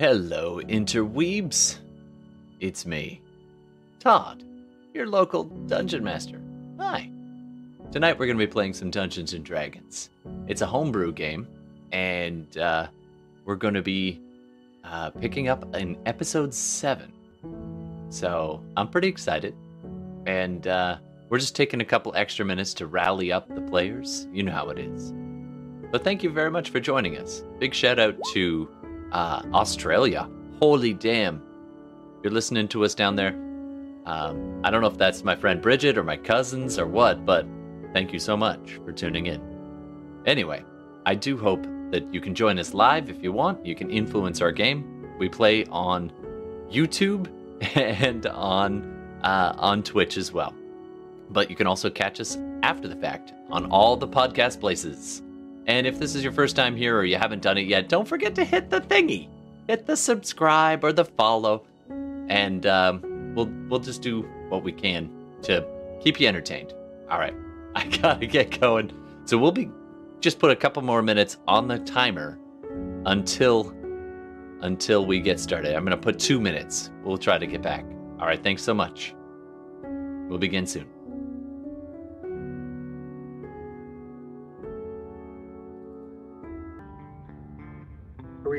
Hello, interweebs. It's me, Todd, your local dungeon master. Hi. Tonight we're going to be playing some Dungeons and Dragons. It's a homebrew game, and uh, we're going to be uh, picking up in episode seven. So I'm pretty excited, and uh, we're just taking a couple extra minutes to rally up the players. You know how it is. But thank you very much for joining us. Big shout out to uh, Australia. Holy damn. You're listening to us down there. Um, I don't know if that's my friend Bridget or my cousins or what, but thank you so much for tuning in. Anyway, I do hope that you can join us live if you want. You can influence our game. We play on YouTube and on uh, on Twitch as well. But you can also catch us after the fact on all the podcast places. And if this is your first time here or you haven't done it yet, don't forget to hit the thingy, hit the subscribe or the follow, and um, we'll we'll just do what we can to keep you entertained. All right, I gotta get going, so we'll be just put a couple more minutes on the timer until until we get started. I'm gonna put two minutes. We'll try to get back. All right, thanks so much. We'll begin soon.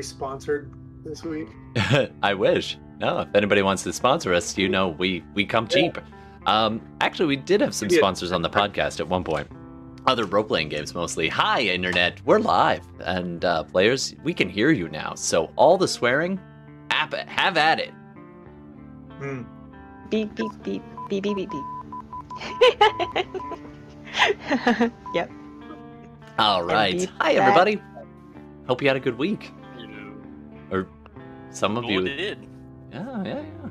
Are sponsored this week? I wish. No, if anybody wants to sponsor us, you know we we come cheap. Um, actually, we did have some sponsors on the podcast at one point. Other role playing games mostly. Hi, internet, we're live, and uh, players, we can hear you now. So all the swearing, have, have at it. Hmm. Beep beep beep beep beep beep beep. yep. All right. Hi, everybody. Hope you had a good week. You know, Or some of you. did. Yeah, yeah, yeah.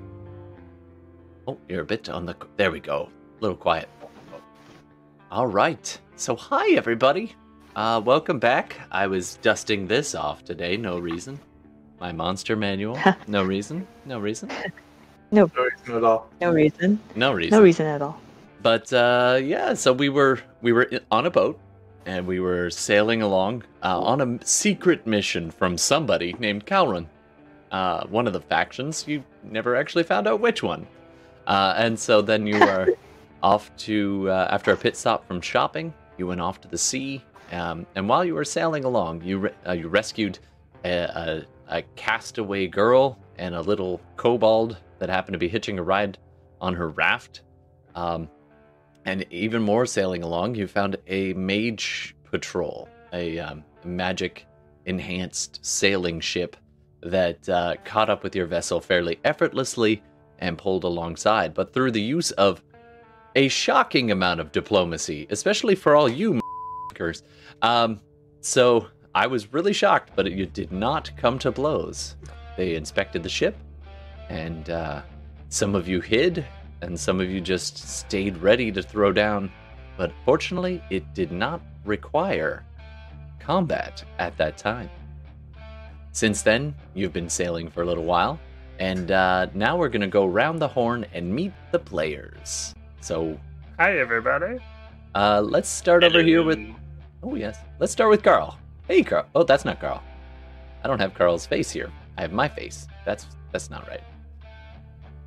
Oh, you're a bit on the. There we go. A little quiet. All right. So, hi, everybody. Uh, welcome back. I was dusting this off today. No reason. My monster manual. no reason. No reason. No reason at all. No reason. No reason. No reason at all. But uh, yeah, so we were we were on a boat and we were sailing along uh, on a secret mission from somebody named Calrun, uh, one of the factions. You never actually found out which one. Uh, and so then you were off to uh, after a pit stop from shopping. You went off to the sea, um, and while you were sailing along, you re- uh, you rescued a, a, a castaway girl and a little kobold that happened to be hitching a ride on her raft. Um, and even more sailing along, you found a mage patrol, a um, magic enhanced sailing ship that uh, caught up with your vessel fairly effortlessly and pulled alongside. But through the use of a shocking amount of diplomacy, especially for all you motherfuckers. Um, so I was really shocked, but it did not come to blows. They inspected the ship, and uh, some of you hid, and some of you just stayed ready to throw down. But fortunately, it did not require combat at that time. Since then, you've been sailing for a little while, and uh, now we're going to go round the horn and meet the players. So Hi, everybody. uh, let's start over here with. Oh, yes. Let's start with Carl. Hey, Carl. Oh, that's not Carl. I don't have Carl's face here. I have my face. That's that's not right.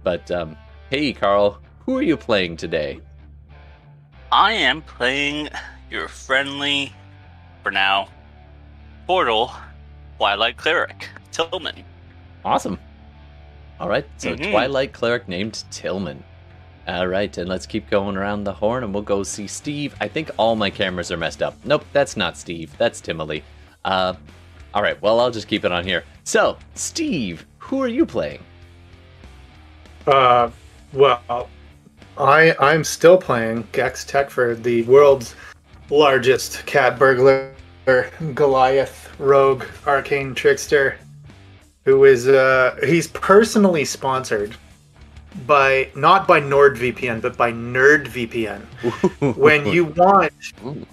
But um, hey, Carl. Who are you playing today? I am playing your friendly, for now, tortle Twilight Cleric, Tillman. Awesome. All right. So Mhm. Twilight cleric named Tillman. All right, and let's keep going around the horn, and we'll go see Steve. I think all my cameras are messed up. Nope, that's not Steve. That's Timely. Uh, all right. Well, I'll just keep it on here. So, Steve, who are you playing? Uh, well, I I'm still playing Gex Techford, the world's largest cat burglar, Goliath rogue, arcane trickster, who is uh he's personally sponsored by not by NordVPN but by NerdVPN. when you want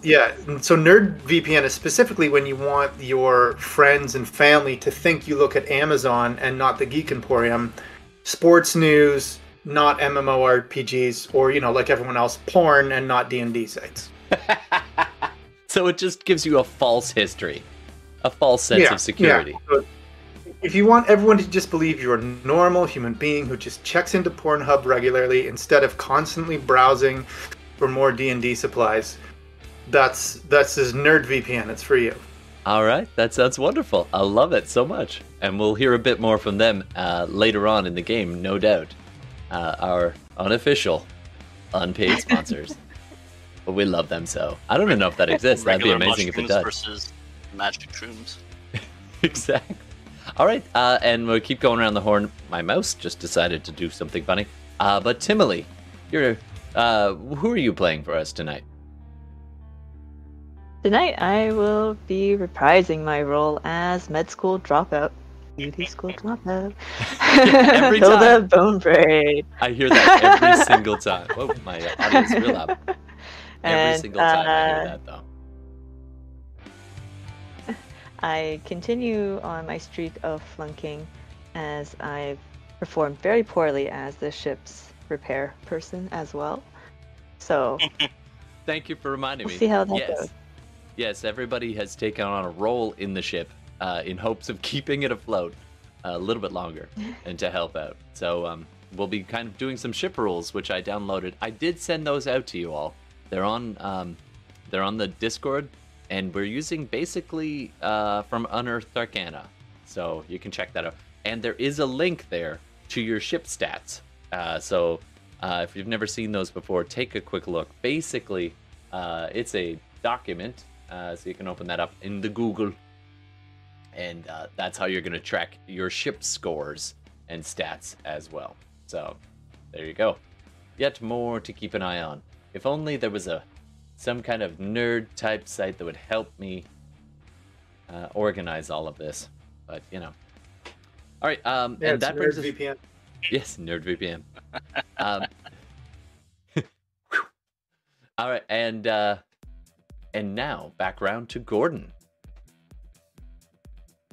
yeah so nerdvpn is specifically when you want your friends and family to think you look at amazon and not the geek emporium sports news not mmorpgs or you know like everyone else porn and not d&d sites so it just gives you a false history, a false sense of security. so if you want everyone to just believe you're a normal human being who just checks into Pornhub regularly instead of constantly browsing for more D&D supplies, that's that's this nerd VPN. It's for you. All right, that sounds wonderful. I love it so much, and we'll hear a bit more from them uh, later on in the game, no doubt. Uh, our unofficial, unpaid sponsors, but we love them so. I don't even know if that exists. That'd be amazing if it mushrooms does. Versus magic shrooms. exactly. All right, uh, and we'll keep going around the horn. My mouse just decided to do something funny. Uh, but Timely, you're uh, who are you playing for us tonight? Tonight I will be reprising my role as med school dropout. Beauty school dropout. Every Hilda time. Bone Braid. I hear that every single time. Whoa, my audience is real loud. Every And, single time I hear uh, that, though. I continue on my streak of flunking as I've performed very poorly as the ship's repair person as well. So Thank you for reminding we'll me. see how that yes. goes. Yes, everybody has taken on a role in the ship uh, in hopes of keeping it afloat a little bit longer and to help out. So um, we'll be kind of doing some ship rules, which I downloaded. I did send those out to you all. They're on um, they're on the Discord, and we're using basically uh, from Unearthed Arcana. So you can check that out. And there is a link there to your ship stats. Uh, so uh, if you've never seen those before, take a quick look. Basically, uh, it's a document, uh, so you can open that up in the Google, and uh, that's how you're going to track your ship scores and stats as well. So there you go. Yet more to keep an eye on. If only there was a some kind of nerd type site that would help me uh, organize all of this, but you know. All right, um, Yeah, and it's that brings us. NerdVPN. Yes, NerdVPN. um, all right, and uh, and now back round to Gordon.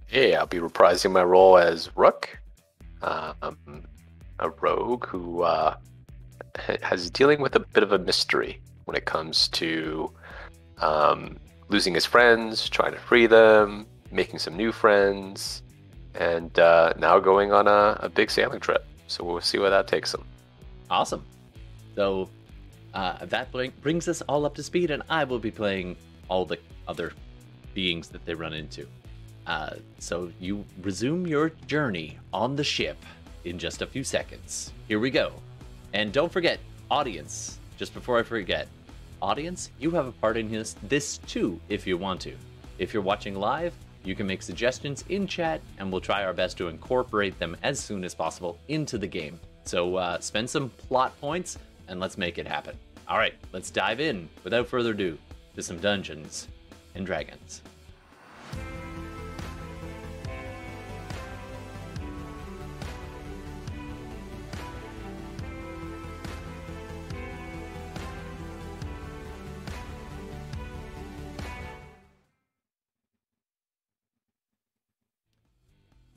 Hey, I'll be reprising my role as Rook, um, a rogue who uh, ha- has dealing with a bit of a mystery when it comes to um, losing his friends, trying to free them, making some new friends, and uh, now going on a, a big sailing trip. So we'll see where that takes him. Awesome. So uh, that bring, brings us all up to speed, and I will be playing all the other beings that they run into. Uh, so you resume your journey on the ship in just a few seconds. Here we go. And don't forget, audience, just before I forget, audience, you have a part in this, this too if you want to. If you're watching live, you can make suggestions in chat, and we'll try our best to incorporate them as soon as possible into the game. So uh, spend some plot points, and let's make it happen. All right, let's dive in without further ado to some Dungeons and Dragons.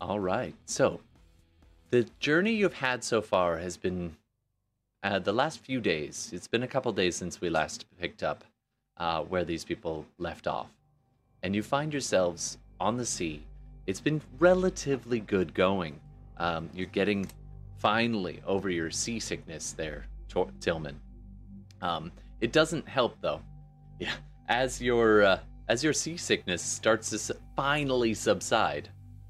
All right. So, the journey you've had so far has been uh, the last few days. It's been a couple days since we last picked up uh, where these people left off. And you find yourselves on the sea. It's been relatively good going. Um, you're getting finally over your seasickness there, Tillman. Um, it doesn't help though. Yeah, as your uh, as your seasickness starts to s- finally subside,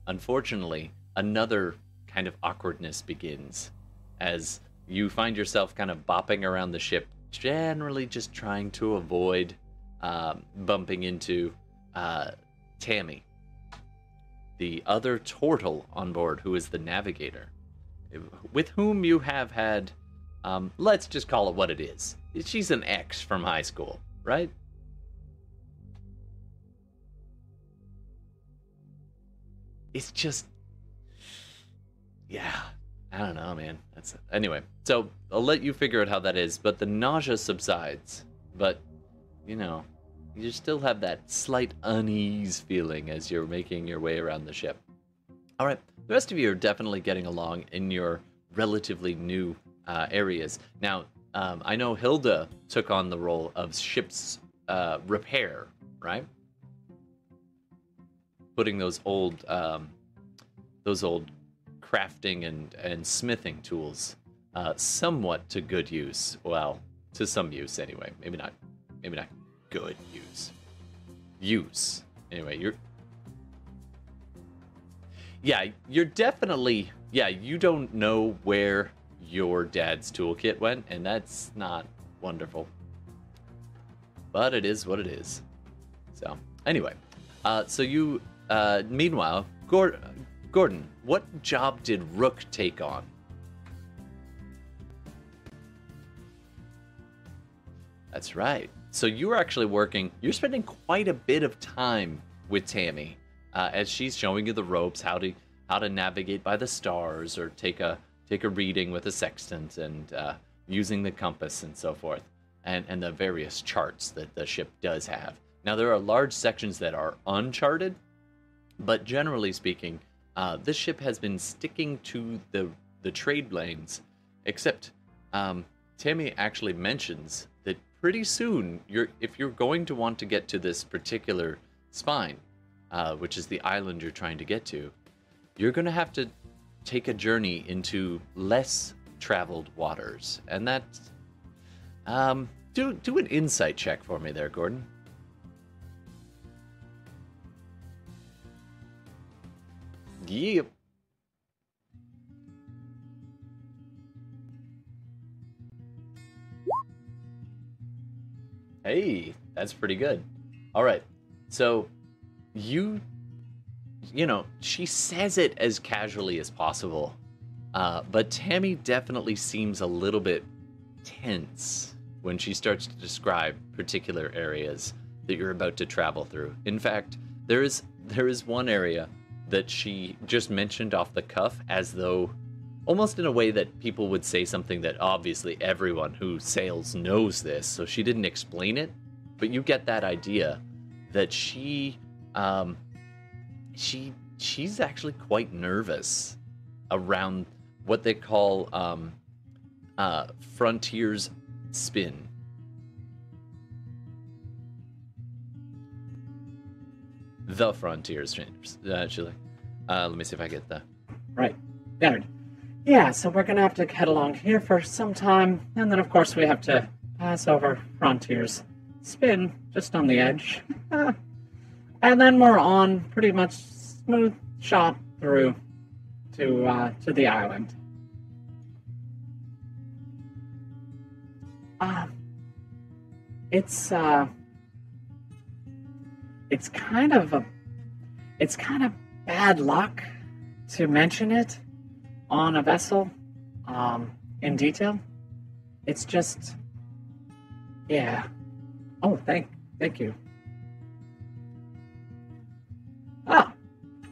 unfortunately, another kind of awkwardness begins as you find yourself kind of bopping around the ship, generally just trying to avoid um, bumping into uh, Tammy, the other turtle on board, who is the navigator, with whom you have had, um, let's just call it what it is. She's an ex from high school, right? It's just yeah i don't know man. That's anyway so i'll let you figure out how that is but the nausea subsides but you know you still have that slight unease feeling as you're making your way around the ship. All right the rest of you are definitely getting along in your relatively new uh, areas. Now um, i know hilda took on the role of ship's uh, repair right putting those old um, those old crafting and and smithing tools uh, somewhat to good use. Well, to some use anyway. Maybe not. Maybe not good use. Use anyway. You're. Yeah, you're definitely. Yeah, you don't know where your dad's toolkit went, and that's not wonderful. But it is what it is. So, anyway, uh, so you, uh, meanwhile, Gord- Gordon, what job did Rook take on? That's right. So you are actually working. You're spending quite a bit of time with Tammy uh, as she's showing you the ropes, how to how to navigate by the stars, or take a take a reading with a sextant, and uh, using the compass and so forth, and and the various charts that the ship does have. Now there are large sections that are uncharted, but generally speaking, uh, this ship has been sticking to the the trade lanes, except um, Tammy actually mentions that pretty soon you're if you're going to want to get to this particular spine, uh, which is the island you're trying to get to, you're going to have to take a journey into less traveled waters, and that um, do do an insight check for me there, Gordon. Hey, that's pretty good. All right. So you you know, she says it as casually as possible. Uh, but Tammy definitely seems a little bit tense when she starts to describe particular areas that you're about to travel through. In fact, there is there is one area that she just mentioned off the cuff as though almost in a way that people would say something that obviously everyone who sails knows this, so she didn't explain it, but you get that idea that she um she she's actually quite nervous around what they call um uh frontiers spin. The frontiers actually. Uh, let me see if I get that. Right. There. Yeah, so we're gonna have to head along here for some time, and then of course we have to pass over frontiers, spin just on the edge, uh, and then we're on pretty much smooth shot through to uh, to the island. Uh, it's uh, it's kind of a, it's kind of bad luck to mention it on a vessel um, in detail. It's just, yeah. Oh, thank, thank you. Ah,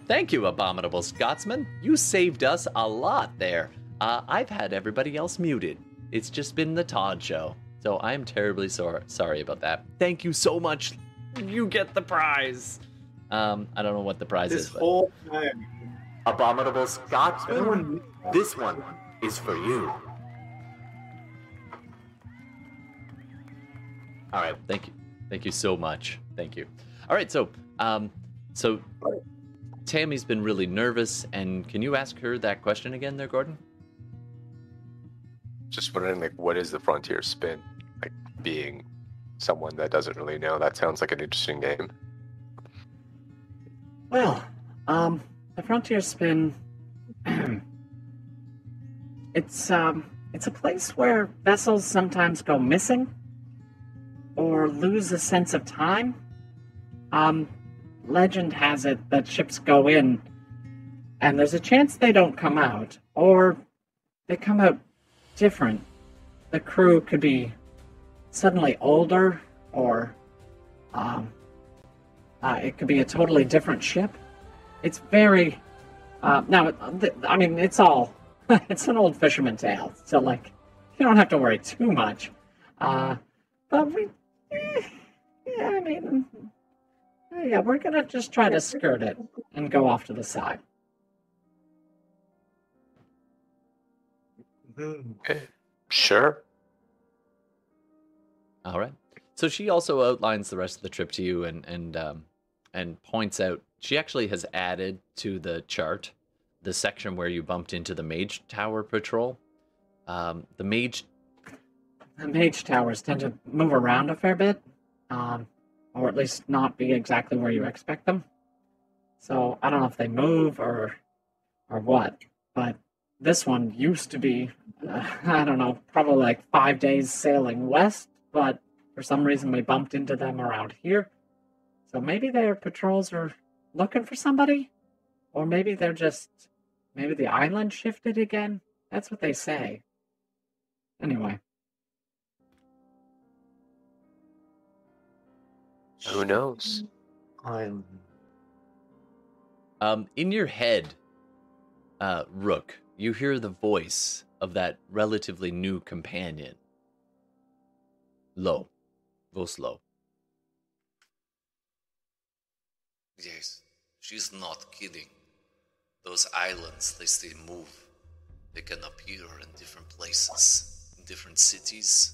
Thank you, Abominable Scotsman. You saved us a lot there. Uh, I've had everybody else muted. It's just been the Todd show. So I'm terribly sor- sorry about that. Thank you so much. You get the prize. Um, I don't know what the prize This is. But... whole time, Abominable Scotsman, everyone this one is for you. All right, thank you, thank you so much, thank you. All right, so um, so Tammy's been really nervous, and can you ask her that question again, there, Gordon? Just wondering, like, what is the frontier spin? Like, being someone that doesn't really know. That sounds like an interesting game. well, um, the frontier spin. it's um, it's a place where vessels sometimes go missing or lose a sense of time. Um, legend has it that ships go in, and there's a chance they don't come out, or they come out different. The crew could be suddenly older, or um, uh, it could be a totally different ship. It's very uh, now. I mean, it's all it's an old fisherman tale, so like you don't have to worry too much. Uh, but we, yeah, I mean, yeah, we're gonna just try to skirt it and go off to the side. Okay, Sure. All right. So she also outlines the rest of the trip to you and and um, and points out she actually has added to the chart the section where you bumped into the Mage Tower patrol. Um, the Mage The mage towers tend to move around a fair bit, um, or at least not be exactly where you expect them. So I don't know if they move or or what, but this one used to be, uh, I don't know, probably like five days sailing west, but for some reason we bumped into them around here. So maybe their patrols are looking for somebody, or maybe they're just, maybe the island shifted again. That's what they say. Anyway. Who knows? I'm Um, in your head, uh, Rook, you hear the voice of that relatively new companion. Low. Go slow. Yes, she's not kidding. Those islands, they still move. They can appear in different places, in different cities,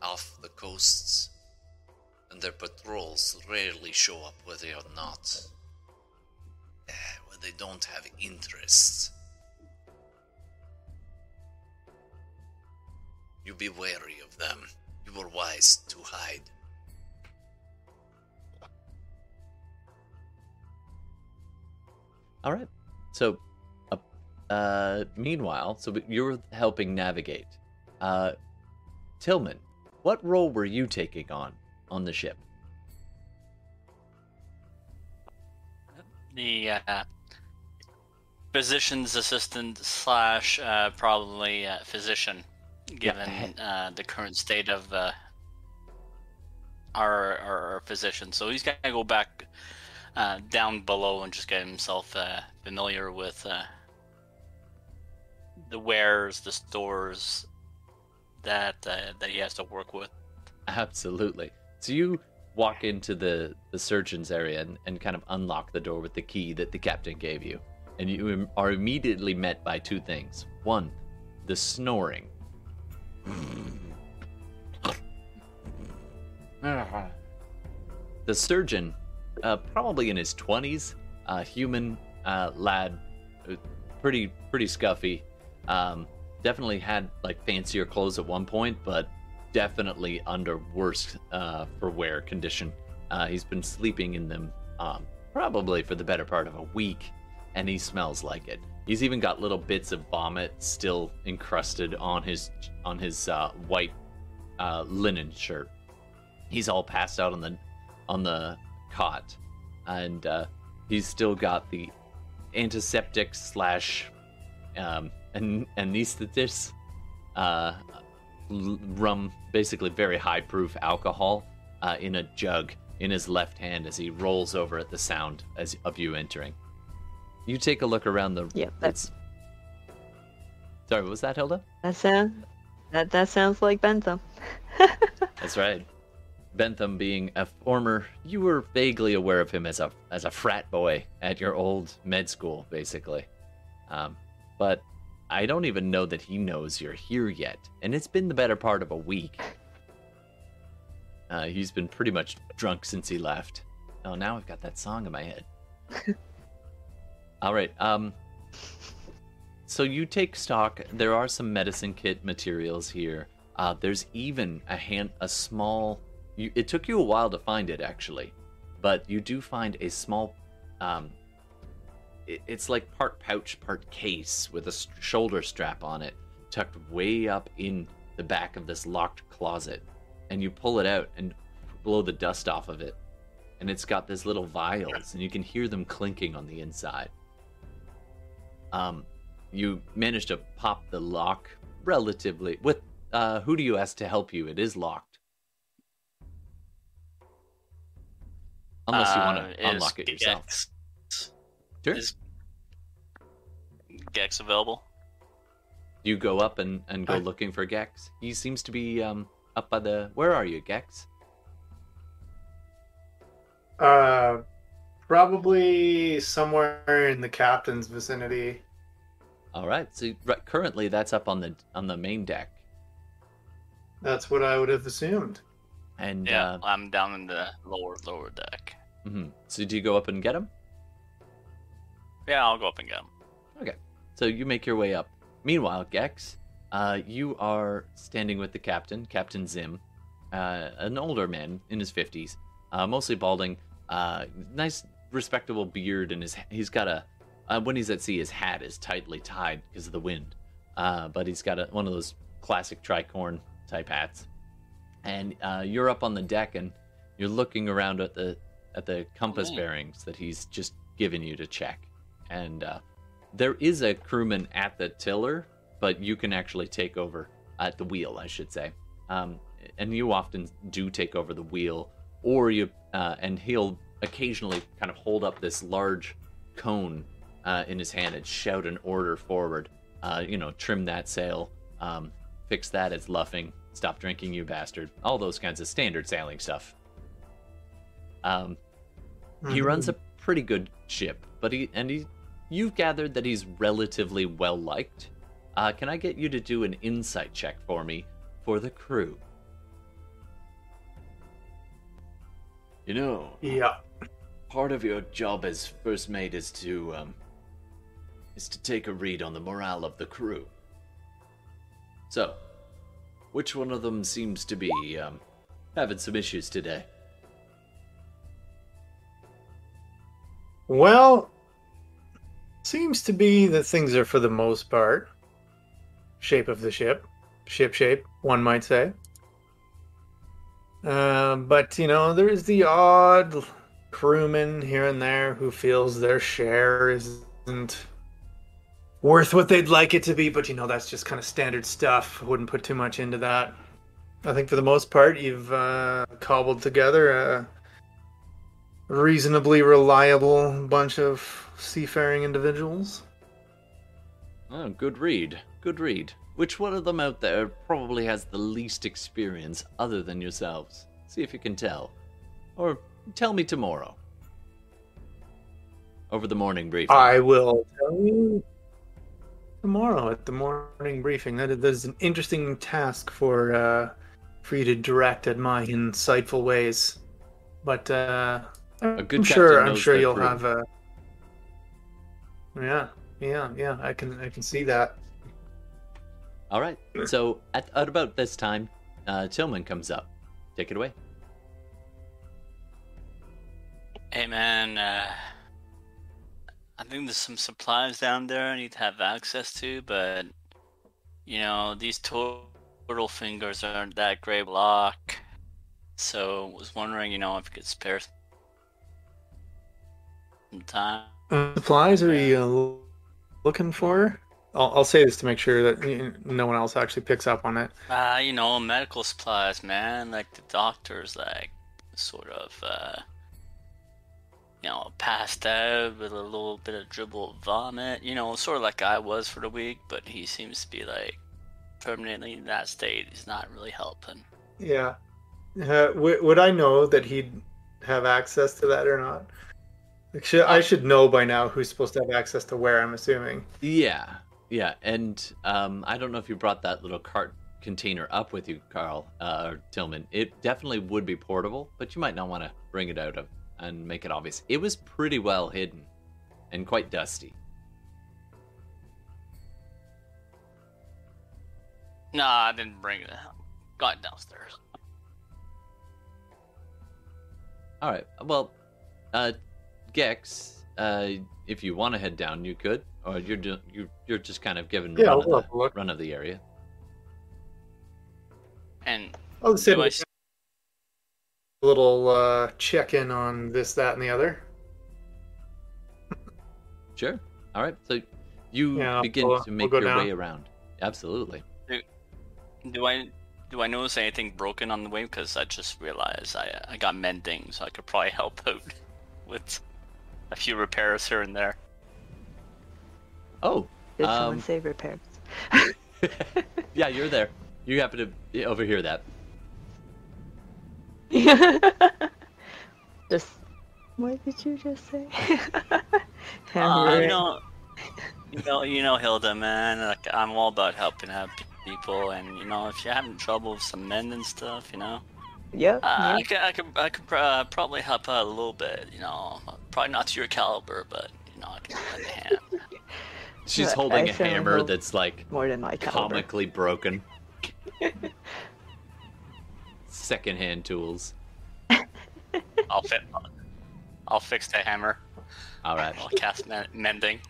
off the coasts, and their patrols rarely show up where they are not, eh, where they don't have interests. You be wary of them. You were wise to hide. All right. So, uh, uh, meanwhile, so you're helping navigate. Uh, Tillman, what role were you taking on on the ship? The uh, physician's assistant slash uh, probably uh, physician, given uh, the current state of uh, our, our our physician. So he's got to go back uh, down below and just get himself uh, familiar with uh, the wares, the stores that uh, that he has to work with. Absolutely. So you walk into the the surgeon's area and, and kind of unlock the door with the key that the captain gave you, and you are immediately met by two things. One, the snoring. The surgeon, uh, probably in his twenties, uh, human uh, lad, uh, pretty pretty scuffy. Um, definitely had like fancier clothes at one point, but definitely under worse uh, for wear condition. Uh, he's been sleeping in them um, probably for the better part of a week, and he smells like it. He's even got little bits of vomit still encrusted on his on his uh, white uh, linen shirt. He's all passed out on the on the cot, and uh, he's still got the antiseptic slash um, an- anesthetist uh, rum, basically very high proof alcohol, uh, in a jug in his left hand as he rolls over at the sound as of you entering. You take a look around the. Yeah, that's- Sorry, what was that, Hilda? That sound that that sounds like Bentham. That's right. Bentham being a former, you were vaguely aware of him as a as a frat boy at your old med school, basically. Um, but I don't even know that he knows you're here yet, and it's been the better part of a week. Uh, he's been pretty much drunk since he left. Oh, now I've got that song in my head. All right. Um. So you take stock. There are some medicine kit materials here. Uh, there's even a hand, a small. You, it took you a while to find it actually, but you do find a small. Um, it, it's like part pouch, part case with a s- shoulder strap on it, tucked way up in the back of this locked closet, and you pull it out and blow the dust off of it, and it's got this little vials, and you can hear them clinking on the inside. Um, you manage to pop the lock relatively with uh who do you ask to help you? It is locked. Unless you want Uh, to unlock is it yourself. Gex, sure. Is Gex available? you go up and and go I- looking for gex. He seems to be um up by the where are you gex? Uh, probably somewhere in the captain's vicinity. all right so right, currently that's up on the on the main deck That's what I would have assumed. and Yeah, uh I'm down in the lower lower deck. Mm-hmm. so do you go up and get him Yeah, I'll go up and get him. Okay. So you make your way up. Meanwhile, Gex, uh, you are standing with the captain, Captain Zim, uh, an older man in his 50s, uh, mostly balding, uh, nice, respectable beard, and his he's got a. Uh, when he's at sea, his hat is tightly tied because of the wind. Uh, but he's got a, one of those classic tricorn type hats. And uh, you're up on the deck, and you're looking around at the at the compass bearings that he's just given you to check. And uh, there is a crewman at the tiller, but you can actually take over at the wheel, I should say. Um, and you often do take over the wheel, or you uh, and he'll occasionally kind of hold up this large cone uh, in his hand and shout an order forward. Uh, you know, trim that sail, um, fix that, it's luffing, stop drinking, you bastard. All those kinds of standard sailing stuff. Um, he runs a pretty good ship, but he and he you've gathered that he's relatively well liked. Uh, can I get you to do an insight check for me for the crew? You know, Yeah. part of your job as first mate is to um, is to take a read on the morale of the crew. So, which one of them seems to be um, having some issues today? Well, seems to be that things are for the most part shape of the ship, ship shape, one might say. Uh, but you know, there is the odd crewman here and there who feels their share isn't worth what they'd like it to be. But you know, that's just kind of standard stuff. Wouldn't put too much into that. I think for the most part, you've uh, cobbled together a reasonably reliable bunch of seafaring individuals. Oh, good read. Good read. Which one of them out there probably has the least experience other than yourselves? See if you can tell. Or tell me tomorrow. Over the morning briefing. I will tell you tomorrow at the morning briefing. That an interesting task for uh, for you to direct at my insightful ways. But uh, A good I'm sure I'm sure you'll have a. Yeah, yeah, yeah. I can I can see that. All right. So at, at about this time, uh, Tillman comes up. Take it away. Hey man, uh, I think there's some supplies down there I need to have access to, but you know these tur- turtle fingers aren't that great block. So was wondering, you know, if you could spare some time. Uh, supplies are you uh, looking for? I'll, I'll say this to make sure that no one else actually picks up on it. Uh, you know, medical supplies, man. Like the doctor's like sort of uh you know, passed out with a little bit of dribble of vomit. You know, sort of like I was for the week, but he seems to be like permanently in that state. He's not really helping. Yeah. Uh, w- would I know that he'd have access to that or not? Like, should, I should know by now who's supposed to have access to where. I'm assuming. Yeah, yeah, and um, I don't know if you brought that little cart container up with you, Carl uh, or Tillman. It definitely would be portable, but you might not want to bring it out of and make it obvious. It was pretty well hidden and quite dusty. Nah, I didn't bring it. Got it downstairs. All right. Well, uh, Gex, uh, if you want to head down, you could, or you're ju- you're, you're just kind of given Yeah, run, we'll of the, a look. run of the area. And I'll just say do I a s- little uh, check in on this, that, and the other. Sure. All right. So you Yeah, begin we'll- to we'll make your down. way around. Absolutely. do I do I notice anything broken on the way? Because I just realized I I got mending, so I could probably help out with a few repairs here and there. Oh, Did Um, someone say repairs? yeah, you're there. You happen to overhear that. just what did you just say? Uh, Hammering. you know, you know, you know, Hilda, man. Like I'm all about helping out people, and you know, if you're having trouble with some mending stuff, you know, Yeah. uh, I yep. could, I could, I could uh, probably help out a little bit. You know, probably not to your caliber, but you know, gonna lend a hand. She's But holding I a certainly hammer hope that's like More than my caliber. comically broken. Secondhand tools. I'll fit. I'll fix the hammer. All right. I'll cast men- mending.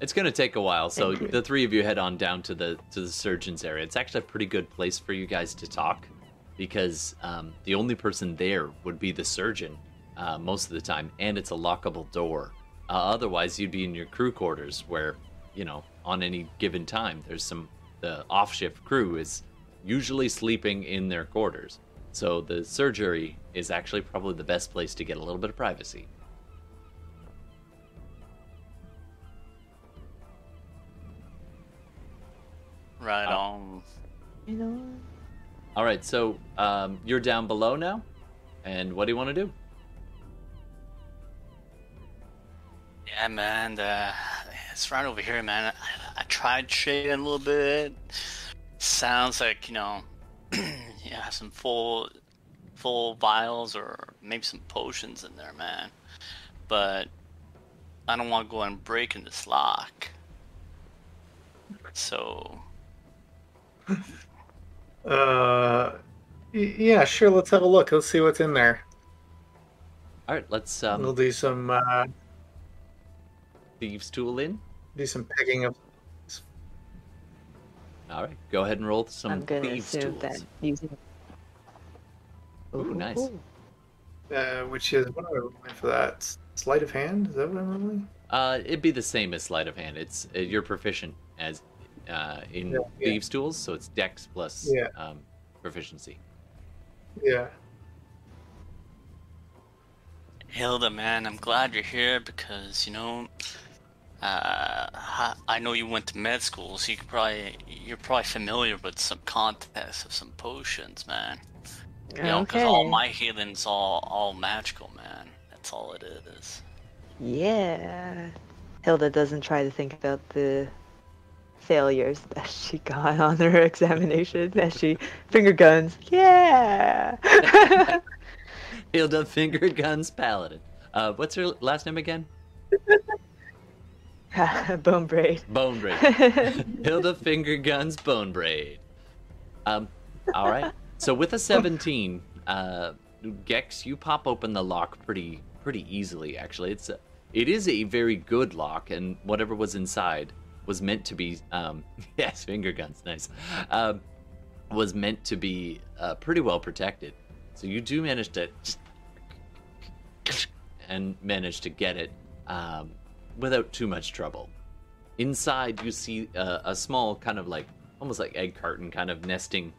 It's gonna take a while, so the three of you head on down to the to the surgeon's area. It's actually a pretty good place for you guys to talk, because um, the only person there would be the surgeon uh, most of the time, and it's a lockable door. Uh, otherwise, you'd be in your crew quarters, where you know on any given time there's some the off shift crew is usually sleeping in their quarters. So the surgery is actually probably the best place to get a little bit of privacy. Right Oh. on. You know, All right, so um, you're down below now, and what do you want to do? Yeah, man. Uh, it's right over here, man. I, I tried shading a little bit. Sounds like you know, yeah, some full, full vials or maybe some potions in there, man. But I don't want to go and break in this lock. So Uh, yeah, sure. Let's have a look. Let's see what's in there. All right, let's Um... we'll do some uh, thieves tool in. Do some picking of. All right, go ahead and roll some I'm gonna thieves assume tools. that using. Ooh, nice. Uh, which is what am I rolling for that? Sleight of hand? Is that what I'm rolling? Uh, it'd be the same as sleight of hand. It's uh, you're proficient as uh, in Yeah, yeah. thieves tools, so it's Dex plus Yeah. um, proficiency. Yeah. Hilda, man, I'm glad you're here because you know, uh, I- I know you went to med school, so you could probably you're probably familiar with some contests of some potions, man. You know, because all my healing's all all magical, man. That's all it is. Yeah. Hilda doesn't try to think about the failures that she got on her examination as she finger guns. Yeah. Hilda Finger Guns Paladin. Uh, what's her last name again? Bone braid. Bone Braid. Hilda Finger Guns Bone Braid. Um, all right. So with a 17, uh, Gex, you pop open the lock pretty pretty easily. Actually, it's a, it is a very good lock, and whatever was inside was meant to be. Um, yes, finger guns, nice. Um, was meant to be uh, pretty well protected. So you do manage to and manage to get it um, without too much trouble. Inside, you see uh, a small kind of like almost like egg carton kind of nesting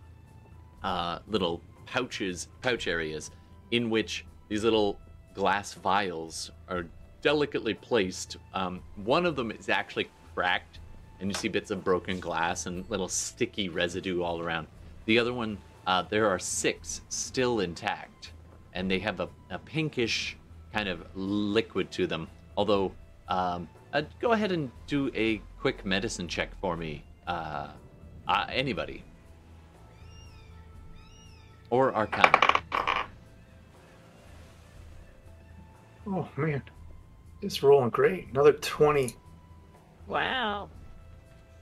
uh, little pouches, pouch areas, in which these little glass vials are delicately placed. Um, one of them is actually cracked, and you see bits of broken glass and little sticky residue all around. The other one, uh, there are six still intact, and they have a, a pinkish kind of liquid to them. Although, um, uh, go ahead and do a quick medicine check for me. Uh, uh, anybody. Or Arcana. Oh man, it's rolling great. Another twenty. wow.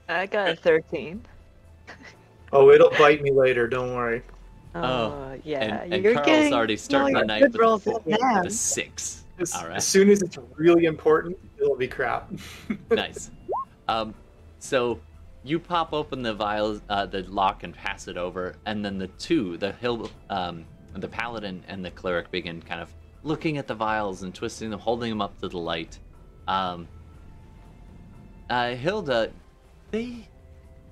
I got a 13. Oh, it'll bite me later. Don't worry. Oh, Oh, yeah. and, and you're Carl's getting already starting all the night good with, with a six. As, All right. as soon as it's really important, it'll be crap. nice. Um, so you pop open the vials, uh, the lock, and pass it over, and then the two, the hill, um, the paladin and the cleric, begin kind of looking at the vials and twisting them, holding them up to the light. Um, uh, Hilda, they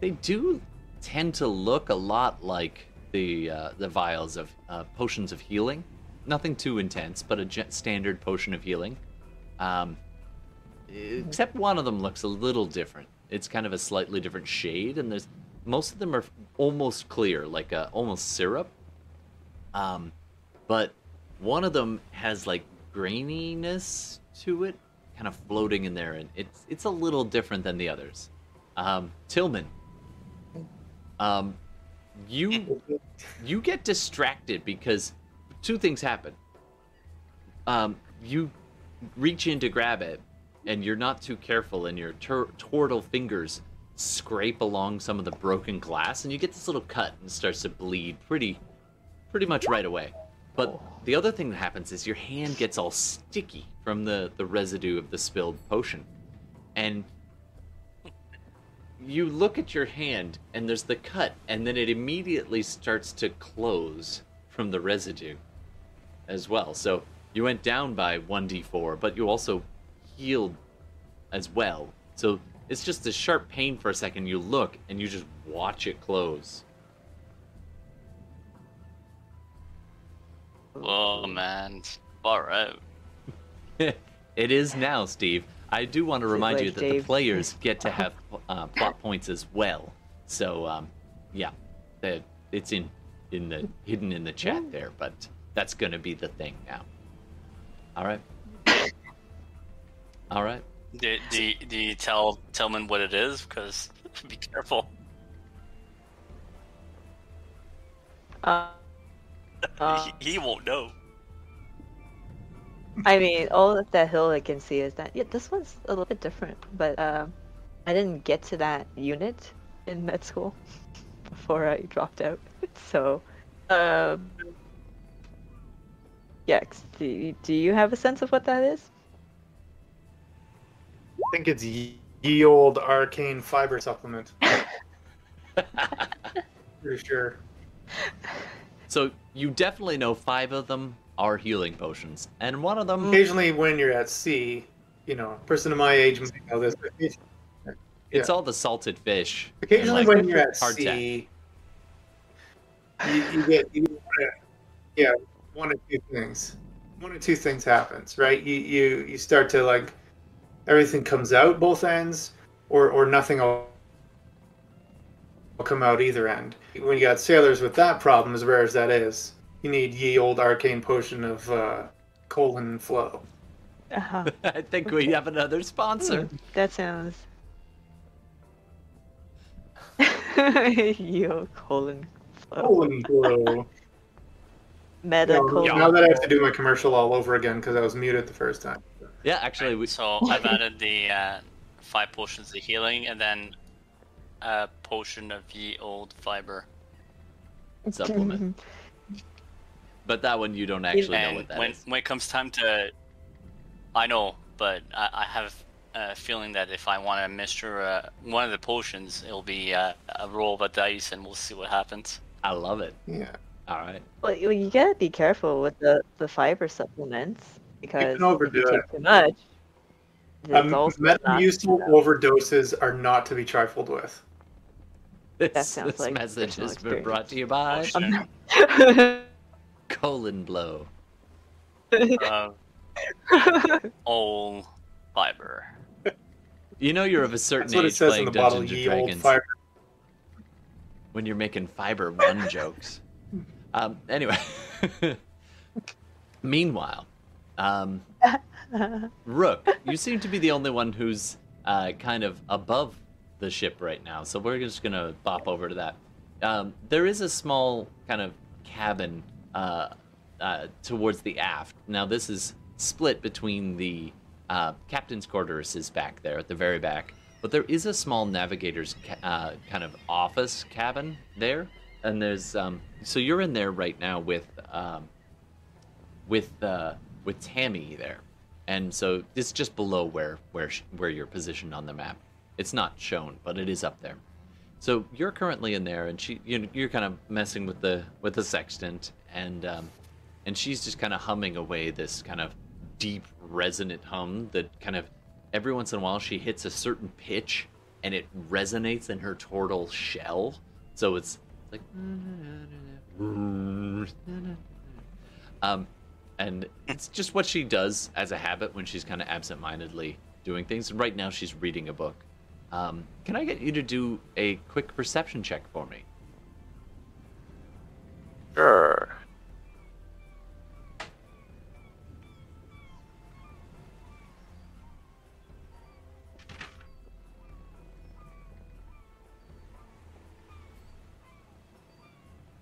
they do tend to look a lot like the uh, the vials of uh, potions of healing. Nothing too intense, but a standard potion of healing. Um, except one of them looks a little different. It's kind of a slightly different shade, and there's most of them are almost clear, like a, almost syrup. Um, but one of them has like graininess to it, kind of floating in there, and it's it's a little different than the others. Um, Tillman, um, you you get distracted because two things happen. Um, you reach in to grab it, and you're not too careful, and your tur- turtle fingers scrape along some of the broken glass, and you get this little cut and starts to bleed pretty, pretty much right away. But the other thing that happens is your hand gets all sticky from the the residue of the spilled potion, and you look at your hand and there's the cut, and then it immediately starts to close from the residue as well. So you went down by 1d4, but you also healed as well. So it's just a sharp pain for a second. You look and you just watch it close. Oh man, far out. it is now, Steve. I do want to Seems remind you that Dave- the players get to have uh, plot points as well. So, um, yeah, the, it's in in the hidden in the chat there, but that's going to be the thing now. All right. All right. Do, do, you- do you tell Tillman what it is? Because be careful. Uh, uh, he, he won't know. I mean, all that that hill I can see is that yeah, this one's a little bit different, but um, I didn't get to that unit in med school before I dropped out. So, um, Gex, do do you have a sense of what that is? I think it's ye, ye old arcane fiber supplement. For sure. So you definitely know five of them are healing potions, and one of them Occasionally, when you're at sea, you know, a person of my age might know this. But it's yeah. all the salted fish. occasionally, like, when you're at hardtack. sea, you, you get you get one of- yeah one or two things. One or two things happens, right? You you you start to like everything comes out both ends, or or nothing will will come out either end. When you got sailors with that problem, as rare as that is, you need ye old arcane potion of uh, colon flow. Uh-huh. I think we have another sponsor. Hmm, that sounds. Yo, colon flow. Colon flow. Meta Now, colon. now that I have to do my commercial all over again because I was muted the first time. Yeah, actually, we, So I've added the uh, five potions of healing and then a potion of ye old fiber. supplement. but that one you don't actually know what that when, is. when it comes time to, I know, but I, I have a feeling that if I want to master uh, one of the potions, it'll be uh, a roll of a dice, and we'll see what happens. I love it. Yeah. All right. Well, you you gotta be careful with the, the fiber supplements because overdo if you it. take too much, it's Um, Metamucil overdoses are not to be trifled with. This, sounds this like message personal has been brought to you by Potion colon blow. of old fiber. You know you're of a certain That's age playing in the bottle. Dungeons and Dragons fiber. when you're making fiber one jokes. Um, anyway, meanwhile, um, Rook, you seem to be the only one who's uh, kind of above the ship right now, so we're just gonna bop over to that. Um, there is a small kind of cabin uh, uh, towards the aft. Now, this is split between the uh, captain's quarters is back there at the very back, but there is a small navigator's ca- uh, kind of office cabin there, and there's um, so you're in there right now with um, with uh, with Tammy there, and so it's just below where where where you're positioned on the map. It's not shown, but it is up there. So you're currently in there, and she you know, you're kind of messing with the with the sextant, and um, and she's just kind of humming away this kind of deep resonant hum that kind of every once in a while she hits a certain pitch and it resonates in her turtle shell. So it's like um and it's just what she does as a habit when she's kind of absent-mindedly doing things. And right now she's reading a book. Um, can I get you to do a quick perception check for me? Sure.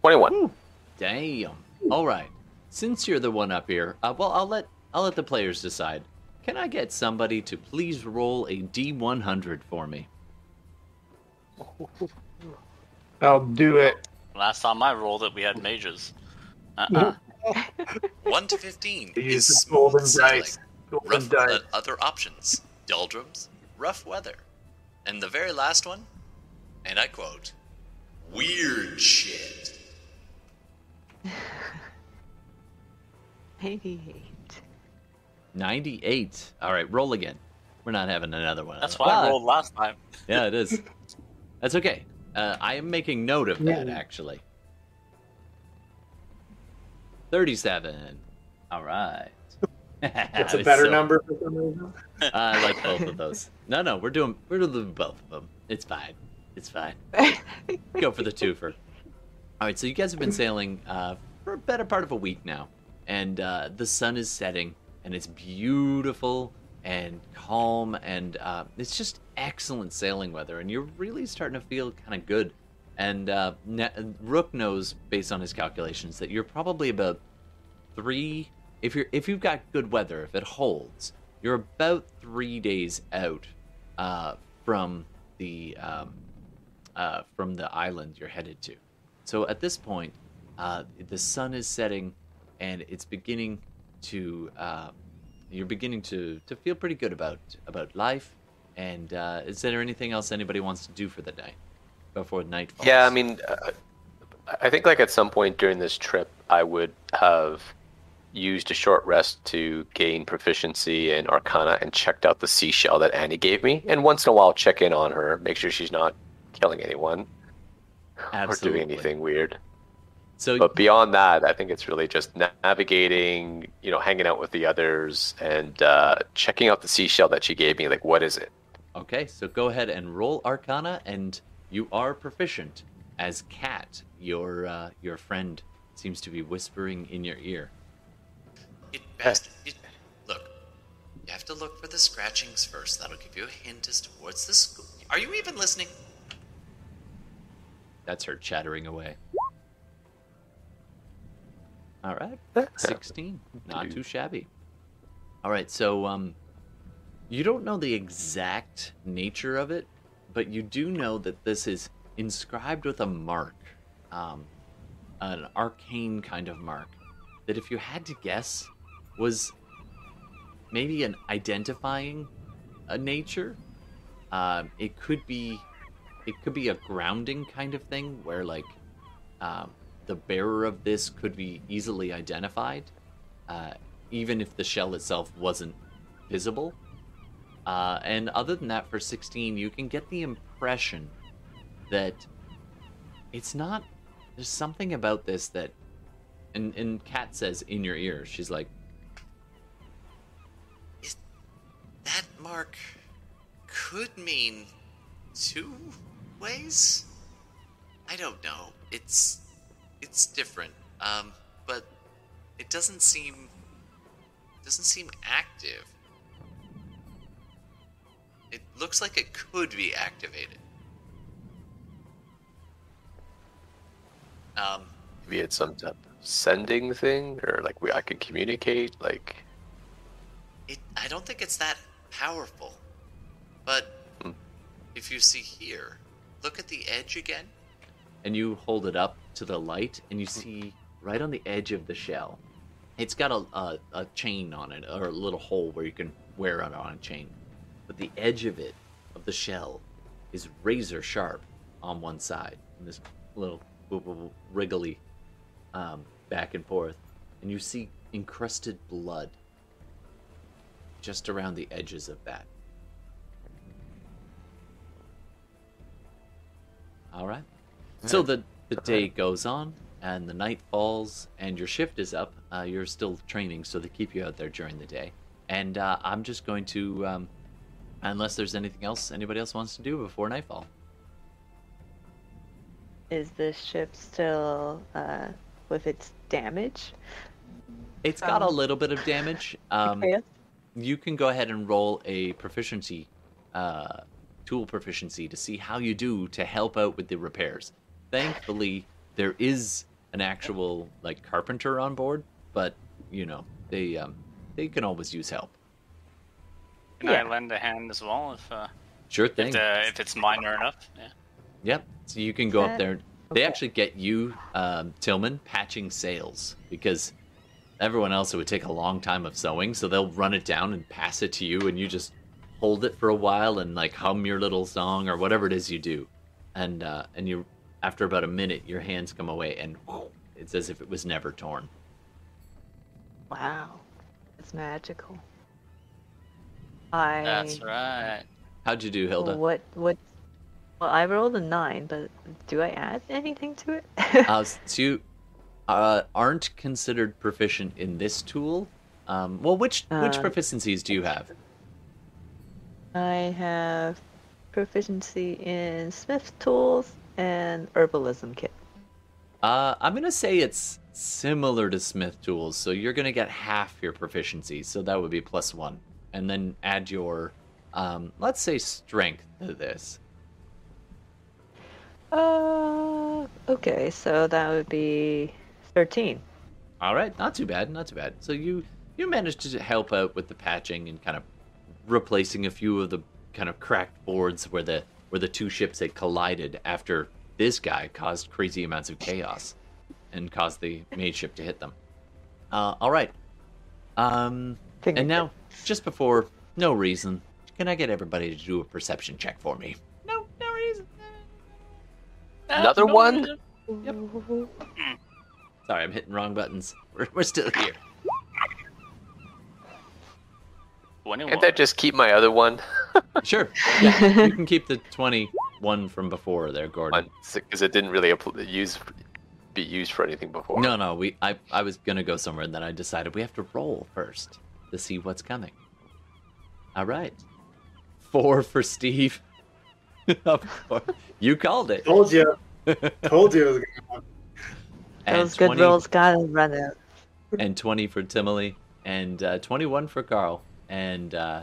Twenty-one. Damn. All right. Since you're the one up here, uh, well, I'll let I'll let the players decide. can I get somebody to please roll a D100 for me? I'll do it. Last time I rolled it, we had mages. Uh-uh. 1 to 15 is the golden smooth sailing. Rough dice. uh, other options doldrums, rough weather. And the very last one, and I quote, weird shit. 98. 98. All right, roll again. We're not having another one. That's why I rolled last time. Yeah, it is. That's okay. Uh, I am making note of that, Yeah. actually. 37. All right. That's a better So- number for some reason. I like both of those. No, no, we're doing we're doing both of them. It's fine. It's fine. Go for the twofer. All right, so you guys have been sailing uh, for a better part of a week now, and uh, the sun is setting, and it's beautiful and calm, and uh, it's just excellent sailing weather, and you're really starting to feel kind of good. And uh, Rook knows, based on his calculations, that you're probably about three. If you're if you've got good weather, if it holds, you're about three days out uh, from the um, uh, from the island you're headed to. So at this point, uh, the sun is setting, and it's beginning to uh, you're beginning to to feel pretty good about about life. And uh, is there anything else anybody wants to do for the night before night falls? Yeah, I mean, uh, I think like at some point during this trip, I would have used a short rest to gain proficiency in Arcana and checked out the seashell that Annie gave me. And once in a while, check in on her, make sure she's not killing anyone or doing anything weird. So But beyond that, I think it's really just navigating, you know, hanging out with the others and uh, checking out the seashell that she gave me. Like, what is it? Okay, so go ahead and roll Arcana, and you are proficient. As Cat, your uh, your friend, seems to be whispering in your ear. It best. It, look, you have to look for the scratchings first. That'll give you a hint as to what's the school. Are you even listening? That's her chattering away. All right, sixteen, not too shabby. All right, so um, you don't know the exact nature of it, but you do know that this is inscribed with a mark, um, an arcane kind of mark. That if you had to guess, was maybe an identifying a nature. Um, it could be, it could be a grounding kind of thing where like, um, the bearer of this could be easily identified, uh, even if the shell itself wasn't visible. Uh, and other than that, for 16, you can get the impression that it's not. There's something about this that. And, and Kat says in your ear, she's like, That mark could mean two ways. I don't know. It's it's different. Um, but it doesn't seem doesn't seem active. It looks like it could be activated. Um, Maybe it's some type of sending thing, or like we I could communicate. Like, it I don't think it's that powerful. But Hmm. if you see here, look at the edge again. And you hold it up to the light, and you see right on the edge of the shell, it's got a, a, a chain on it, or a little hole where you can wear it on a chain. But the edge of it, of the shell, is razor sharp on one side, and this little wriggly um, back and forth, and you see encrusted blood just around the edges of that. All right. So the the day goes on, and the night falls, and your shift is up. Uh, you're still training, so they keep you out there during the day. And uh, I'm just going to, um, unless there's anything else anybody else wants to do before nightfall. Is this ship still uh, with its damage? It's got a Um, little bit of damage. Um, Okay. you can go ahead and roll a proficiency, uh, tool proficiency to see how you do to help out with the repairs. Thankfully, there is an actual like carpenter on board, but you know they um, they can always use help. Can Yeah. I lend a hand as well if uh, Sure if, thing. if it's minor enough? Yeah. Yep. So you can go up there. They okay. actually get you, um, Tillman, patching sails because everyone else it would take a long time of sewing. So they'll run it down and pass it to you, and you just hold it for a while and like hum your little song or whatever it is you do, and uh, and you after about a minute your hands come away and it's as if it was never torn. Wow, it's magical. I. That's right. How'd you do, Hilda? What what? Well, I rolled a nine, but do I add anything to it? uh, so you uh, aren't considered proficient in this tool. Um, well, which which Uh, proficiencies do you have? I have proficiency in smith tools and herbalism kit. Uh, I'm gonna say it's similar to Smith tools, so you're gonna get half your proficiency, so that would be plus one, and then add your, um, let's say strength to this. Uh, okay, so that would be thirteen. All right, not too bad, not too bad. So you you managed to help out with the patching and kind of replacing a few of the kind of cracked boards where the where the two ships had collided after this guy caused crazy amounts of chaos and caused the maid ship to hit them. Uh, all right. Um, and now, just before, no reason, can I get everybody to do a perception check for me? No, no reason. Another one? Yep. Sorry, I'm hitting wrong buttons. We're, we're still here. Twenty-one. Can't I just keep my other one? Sure. Yeah, you can keep the 21 from before there, Gordon. Because it didn't really use be used for anything before. No, no, we I, I was gonna go somewhere and then I decided we have to roll first to see what's coming. All right. Four for Steve. Of course. you called it. Told you. Told you it was gonna And Those good 20 rolls gotta run out. and 20 for Timely, and uh, 21 for Carl, and uh,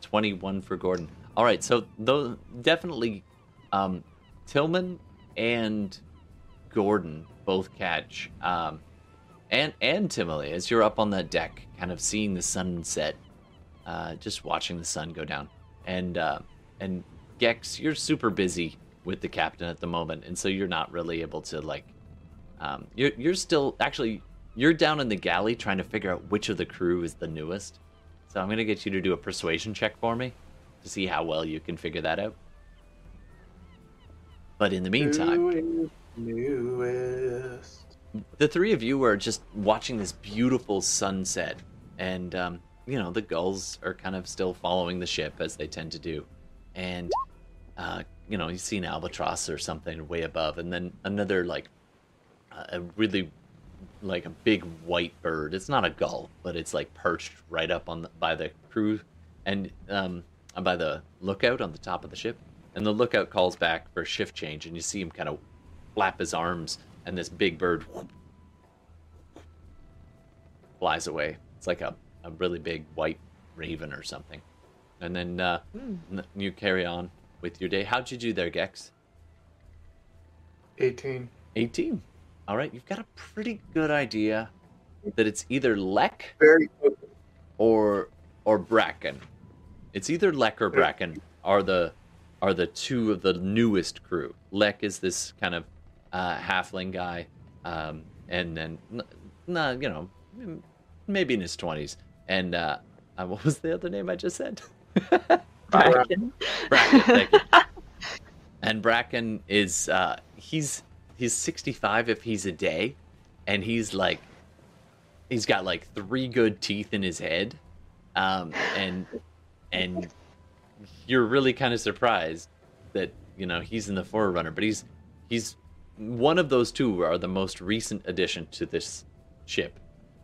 21 for Gordon. All right, so those definitely um, Tillman and Gordon both catch, um, and and Timely as you're up on that deck, kind of seeing the sunset, uh, just watching the sun go down, and uh, and Gex, you're super busy with the captain at the moment, and so you're not really able to like um, you're you're still actually you're down in the galley trying to figure out which of the crew is the newest. So I'm gonna get you to do a persuasion check for me to see how well you can figure that out. But in the meantime, the three of you are just watching this beautiful sunset, and um, you know the gulls are kind of still following the ship as they tend to do, and uh, you know you see an albatross or something way above, and then another like a really like a big white bird. It's not a gull, but it's like perched right up on the, by the crew and um, by the lookout on the top of the ship. And the lookout calls back for shift change, and you see him kind of flap his arms, and this big bird flies away. It's like a, a really big white raven or something. And then uh, n- you carry on with your day. How'd you do there, Gex? 18. 18. All right, you've got a pretty good idea that it's either Lek Very or or Bracken. It's either Lek or Bracken are the are the two of the newest crew. Lek is this kind of uh, halfling guy, um, and then n- n- you know maybe in his twenties. And uh, uh, what was the other name I just said? Bracken. Bracken, thank you. And Bracken is uh he's he's 65 if he's a day and he's like he's got like three good teeth in his head. Um and and you're really kind of surprised that, you know, he's in the Forerunner, but he's he's one of those two are the most recent addition to this ship.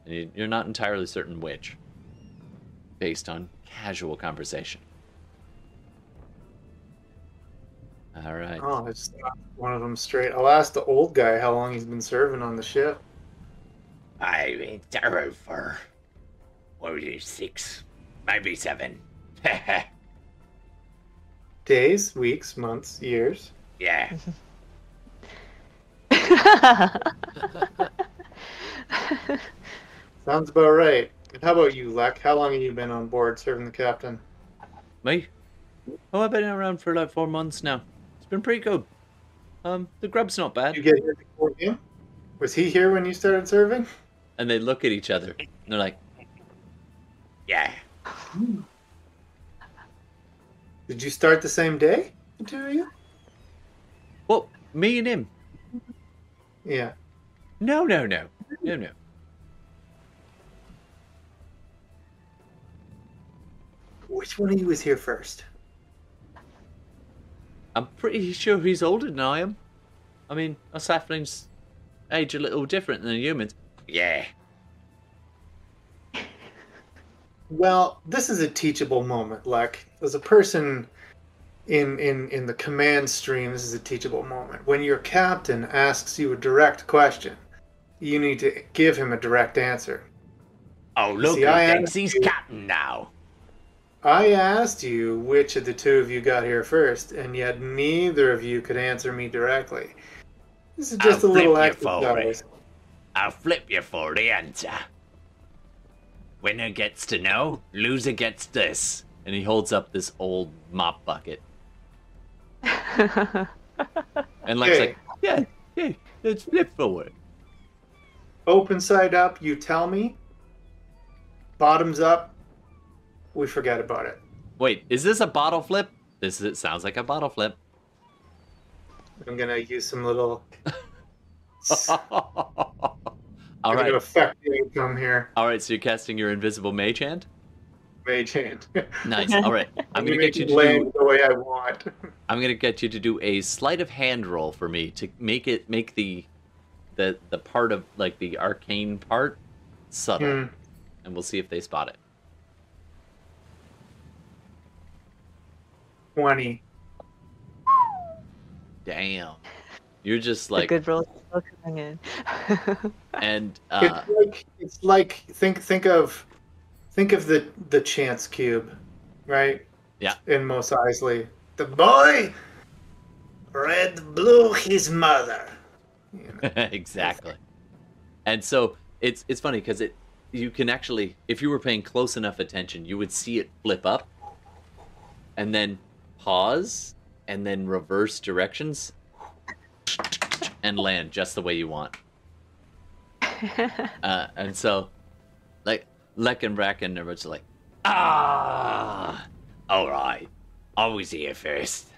And you- you're not entirely certain which based on casual conversation. All right. Oh, it's not one of them straight. I'll ask the old guy how long he's been serving on the ship. I've been thorough for what was it, six, maybe seven. Days, weeks, months, years. yeah, Sounds about right. And how about you, Lek? How long have you been on board serving the captain? Me? Oh, I've been around for like four months now. It's been pretty good. Um, the grub's not bad. You get here before him? Was he here when you started serving? And they look at each other. And they're like, Yeah. Did you start the same day? The two of you? "Well, me and him." Yeah. No, no, no, no, no. Which one of you was here first? I'm pretty sure he's older than I am. I mean, us halflings age a little different than humans. Yeah. Well, this is a teachable moment, Lek. As a person in in in the command stream, this is a teachable moment. When your captain asks you a direct question, you need to give him a direct answer. Oh, look See, who I thinks asked he's captain now. I asked you which of the two of you got here first, and yet neither of you could answer me directly. This is just I'll a little flip for exercise. I'll flip you for the answer. Winner gets to know, loser gets this. And he holds up this old mop bucket. And Lex Okay. like, yeah, yeah, let's flip forward. Open side up, you tell me. Bottoms up, we forget about it. Wait, is this a bottle flip? This is, sounds like a bottle flip. I'm gonna use some little. All right, affect the outcome here. all right. So you're casting your invisible mage hand. Mage hand. Nice. All right, I'm gonna get you to do. the way I want. I'm gonna get you to do a sleight of hand roll for me to make it make the the the part of like the arcane part subtle, Hmm. and we'll see if they spot it. Twenty. Damn, you're just the like good rolls still coming in. and uh, it's like it's like think think of think of the the chance cube, right? Yeah. In Mos Eisley, the boy red blew his mother. You know, exactly. And so it's it's funny because it you can actually if you were paying close enough attention, you would see it flip up and then pause and then reverse directions and land just the way you want. Uh, and so like Lek and Bracken are just like Ah, all right. I was here first.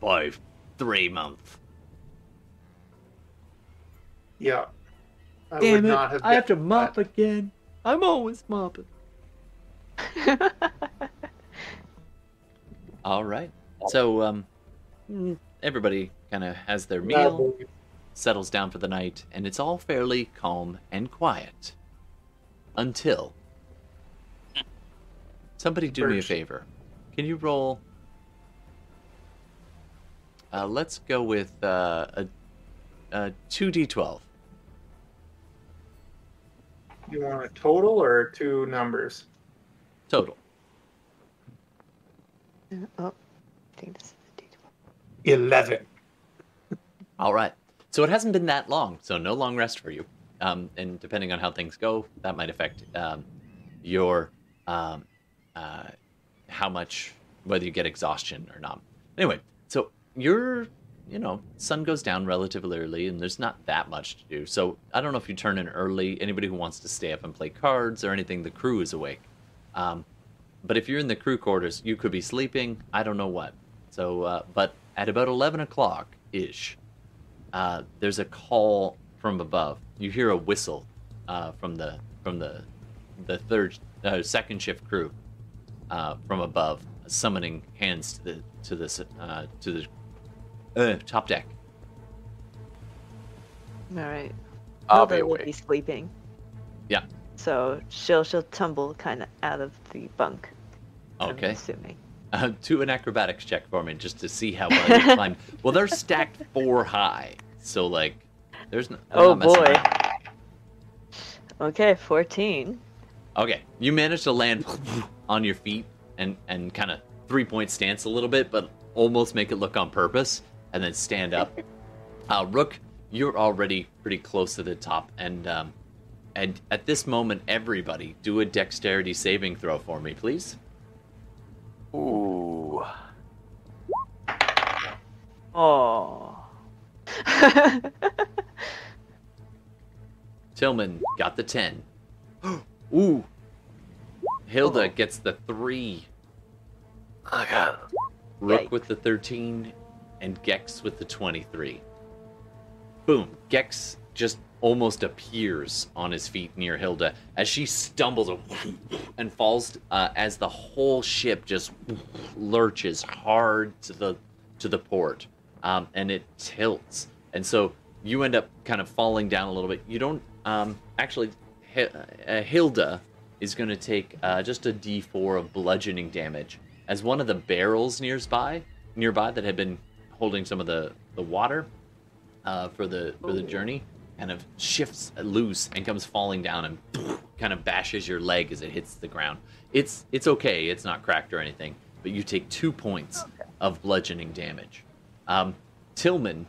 By three months. yeah. I would Damn it! not have I have to mop that. again. I'm always mopping. All right. So um, everybody kind of has their meal, settles down for the night, and it's all fairly calm and quiet. Until somebody do me a favor. Can you roll? Uh, let's go with uh, a a two d twelve. You want a total or two numbers? total. Oh, I think this is the D12. Eleven. All right. So it hasn't been that long, so no long rest for you. Um, and depending on how things go, that might affect um, your um, uh, how much whether you get exhaustion or not. Anyway, so you're you know sun goes down relatively early, and there's not that much to do. So I don't know if you turn in early. Anybody who wants to stay up and play cards or anything, the crew is awake. But if you're in the crew quarters, you could be sleeping. I don't know what. So, uh, but at about eleven o'clock ish, uh, there's a call from above. You hear a whistle uh, from the from the the third uh, second shift crew uh, from above, summoning hands to the to this uh, to the uh, top deck. All right. I'll be Hilda will be sleeping. Yeah. So she'll she'll tumble kind of out of the bunk. I'm Okay. assuming. Uh, do an acrobatics check for me just to see how well you climb. Well, they're stacked four high, so like, there's no. Oh boy. Okay, fourteen. Okay, you managed to land on your feet and and kind of three point stance a little bit, but almost make it look on purpose, and then stand up. Uh, Rook, you're already pretty close to the top, and um, and at this moment, everybody do a dexterity saving throw for me, please. Ooh. Oh. Tillman got the 10. Ooh. Hilda Oh. gets the 3. I got. Rook Yikes. with the 13 and Gex with the 23. Boom. Gex just almost appears on his feet near Hilda as she stumbles and falls uh, as the whole ship just lurches hard to the to the port um, and it tilts. And so you end up kind of falling down a little bit. You don't um, actually uh, Hilda is going to take uh, just a d4 of bludgeoning damage as one of the barrels nearby nearby that had been holding some of the, the water uh, for the for the journey kind of shifts loose and comes falling down and kind of bashes your leg as it hits the ground. It's it's okay. It's not cracked or anything, but you take two points of bludgeoning damage. Um, Tillman,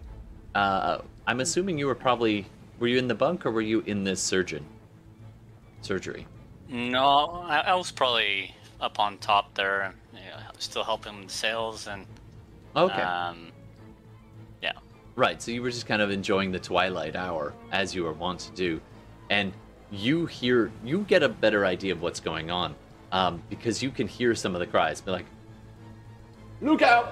uh, I'm assuming you were probably were you in the bunk or were you in this surgeon surgery? No, I, I was probably up on top there, you know, still helping with sails and Okay. um, Right, so you were just kind of enjoying the twilight hour as you were wont to do, and you hear, you get a better idea of what's going on, um, because you can hear some of the cries, be like, "Look out!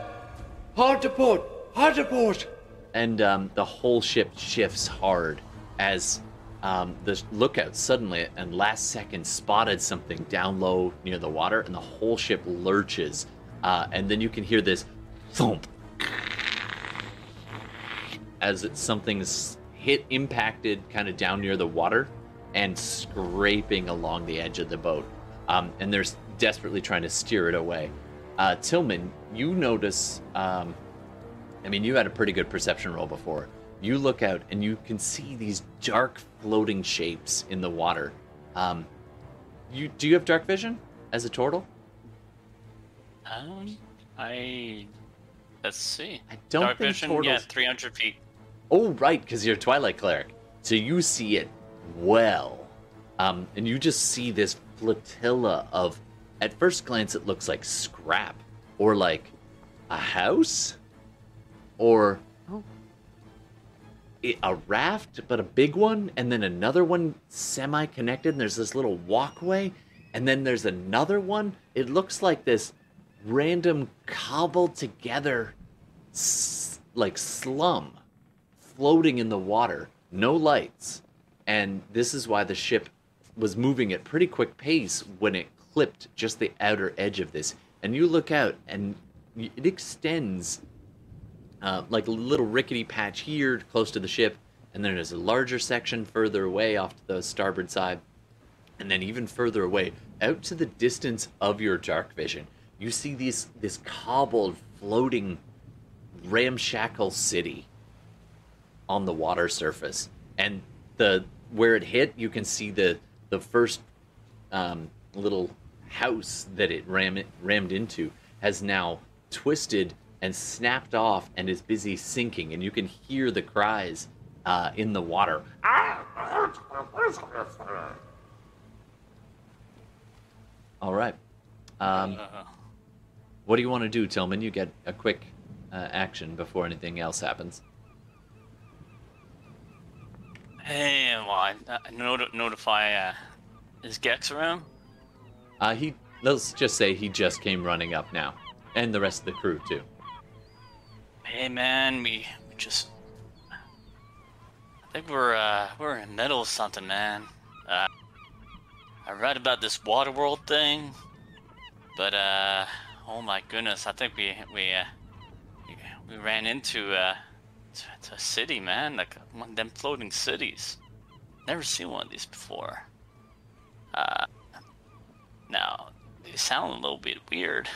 Hard to port! Hard to port!" And um, the whole ship shifts hard as um, the lookout suddenly and last second spotted something down low near the water, and the whole ship lurches, uh, and then you can hear this thump as it, something's hit impacted kind of down near the water and scraping along the edge of the boat. Um, and they're desperately trying to steer it away. Uh, tillman you notice um, i mean you had a pretty good perception roll before. You look out and you can see these dark floating shapes in the water. Um, you do you have dark vision as a turtle? Um, I let's see. i don't Dark think vision, turtles yeah, 300 feet. Oh, right, because you're a Twilight Cleric. So you see it well. Um, and you just see this flotilla of, at first glance, it looks like scrap or like a house or Oh. a raft, but a big one, and then another one semi connected. And there's this little walkway, and then there's another one. It looks like this random cobbled together s- like slum floating in the water, no lights. And this is why the ship was moving at pretty quick pace when it clipped just the outer edge of this. And you look out, and it extends uh, like a little rickety patch here close to the ship, and then there's a larger section further away off to the starboard side, and then even further away, out to the distance of your dark vision, you see these this cobbled, floating, ramshackle city on the water surface, and the where it hit, you can see the the first um, little house that it ram rammed into has now twisted and snapped off and is busy sinking, and you can hear the cries uh, in the water. All right. Um, what do you want to do, Tillman? You get a quick uh, action before anything else happens. Hey, well, I, I noti- notify. Uh, is Gex around? Uh, he let's just say he just came running up now, and the rest of the crew too. Hey, man, we, we just. I think we're uh, we're in the middle of something, man. Uh, I read about this Waterworld thing, but uh, oh my goodness, I think we we uh, we ran into uh, t- t- a city, man, like one of them floating cities. Never seen one of these before. Uh, now they sound a little bit weird.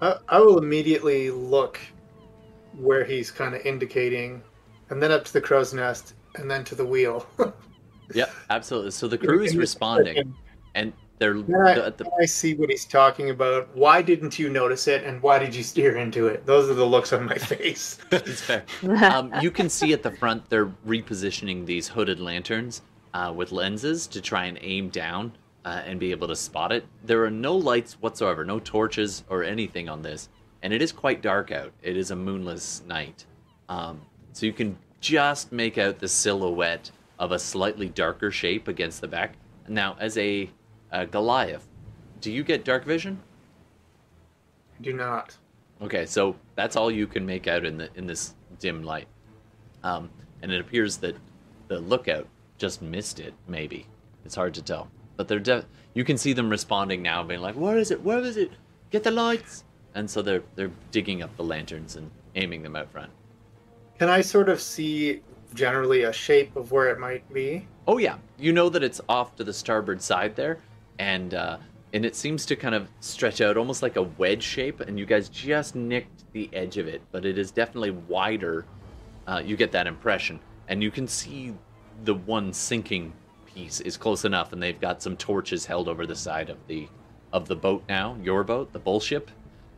I, I will immediately look where he's kind of indicating, and then up to the crow's nest, and then to the wheel. Yep, absolutely. So the crew is responding, and they're I, the, the, I see what he's talking about. Why didn't you notice it, and why did you steer into it? Those are the looks on my face. fair. Um, you can see at the front they're repositioning these hooded lanterns uh, with lenses to try and aim down uh, and be able to spot it. There are no lights whatsoever, no torches or anything on this, and it is quite dark out. It is a moonless night, um, so you can just make out the silhouette of a slightly darker shape against the back. Now, as a, a Goliath, do you get dark vision? I do not. Okay, so that's all you can make out in the in this dim light, um, and it appears that the lookout just missed it. Maybe it's hard to tell, but they're de- you can see them responding now, being like, "Where is it? Where is it? Get the lights!" And so they're they're digging up the lanterns and aiming them out front. Can I sort of see generally a shape of where it might be? Oh yeah, you know that it's off to the starboard side there, and uh, and it seems to kind of stretch out almost like a wedge shape. And you guys just nicked the edge of it, but it is definitely wider. Uh, you get that impression, and you can see the one sinking piece is close enough, and they've got some torches held over the side of the of the boat now, your boat, the bullship,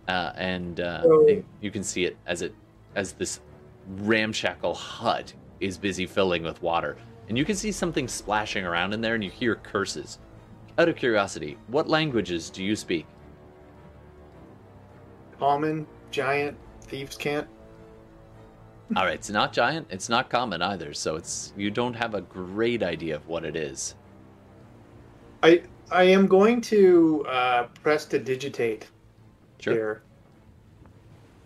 uh, and uh, Oh. you can see it as it as this ramshackle hut is busy filling with water. And you can see something splashing around in there and you hear curses. Out of curiosity, what languages do you speak? Common, giant, thieves' cant. All right, it's not giant, it's not common either, so it's you don't have a great idea of what it is. I I am going to uh, prestidigitate Sure. here.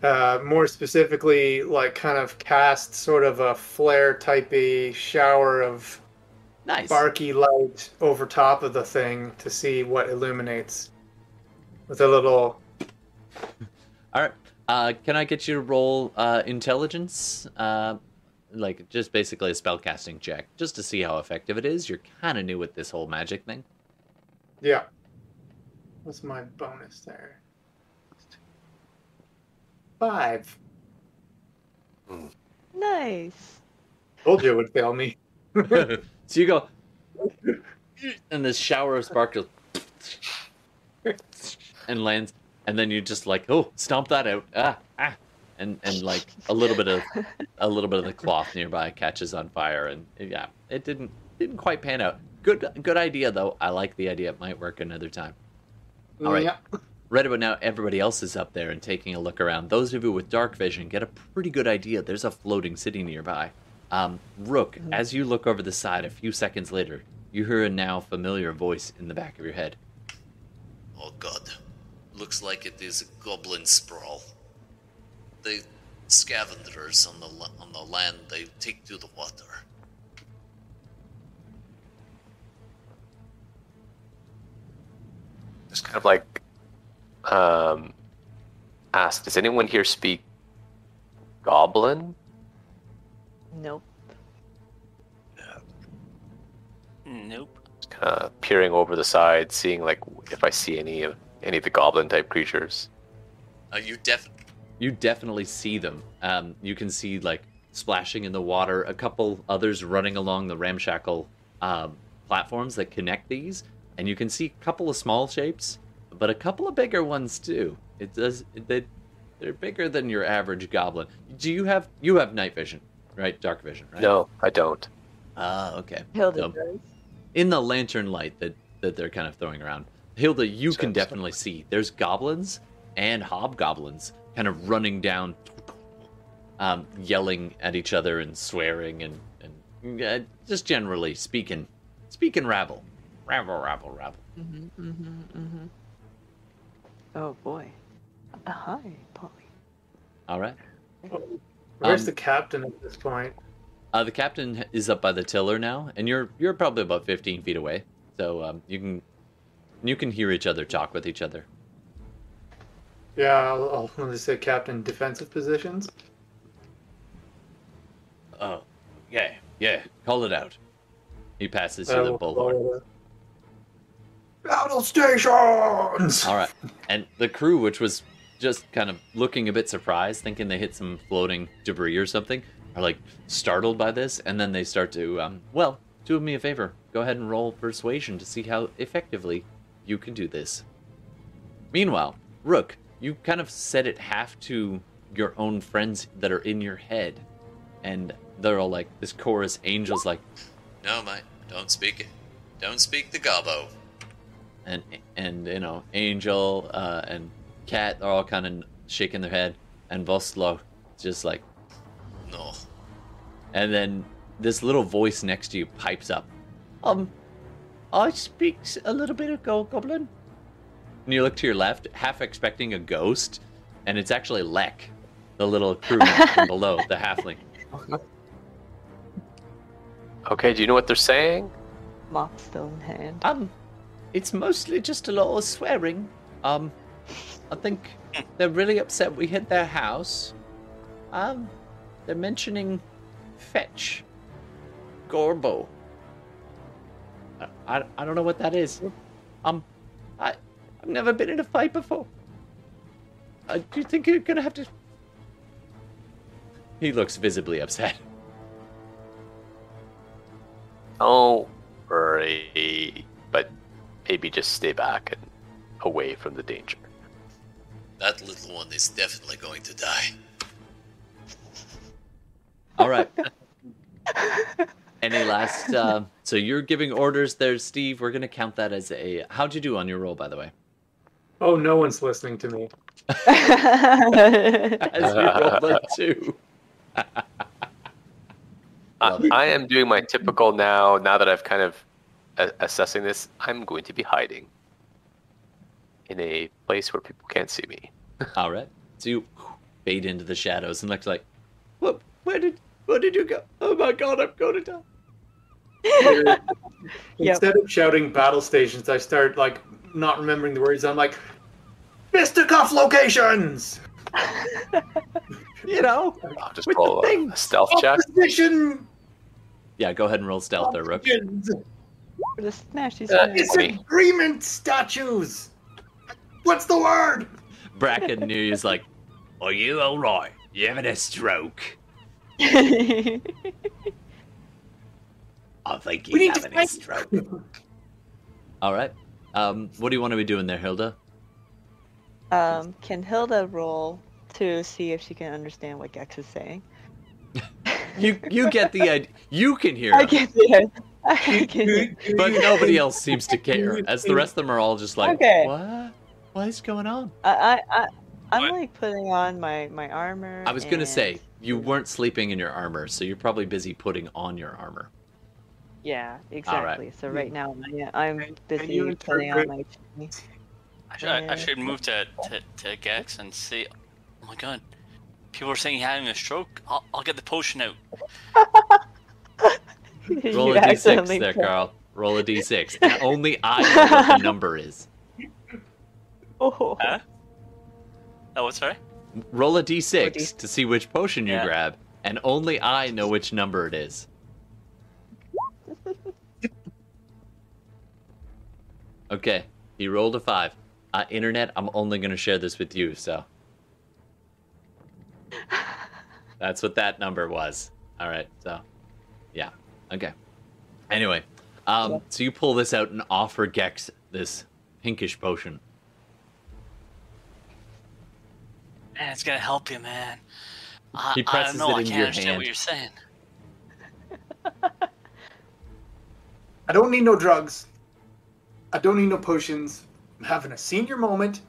Uh, more specifically, like kind of cast sort of a flare typey shower of Nice. barky light over top of the thing to see what illuminates. With a little All right. Uh, can I get you to roll uh, intelligence? Uh, like just basically a spellcasting check, just to see how effective it is. You're kind of new with this whole magic thing. yeah. What's my bonus there? Five. Nice. Told you it would fail me. so you go, and this shower of sparkles, and lands, and then you just like, oh, stomp that out, ah, ah, and and like a little bit of a little bit of the cloth nearby catches on fire, and yeah, it didn't didn't quite pan out. Good good idea though. I like the idea. It might work another time. All right. Right about now, everybody else is up there and taking a look around. Those of you with dark vision get a pretty good idea. There's a floating city nearby. Um, Rook, as you look over the side a few seconds later, you hear a now familiar voice in the back of your head. Oh god. Looks like it is a goblin sprawl. The scavengers on the on the land they take to the water. Just kind of like um, ask, does anyone here speak Goblin? Nope. Nope. Just kind of peering over the side, seeing like if I see any of any of the Goblin type creatures. Uh, you def You definitely see them. Um, you can see like splashing in the water, a couple others running along the ramshackle um, platforms that connect these, and you can see a couple of small shapes, but a couple of bigger ones too. It does they they're bigger than your average goblin. Do you have you have night vision, right? Dark vision, right? No, I don't. Ah, okay. Hilda So- does. in the lantern light that that they're kind of throwing around hilda you can Sounds definitely see there's goblins and hobgoblins kind of running down um, yelling at each other and swearing and, and uh, just generally speaking speaking rabble rabble rabble rabble Mm-hmm, mm-hmm, mm-hmm. Oh boy. Uh, hi, Polly. all right Where's Um, the captain at this point? uh, the captain is up by the tiller now and you're you're probably about 15 feet away so um, you can you can hear each other talk with each other Yeah, I'll, I'll just say captain defensive positions. oh yeah yeah call it out he passes you the bullhorn call it a- Battle stations. All right. And the crew, which was just kind of looking a bit surprised, thinking they hit some floating debris or something, are like startled by this. And then they start to, um, well, do me a favor. Go ahead and roll persuasion to see how effectively you can do this. Meanwhile, Rook, you kind of set it half to your own friends that are in your head. And they're all like, this chorus, Angel's like, No, mate, don't speak it. Don't speak the gobbo. and and you know Angel uh, and Cat are all kind of shaking their head, and Voslo just like, No. and then this little voice next to you pipes up, um, I speak a little bit of Gold Goblin. And you look to your left, half expecting a ghost, and it's actually Lek, the little crewman from below, the halfling. Okay, do you know what they're saying? Mop still in hand. Um, it's mostly just a lot of swearing. Um, I think they're really upset we hit their house. Um, they're mentioning fetch, Gorbo. I, I, I don't know what that is. Um, I I've never been in a fight before. Uh, do you think you're gonna have to? He looks visibly upset. Don't worry, but maybe just stay back and away from the danger. That little one is definitely going to die. All right. Any last? Uh, so you're giving orders there, Steve. We're gonna count that as a. How'd you do on your roll, by the way? Oh, no one's listening to me. As we rolled a two. Uh, I am doing my typical now. Now that I've kind of a- assessing this, I'm going to be hiding in a place where people can't see me. All right. So you fade into the shadows and look like, what? Where did? Where did you go? Oh my God! I'm going to die. Instead of shouting battle stations, I start like not remembering the words. I'm like, fisticuff locations, You know. I'll just With the roll a, thing. a stealth check. opposition, Yeah. Go ahead and roll stealth there, Rook. options, the smashy Uh, it's me. disagreement statues. What's the word? Bracken knew he's like, are you all right? You having a stroke? I think We he's need to having a fight. stroke. All right. Um, what do you want to be doing there, Hilda? um, can Hilda roll to see if she can understand what Gex is saying? You you get the idea. You can hear I him, can hear. I can hear. but nobody else seems to care. As the rest of them are all just like, Okay. what? What is going on? I, I, I, I'm What? like putting on my my armor. I was gonna say you weren't sleeping in your armor, so you're probably busy putting on your armor. Yeah, exactly. So right now, yeah, I'm Can- can busy you putting on my. interpret- I should, I, I should move to, to, to Gex and see. oh my god, people are saying he's having a stroke. I'll, I'll get the potion out. Roll You a d6 there, put- Carl. Roll a d6, and only I know what the number is. Oh. Huh? Oh, what's sorry? Roll a d6 D6. to see which potion you Yeah. grab, and only I know which number it is. Okay, he rolled a five. Uh, internet, I'm only going to share this with you, so. That's what that number was. All right, so. Yeah, okay. Anyway, um, so you pull this out and offer Gex this pinkish potion. Man, it's gonna help you, man. I, He I presses don't know. it I into can't your understand hand. what you're saying. I don't need no drugs. I don't need no potions. I'm having a senior moment.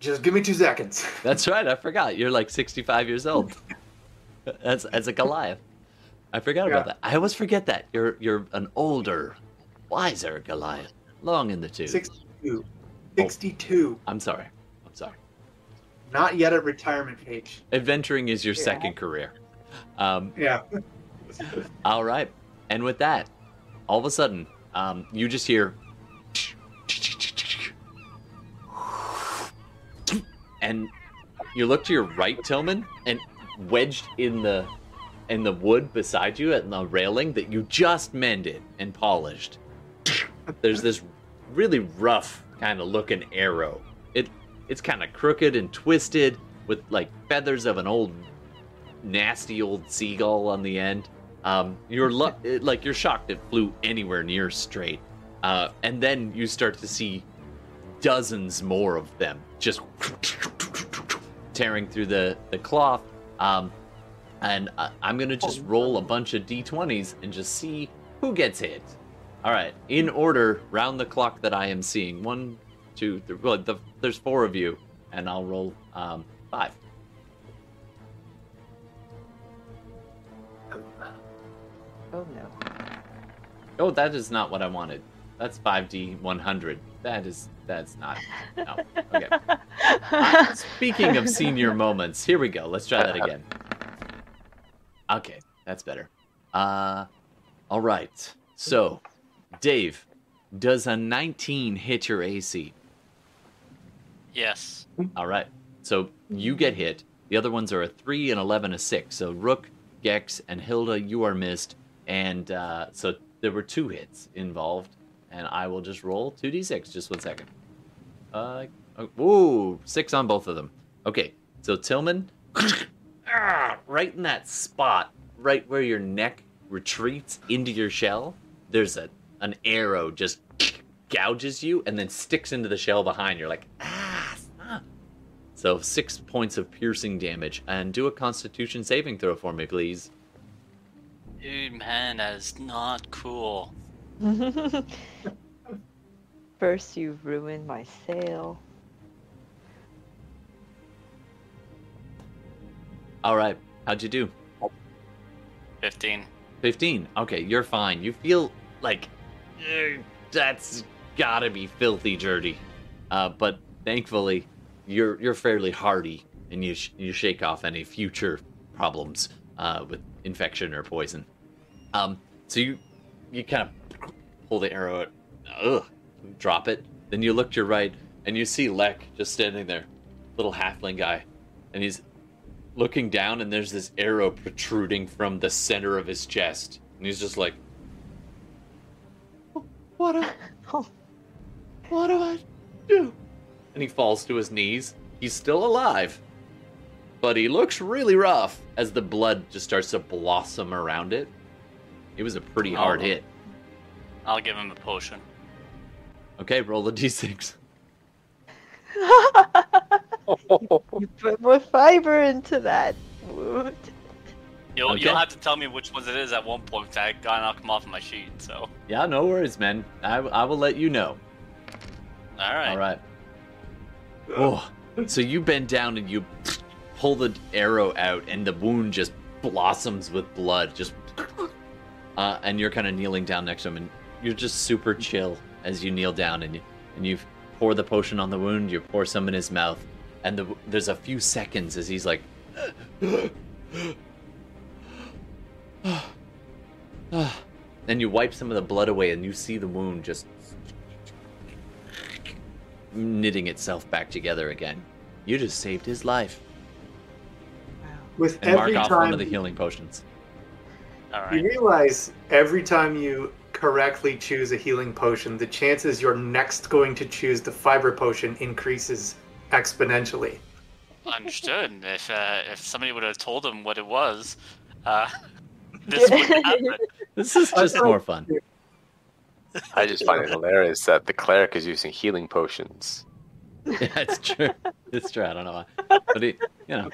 Just give me two seconds. That's right. I forgot. You're like 65 years old. As as a Goliath. I forgot about that. I always forget that. You're you're an older, wiser Goliath. Long in the tooth. 62. 62. I'm. I'm sorry. Not yet at retirement age. Adventuring is your Yeah. second career. Um, Yeah. all right. And with that, all of a sudden, um, you just hear and you look to your right, Tillman, and wedged in the in the wood beside you at the railing that you just mended and polished. There's this really rough kind of looking arrow. It it's kind of crooked and twisted with like feathers of an old nasty old seagull on the end. Um, you're it- like you're shocked it flew anywhere near straight. Uh, and then you start to see dozens more of them just tearing through the the cloth. Um, and I, I'm gonna just roll a bunch of d20s and just see who gets hit. All right, in order, round the clock that I am seeing. One, two, three. Well, the, there's four of you, and I'll roll um, five. Oh no. Oh, that is not what I wanted. That's 5d 100. That is that's not. No. Okay. Uh, speaking of senior moments, here we go. Let's try that again. Okay, that's better. Uh all right. So, Dave, does a 19 hit your AC? Yes. All right. So you get hit. The other ones are a three and eleven, a six. So Rook, Gex, and Hilda, you are missed. And uh, so there were two hits involved. And I will just roll two d six. Just one second. Uh, oh, ooh, six on both of them. Okay. So Tillman, ah, right in that spot, right where your neck retreats into your shell. There's a an arrow just gouges you and then sticks into the shell behind. You're like, ah. So six points of piercing damage, and do a Constitution saving throw for me, please. Dude, man, that is not cool. First, you ruined my sail. All right, how'd you do? 15. 15. Okay, you're fine. You feel like "Eh, that's gotta be filthy dirty, uh, but thankfully you're you're fairly hardy, and you sh- you shake off any future problems uh, with infection or poison. Um, so you you kind of pull the arrow out, ugh, drop it. Then you look to your right, and you see Lek just standing there, little halfling guy, and he's looking down, and there's this arrow protruding from the center of his chest, and he's just like, "What? Oh. what do I do?" And he falls to his knees. He's still alive, but he looks really rough as the blood just starts to blossom around it. It was a pretty hard Oh. hit. I'll give him a potion. Okay, roll a d6. You put more fiber into that wound. You'll, Okay. you'll have to tell me which ones it is at one point. I gotta knock them off my sheet. So, Yeah, no worries, man. I, I will let you know. all right. All right. Oh, so you bend down and you pull the arrow out, and the wound just blossoms with blood. Just, uh, and you're kind of kneeling down next to him, and you're just super chill as you kneel down, and you and you pour the potion on the wound. You pour some in his mouth, and the, there's a few seconds as he's like. Then you wipe some of the blood away, and you see the wound just knitting itself back together again. You just saved his life. With And every mark off one of the healing potions. All you realize every time you correctly choose a healing potion, the chances you're next going to choose the fiber potion increases exponentially. Understood. If uh, if somebody would have told him what it was, uh, this wouldn't happen. This is just more fun. I just find it hilarious that the cleric is using healing potions. Yeah, it's true. It's true. I don't know why. But he, you know,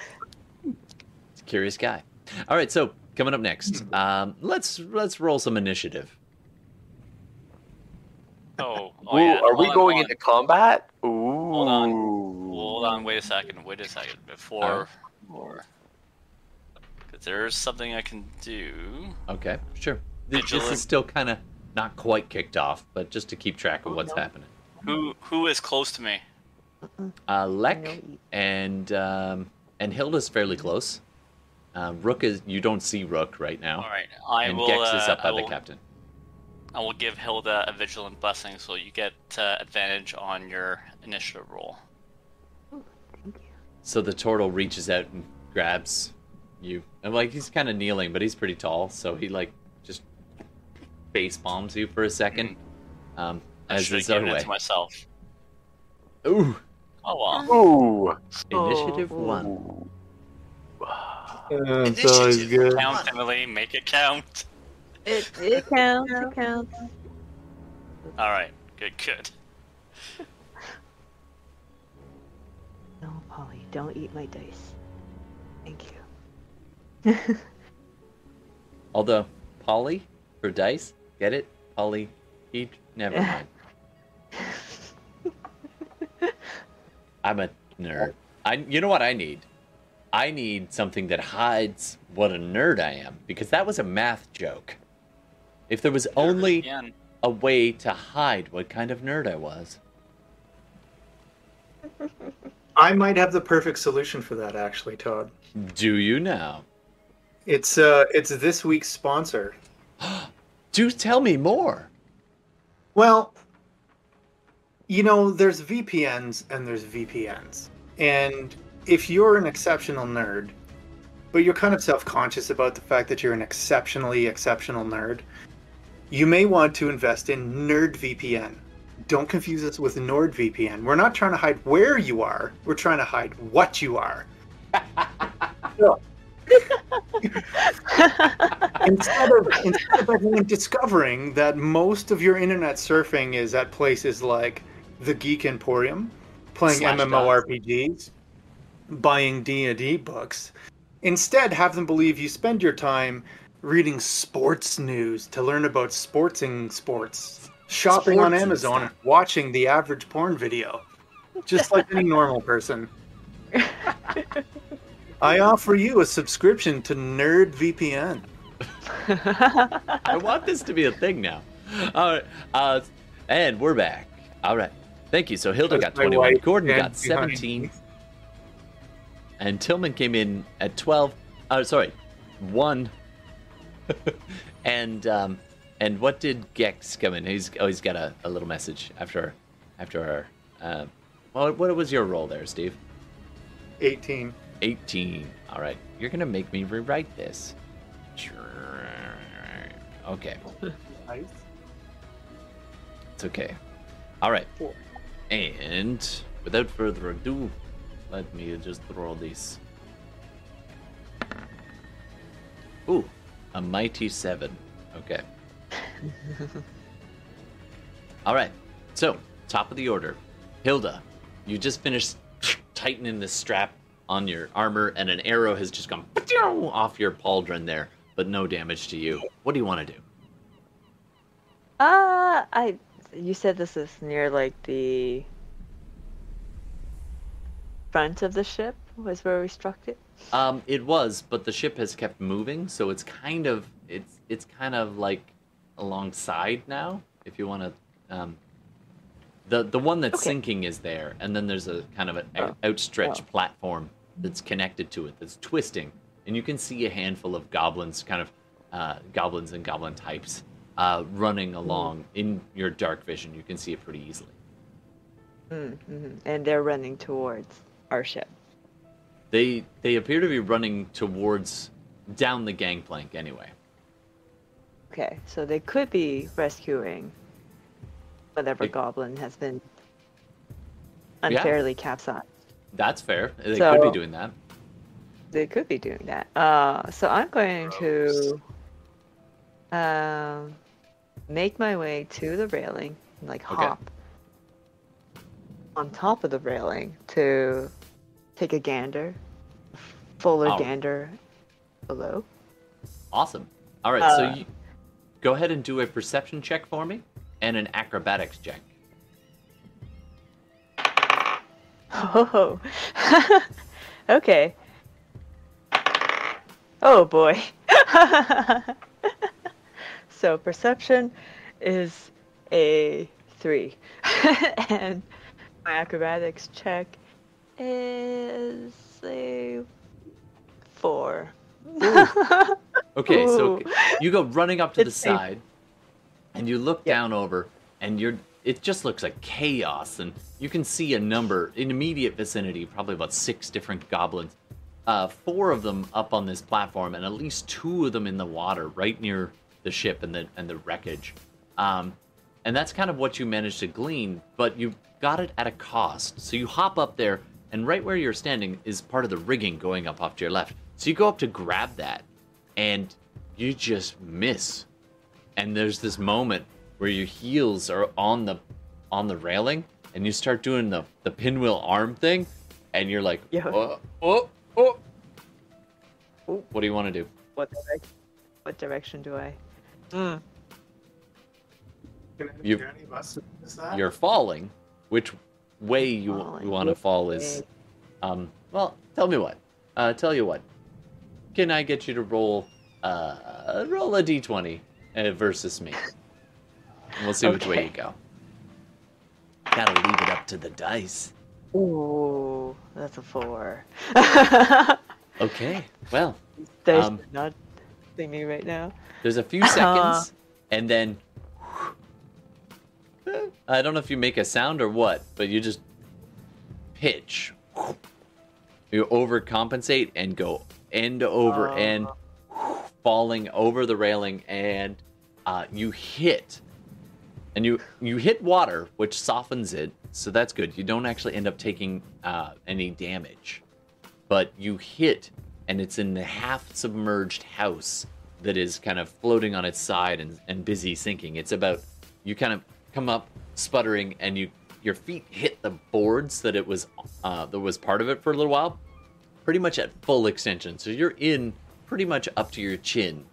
it's a curious guy. All right, so coming up next, um, let's let's roll some initiative. Oh, oh Ooh, yeah. are hold we on, going into combat? Ooh. Hold on. on. Hold on. Wait a second. Wait a second. Before, Alright. or because there's something I can do. Okay, sure. This, this is still kind of not quite kicked off, but just to keep track of what's happening. Who who is close to me? Uh, No Lek and um, and Hilda's fairly close. Uh, Rook is you don't see Rook right now, All right. I and will. Gex is uh, up by I the captain. I will give Hilda a vigilant blessing, so you get uh, advantage on your initiative roll. Thank. So the tortle reaches out and grabs you, and like he's kind of kneeling, but he's pretty tall, so he like just face palms you for a second. Um, I as should have is it way. to myself. Ooh, Oh well. Ooh. initiative Oh. one. Ooh. That's always Initiative. good. Count, Emily. Make it count. It, it counts. It counts. All right. Good. Good. No, Polly, don't eat my dice. Thank you. Although Polly for dice, get it? Polly He never mind. I'm a nerd. I you know what I need? I need something that hides what a nerd I am because that was a math joke. If there was only Again, a way to hide what kind of nerd I was. I might have the perfect solution for that, actually, Todd. Do you now? It's uh, it's this week's sponsor. Do tell me more. Well, you know, there's VPNs and there's VPNs. And if you're an exceptional nerd, but you're kind of self conscious about the fact that you're an exceptionally exceptional nerd, you may want to invest in NerdVPN. Don't confuse us with NordVPN. We're not trying to hide where you are, we're trying to hide what you are. So, instead of instead of everyone discovering that most of your internet surfing is at places like the Geek Emporium, playing Slash MMORPGs, buying D&D books, instead have them believe you spend your time reading sports news to learn about sportsing sports, shopping on Sports and Amazon, and watching the average porn video, just like any normal person. I offer you a subscription to NerdVPN. I want this to be a thing now. All right, uh, and we're back. All right, thank you. So Hilda got 21, Gordon got 17, me. and Tillman came in at 12. Oh, sorry, one. and um, and what did Gex come in? He's oh, he's got a, a little message after after our. Uh, well, what was your role there, Steve? 18. 18. All right. You're going to make me rewrite this. Okay. Nice. It's okay. All right. And without further ado, let me just throw these. Ooh, a mighty seven. Okay. All right. So, top of the order. Hilda, you just finished tightening the strap on your armor, and an arrow has just gone off your pauldron there, but no damage to you. What do you want to do? Uh, I. You said this is near like the front of the ship was where we struck it. Um, it was, but the ship has kept moving, so it's kind of it's it's kind of like alongside now. If you want to, um, the the one that's Okay. sinking is there, and then there's a kind of an Oh. outstretched Oh. platform that's connected to it that's twisting, and you can see a handful of goblins, kind of uh, goblins and goblin types, uh, running along in your dark vision. You can see it pretty easily. Mm-hmm. And they're running towards our ship. They they appear to be running towards down the gangplank anyway. Okay, so they could be rescuing whatever It- goblin has been Yeah. unfairly capsized. That's fair. They could be doing that. They could be doing that. Uh, so I'm going to um, make my way to the railing, and, like Okay. hop on top of the railing to take a gander, fuller Oh. gander below. Awesome. All right, so Uh, you, go ahead and do a perception check for me and an acrobatics check. Oh, okay. Oh boy. so perception is a three, and my acrobatics check is a four. Okay, so you go running up to the safe. side and you look Yeah. down over and you're it just looks like chaos and you can see a number in immediate vicinity, probably about six different goblins. Uh, four of them up on this platform and at least two of them in the water right near the ship and the and the wreckage. Um, and that's kind of what you managed to glean, but you got it at a cost. So you hop up there, and right where you're standing is part of the rigging going up off to your left. So you go up to grab that, and you just miss. And there's this moment where your heels are on the on the railing, and you start doing the the pinwheel arm thing, and you're like, Yeah. oh, oh, oh. What do you want to do? What direction? What direction do I? Can You- any of us is that? You're falling. Which way you, you want to fall is, um. Well, tell me what. Uh, tell you what. Can I get you to roll, uh, roll a d20 uh, versus me? And we'll see which way you go. Gotta leave it up to the dice. Ooh, that's a four. Okay. Well, There's Um, not thinking right now. There's a few Uh. seconds, and then I don't know if you make a sound or what, but you just pitch. You overcompensate and go end over Uh. end, falling over the railing, and uh, you hit. And you you hit water, which softens it, so that's good. You don't actually end up taking uh, any damage, but you hit, and it's in the half submerged house that is kind of floating on its side and, and busy sinking. It's about you kind of come up sputtering and you your feet hit the boards that it was uh, that was part of it for a little while, pretty much at full extension. So you're in pretty much up to your chin,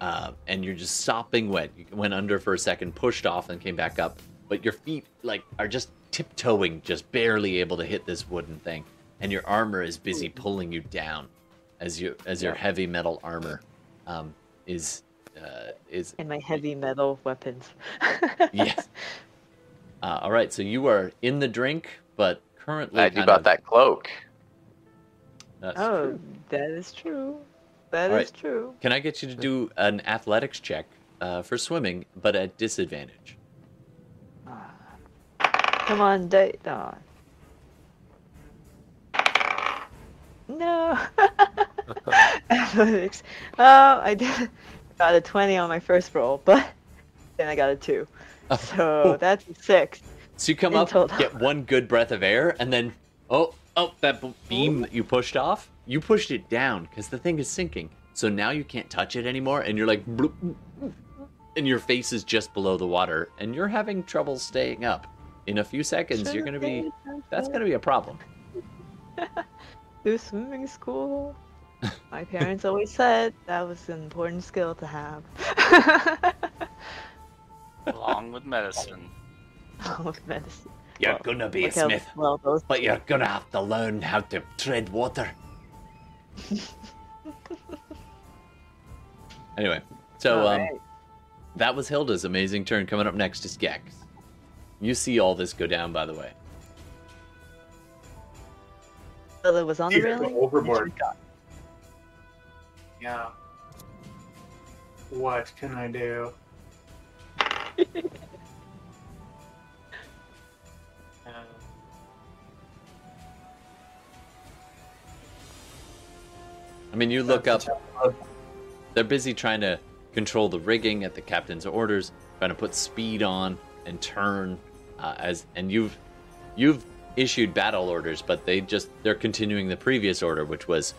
uh, and you're just sopping wet. You went under for a second, pushed off, and came back up. But your feet like are just tiptoeing, just barely able to hit this wooden thing, and your armor is busy pulling you down as you as your heavy metal armor um, is uh, is And my heavy metal weapons. yes. Uh, all right, so you are in the drink, but currently Glad you got of- that cloak. That's oh, true. that is true. That is Alright. true. Can I get you to do an athletics check uh, for swimming, but at disadvantage? Come on, date. Oh. No. Athletics. Oh, I did. Got a 20 on my first roll, but then I got a 2. So that's 6. So you come In up, total. get one good breath of air, and then oh oh that b- beam that you pushed off, you pushed it down because the thing is sinking. So now you can't touch it anymore, and you're like, bloop, and your face is just below the water, and you're having trouble staying up. In a few seconds, you're gonna be. That's gonna be a problem. Do swimming school. My parents always said that was an important skill to have. Along with medicine. Along With medicine. You're gonna be a smith, Well, those but you're gonna have to learn how to tread water. anyway, so um, Alright. that was Hilda's amazing turn. Coming up next is Gex. You see all this go down, by the way. Hilda was on the You go railing. overboard. Yeah. What can I do? I mean, you look up. They're busy trying to control the rigging at the captain's orders, trying to put speed on and turn. Uh, as and you've you've issued battle orders, but they just they're continuing the previous order, which was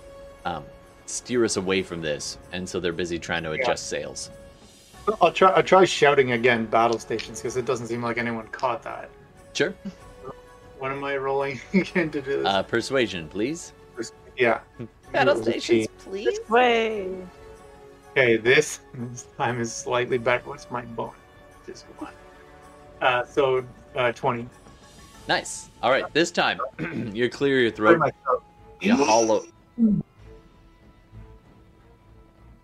um, steer us away from this, and so they're busy trying to adjust sails. I'll try. I'll try shouting again. Battle stations, because it doesn't seem like anyone caught that. Sure. What am I rolling again to do this? Uh, persuasion, please. yeah. Battle It stations, cheat. please. This way. Okay, this, this time is slightly better. What's my bone, Just one. Uh, so uh, twenty. Nice. All right, this time you're clear your throat. my throat. You hollow.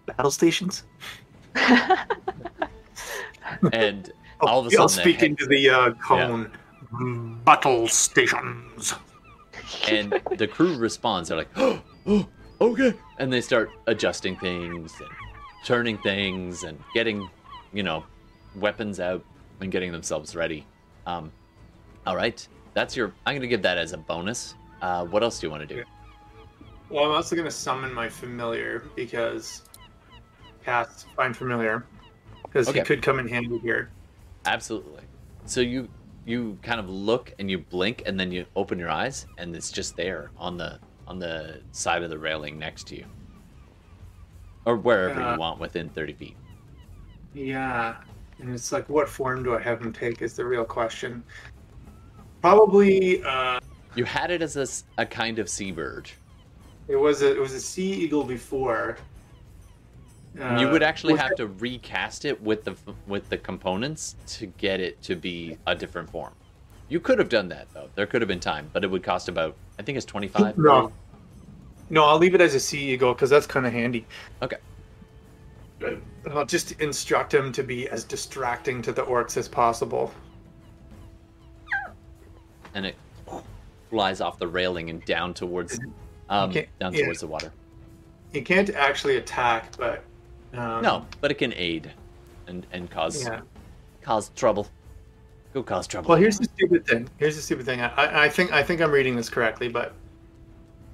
Battle stations. And all of a I'll sudden, the speak head- into the uh, cone. Battle stations. and the crew responds. They're like, oh, oh, okay, and they start adjusting things and turning things and getting, you know, weapons out and getting themselves ready. Um, all right, that's your. I'm gonna give that as a bonus. Uh, what else do you want to do? Well, I'm also going to summon my familiar because cast find familiar because Okay. he could come in handy here. Absolutely. So you you kind of look and you blink and then you open your eyes and it's just there on the on the side of the railing next to you, or wherever Uh, you want within 30 feet. Yeah, and it's like, what form do I have him take? Is the real question. Probably, uh, You had it as a, a kind of seabird. it was a it was a sea eagle before, you would Uh, actually have it- to recast it with the with the components to get it to be a different form. You could have done that though. There could have been time, but it would cost about I think it's twenty five. No. No, I'll leave it as a sea eagle because that's kind of handy. Okay. I'll just instruct him to be as distracting to the orcs as possible. and it flies off the railing and down towards um, down yeah. towards the water. He can't actually attack, but um, No, but it can aid and and cause Yeah. cause trouble. Go cause trouble. Well, here's the stupid thing. Here's the stupid thing. I, I think I think I'm reading this correctly, but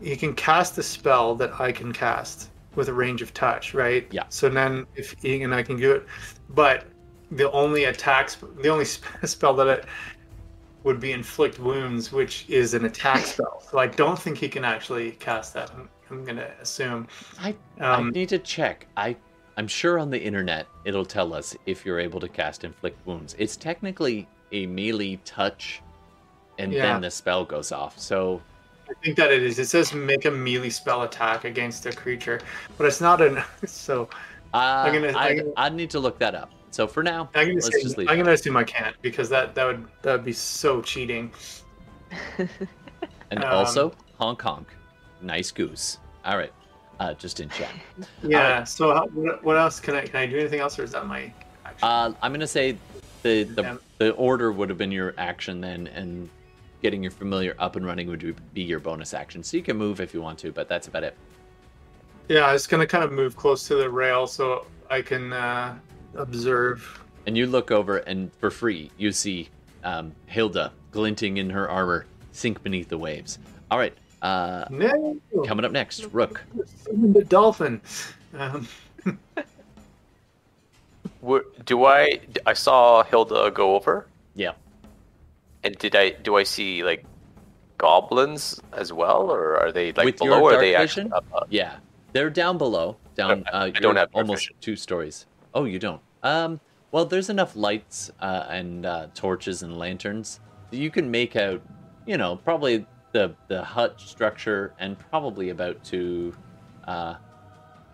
he can cast a spell that I can cast with a range of touch, right? Yeah. So then, if he and I can do it, but the only attacks, the only spell that it would be inflict wounds, which is an attack spell. So I don't think he can actually cast that. I'm, I'm gonna assume. I, I Um, need to check. I I'm sure on the internet it'll tell us if you're able to cast inflict wounds. It's technically a melee touch, and Yeah. then the spell goes off. So I think that it is. It says make a melee spell attack against a creature, but it's not an. So uh, gonna- I I'm gonna- I need to look that up. So for now, I'm gonna let's say, just leave. I'm gonna assume I can't because that that would that would be so cheating. And um, also honk honk, nice goose. All right, uh, just in chat. Yeah. So how, what, what else can I can I do anything else or is that my action? Uh, I'm gonna say the the, Yeah. the order would have been your action then, and getting your familiar up and running would be your bonus action. So you can move if you want to, but that's about it. yeah, I was gonna kind of move close to the rail so I can uh, observe. And you look over, and for free, you see um, Hilda glinting in her armor sink beneath the waves. All right, uh, No, coming up next, Rook. the dolphin. Um, Do I? I saw Hilda go over, Yeah, and did I? Do I see like goblins as well, or are they like With below? your are they vision? actually yeah, they're down below. Down. I- I Uh, don't have almost vision. two stories. Oh, you don't. Um. Well, there's enough lights uh, and uh, torches and lanterns that you can make out. You know, probably the the hut structure and probably about to, uh,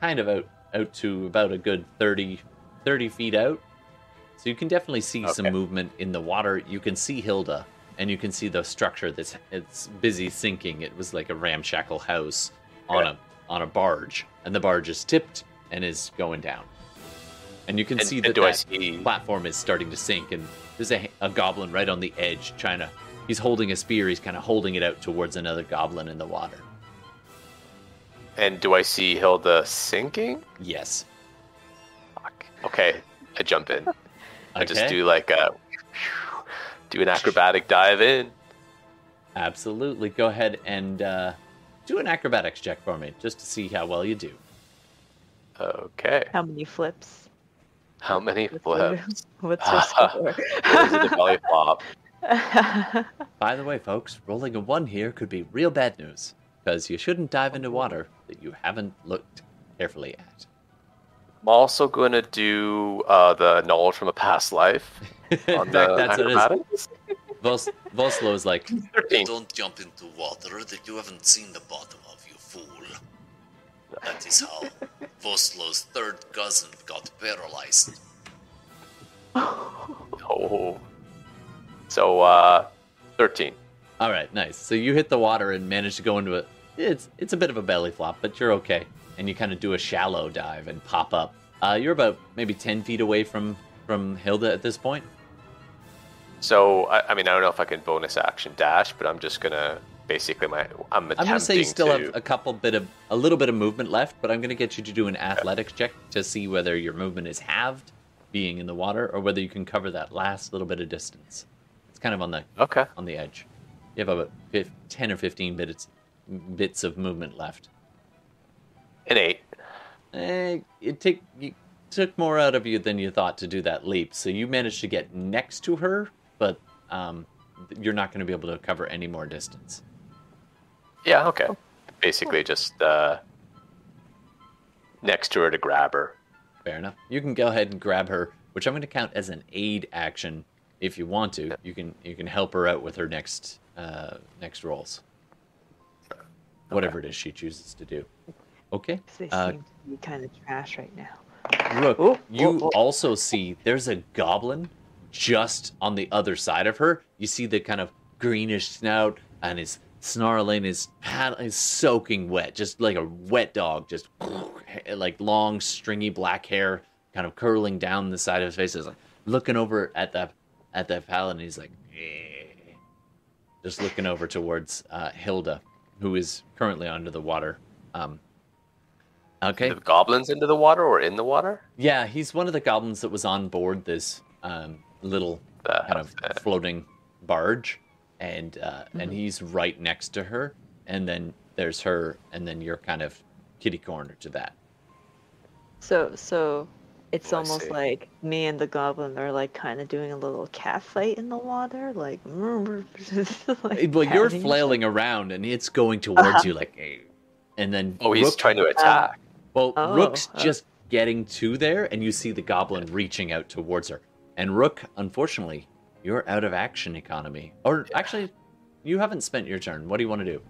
kind of out out to about a good 30, 30 feet out. So you can definitely see some movement in the water. You can see Hilda, and you can see the structure that's it's busy sinking. It was like a ramshackle house on Okay. a on a barge, and the barge is tipped and is going down. And you can And, see that, that see? platform is starting to sink, and there's a, a goblin right on the edge, trying to. He's holding a spear. He's kind of holding it out towards another goblin in the water. And do I see Hilda sinking? Yes. Fuck. Okay, I jump in. I just do like a do an acrobatic dive in. Absolutely. Go ahead and uh, do an acrobatics check for me, just to see how well you do. Okay. How many flips? How many What's flips? What's your score? The belly flop. By the way, folks, rolling a one here could be real bad news, because you shouldn't dive into water that you haven't looked carefully at. I'm also going to do uh, the knowledge from a past life In on fact, the that's what it is. Vos, Voslo is like, 13. Don't jump into water that you haven't seen the bottom of, you fool. That is how Voslo's third cousin got paralyzed. Oh. So, uh, 13. all right, nice. So you hit the water and manage to go into it. It's it's a bit of a belly flop, but you're okay. And you kind of do a shallow dive and pop up. Uh, you're about maybe ten feet away from from Hilda at this point. So, I, I mean, I don't know if I can bonus action dash, but I'm just going to basically, my I'm attempting I'm gonna say you still to. have a couple bit of a little bit of movement left, but I'm gonna get you to do an athletics check to see whether your movement is halved, being in the water, or whether you can cover that last little bit of distance. It's kind of on the Okay. on the edge. You have about ten or fifteen bits bits of movement left. An 8. Eh, it take you took more out of you than you thought to do that leap, so you managed to get next to her, but um, you're not going to be able to cover any more distance. Yeah, okay. Basically, just uh, next to her to grab her. Fair enough. You can go ahead and grab her, which I'm going to count as an aid action if you want to. You can you can help her out with her next uh, next rolls, whatever it is she chooses to do. Okay. They Uh, seem to be kind of trash right now. Rook, Oh, you oh, oh. also see there's a goblin just on the other side of her. You see the kind of greenish snout and his snarling, his pad is soaking wet, just like a wet dog, just like long, stringy black hair kind of curling down the side of his face. He's like looking over at that at that paladin. He's like, "Eh." just looking over towards uh, Hilda, who is currently under the water. Um, okay. The goblins into the water or in the water? Yeah, he's one of the goblins that was on board this um, little That- kind of floating barge, and uh, and he's right next to her, and then there's her, and then you're kind of kitty corner to that. So so it's Oh, almost like me and the goblin are like kind of doing a little cat fight in the water, like. like well, you're flailing around, and it's going towards Uh-huh. you like, and then Oh, he's Rook- trying to attack. Well, Oh, Rook's uh. just getting to there, and you see the goblin reaching out towards her. And Rook, unfortunately, you're out of action economy. Or actually, you haven't spent your turn. What do you want to do?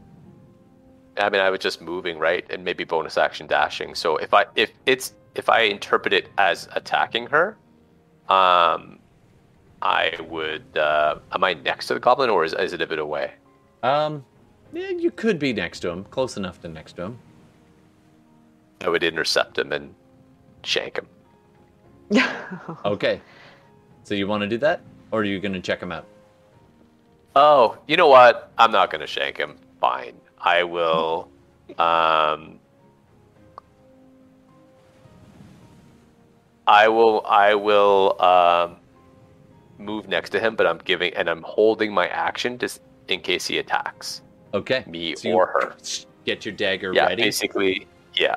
I mean, I was just moving right, and maybe bonus action dashing. So if I if it's if I interpret it as attacking her, um, I would. Uh, am I next to the goblin, or is is it a bit away? Um, yeah, you could be next to him, close enough to next to him. I would intercept him and shank him. Okay. So you want to do that, or are you going to check him out? Oh, you know what? I'm not going to shank him. Fine. I will. Um, I will. I will um, move next to him, but I'm giving and I'm holding my action just in case he attacks Okay. me So you or her. Get your dagger Yeah, ready. basically. Yeah,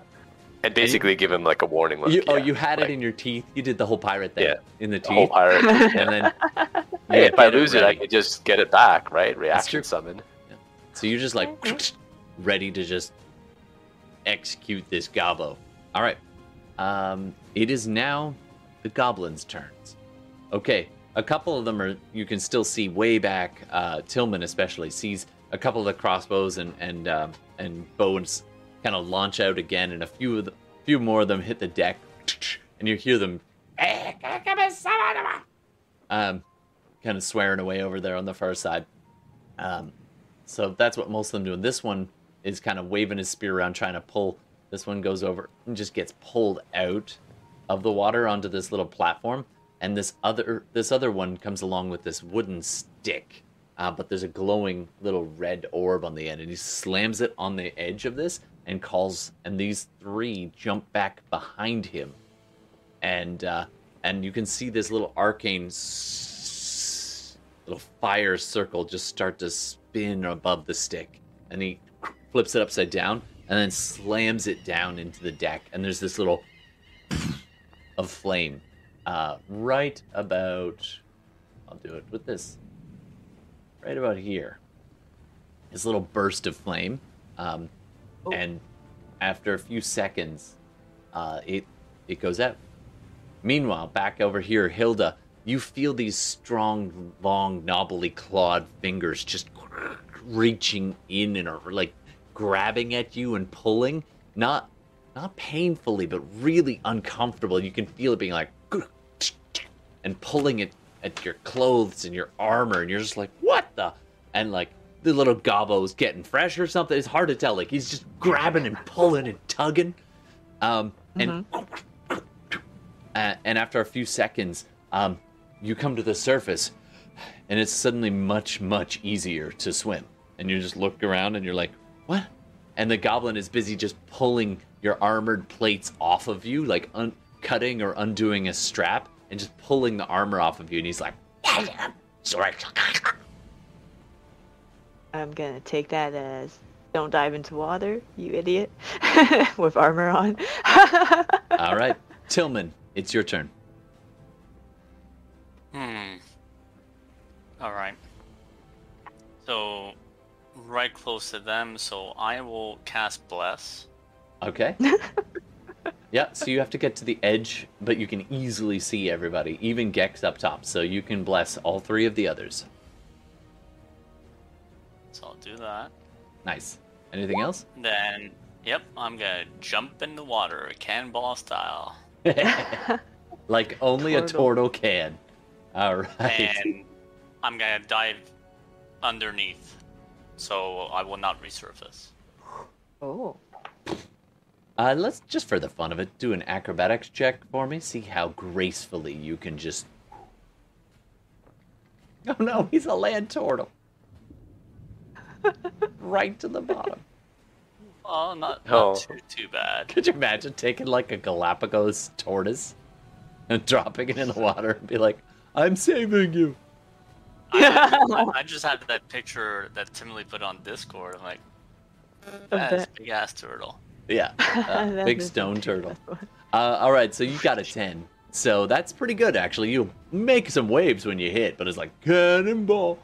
and basically give him like a warning look. You, oh, you had like, it in your teeth. You did the whole pirate thing Yeah. in the the whole pirate. and then Hey, if I lose it, I ready. can just get it back, right? true. Reaction summon. So you're just like ready to just execute this gobbo. All right. Um, it is now the goblins' turns. Okay, a couple of them are you can still see way back. Uh, Tillman especially sees a couple of the crossbows and and um, and bows kind of launch out again, and a few of the few more of them hit the deck, and you hear them um, kind of swearing away over there on the far side. Um, so that's what most of them do. And this one is kind of waving his spear around, trying to pull. This one goes over and just gets pulled out of the water onto this little platform. And this other this other one comes along with this wooden stick, uh, but there's a glowing little red orb on the end, and he slams it on the edge of this and calls. And these three jump back behind him, and uh, and you can see this little arcane little fire circle just start to spin above the stick. And he flips it upside down and then slams it down into the deck. And there's this little of flame uh, right about i'll do it with this right about here. This little burst of flame um, and after a few seconds uh, it it goes out Meanwhile, back over here, Hilda, you feel these strong, long, knobbly clawed fingers just reaching in and are like grabbing at you and pulling. Not not painfully, but really uncomfortable. You can feel it being like and pulling it at your clothes and your armor, and you're just like, what the? And like the little gobbo's getting fresh or something. It's hard to tell. Like he's just grabbing and pulling and tugging. Um, and uh, and after a few seconds, um, you come to the surface, and it's suddenly much, much easier to swim. And you just look around, and you're like, "What?" And the goblin is busy just pulling your armored plates off of you, like un- cutting or undoing a strap, and just pulling the armor off of you. And he's like, "Sorry." I'm gonna take that as don't dive into water, you idiot, with armor on. All right, Tillman, it's your turn. Hmm. All right. So, right close to them, so I will cast Bless. Okay. yeah, so you have to get to the edge, but you can easily see everybody, even Gex up top, so you can bless all three of the others. So I'll do that. Nice. Anything else? Then, yep, I'm gonna jump in the water, cannonball style. like only a Turtle. turtle can. All right. and I'm gonna dive underneath, so I will not resurface. oh. Uh, let's just for the fun of it do an acrobatics check for me. See how gracefully you can just. Oh no, he's a land turtle. Right to the bottom. Oh, not, Oh. too too bad. Could you imagine taking like a Galapagos tortoise and dropping it in the water and be like, "I'm saving you." I, I just had that picture that Timothy put on Discord. I'm like, that's bet. big ass turtle. Yeah, uh, big stone turtle. Uh, all right, so you got a 10. So that's pretty good, actually. You make some waves when you hit, but it's like cannonball.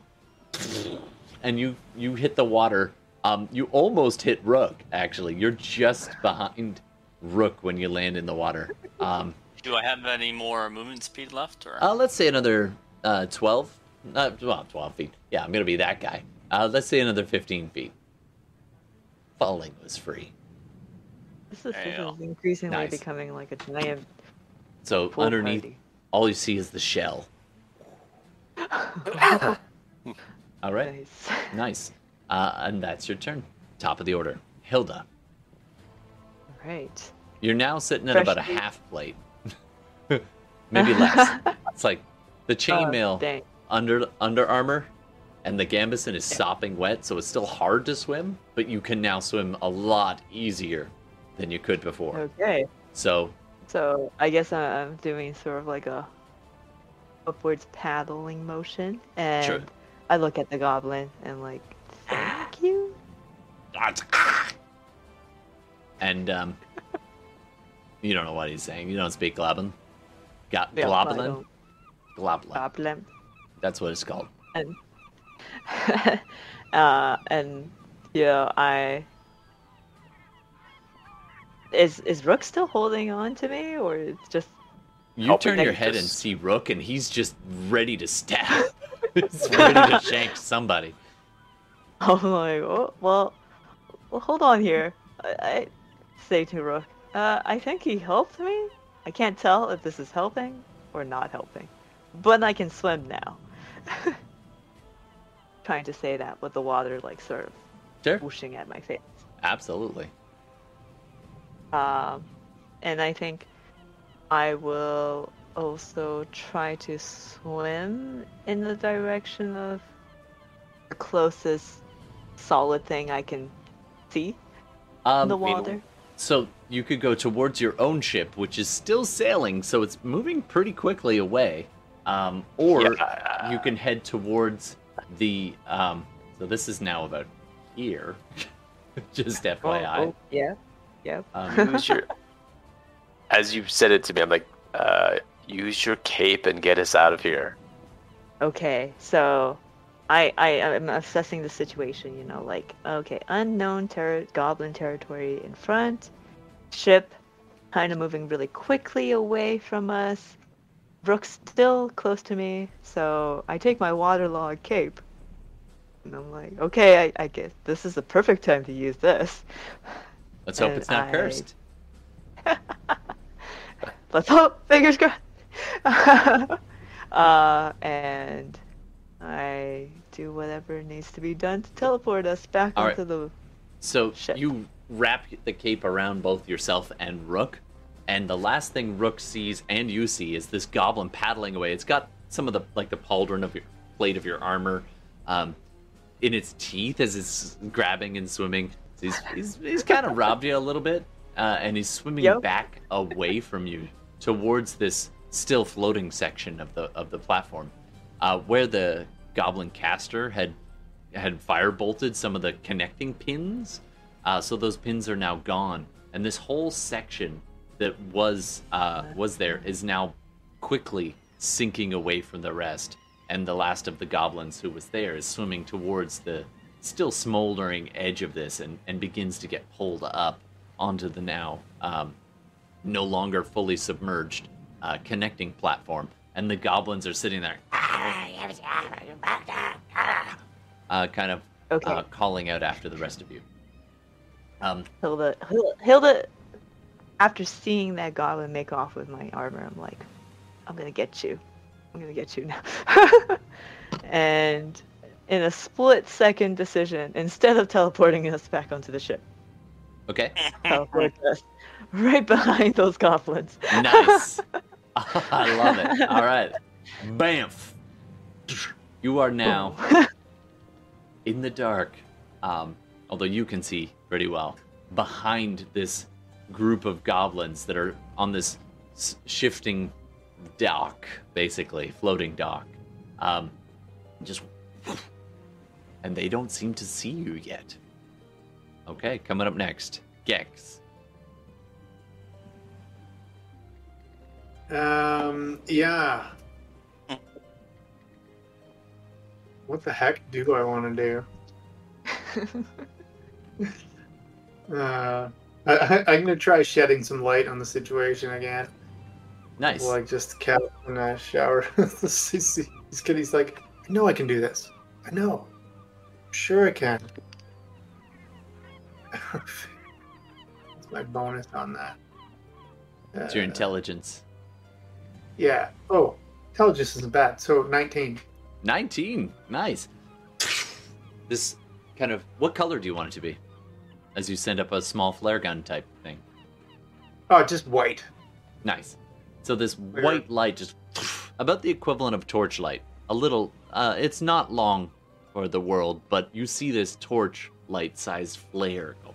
And you you hit the water. Um, you almost hit Rook, actually. You're just behind Rook when you land in the water. Um, Do I have any more movement speed left, or uh, let's say another uh, 12. Uh, well, 12 feet. Yeah, I'm going to be that guy. Uh, let's say another 15 feet. Falling was free. This is, this is increasingly Nice. becoming like a giant So pool underneath, party. all you see is the shell. All right. Nice. Nice. Uh, and that's your turn. Top of the order. Hilda. Right. You're now sitting at Fresh about a half plate. Maybe less. it's like the Oh, chainmail dang. under under armor and the gambeson is sopping wet, so it's still hard to swim, but you can now swim a lot easier than you could before. Okay. So So I guess I'm doing sort of like a upwards paddling motion, and Sure. I look at the goblin and like, thank you. and um you don't know what he's saying. You don't speak goblin. Got Yeah, I Globlin? Globlin. Goblin. That's what it's called. and uh, and you know, I is is Rook still holding on to me, or it's just You turn your you head and see Rook, and he's just ready to stab. he's ready to shank somebody. I'm like, oh, well, well, hold on here. I, I say to Rook, uh, I think he helped me. I can't tell if this is helping or not helping, but I can swim now. Trying to say that with the water like sort of Sure. whooshing at my face. Absolutely. Um, and I think I will also try to swim in the direction of the closest solid thing I can see Um, in the mean- water. So you could go towards your own ship, which is still sailing, so it's moving pretty quickly away. Um, or Yeah. you can head towards the. Um, so this is now about here. Just FYI. Oh, yeah. Yep. Um, use your as you said it to me i'm like uh use your cape and get us out of here Okay, so I I am assessing the situation. You know, like okay, unknown ter- goblin territory in front, ship kind of moving really quickly away from us. Brook's still close to me, so I take my waterlogged cape, and I'm like, okay, I, I guess this is the perfect time to use this. let's hope and it's not I- cursed. Let's hope. Fingers crossed. uh, and I do whatever needs to be done to teleport us back All right. the. So Shit. you wrap the cape around both yourself and Rook, and the last thing Rook sees and you see is this goblin paddling away. It's got some of the like the pauldron of your plate of your armor um, in its teeth as it's grabbing and swimming. So he's he's, he's kind of robbed you a little bit, uh, and he's swimming Yep. back away from you towards this still floating section of the of the platform, uh, where the goblin caster had had fire bolted some of the connecting pins. Uh, so those pins are now gone, and this whole section that was uh, was there is now quickly sinking away from the rest. And the last of the goblins who was there is swimming towards the still smoldering edge of this, and, and begins to get pulled up onto the now um, no longer fully submerged uh, connecting platform. And the goblins are sitting there, uh, kind of Okay, uh, calling out after the rest of you. Um, Hilda, Hilda, Hilda after seeing that goblin make off with my armor, I'm like, I'm gonna get you. I'm gonna get you now. and in a split second decision, instead of teleporting us back onto the ship, Okay. teleport us right behind those goblins. Nice. I love it. All right. Bamf. You are now in the dark, um, although you can see pretty well, behind this group of goblins that are on this shifting dock, basically, floating dock. Um, just. And they don't seem to see you yet. Okay, coming up next, Gex. Um, yeah. What the heck do I want to do? Uh, I, I, I'm gonna try shedding some light on the situation again. Nice. Like just cat in a shower. he's, he's good. He's like, I know I can do this. I know. Sure I can. What's my bonus on that? It's your Uh, intelligence. Yeah. Oh, intelligence isn't bad. So 19. 19. Nice. This kind of. What color do you want it to be? As you send up a small flare gun type thing. Oh, just white. Nice. So this white light just. About the equivalent of torchlight. A little. Uh, it's not long for the world, but you see this torch light sized flare go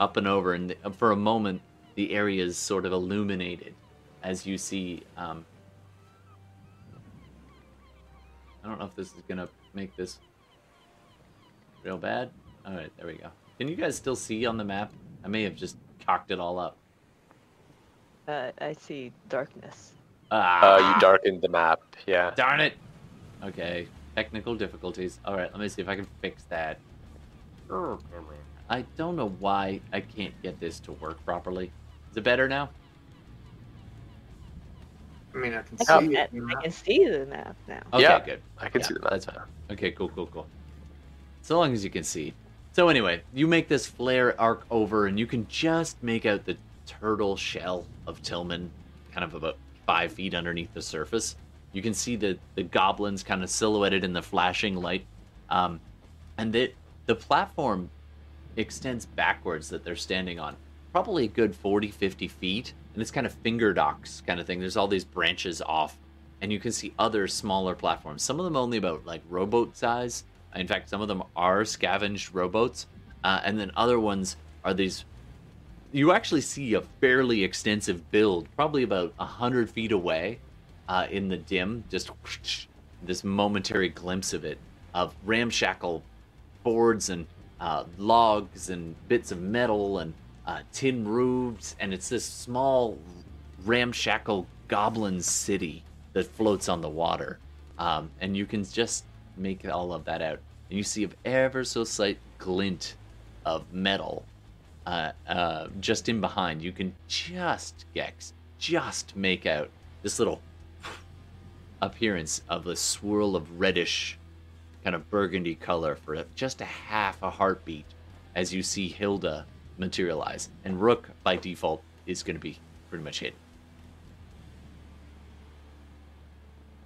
up and over, and for a moment, the area is sort of illuminated as you see um, I don't know if this is gonna make this real bad. All right, there we go. Can you guys still see on the map? I may have just cocked it all up. Uh, I see darkness. Ah, Uh, you darkened the map. Yeah. darn it. Okay, technical difficulties. All right, let me see if I can fix that. I don't know why I can't get this to work properly. Is it better now? I mean, I can I see can, it. I can see the map now. Okay, Yeah. good. I can Yeah, see the map. That's fine. Okay, cool, cool, cool. So long as you can see. So anyway, you make this flare arc over, and you can just make out the turtle shell of Tillman, kind of about five feet underneath the surface. You can see the the goblins kind of silhouetted in the flashing light, um, and that the platform extends backwards that they're standing on, probably a good 40, 50 feet, and it's kind of finger docks kind of thing. There's all these branches off and you can see other smaller platforms. Some of them only about like rowboat size. In fact, some of them are scavenged rowboats, uh, and then other ones are these. You actually see a fairly extensive build, probably about a hundred feet away, uh, in the dim. Just this momentary glimpse of it, of ramshackle boards and uh, logs and bits of metal and uh, tin roofs, and it's this small ramshackle goblin city that floats on the water. Um, and you can just make all of that out. And you see a ever so slight glint of metal uh, uh, just in behind. You can just, Gex, just make out this little appearance of a swirl of reddish, kind of burgundy color for just a half a heartbeat as you see Hilda materialize. And Rook, by default, is going to be pretty much hidden.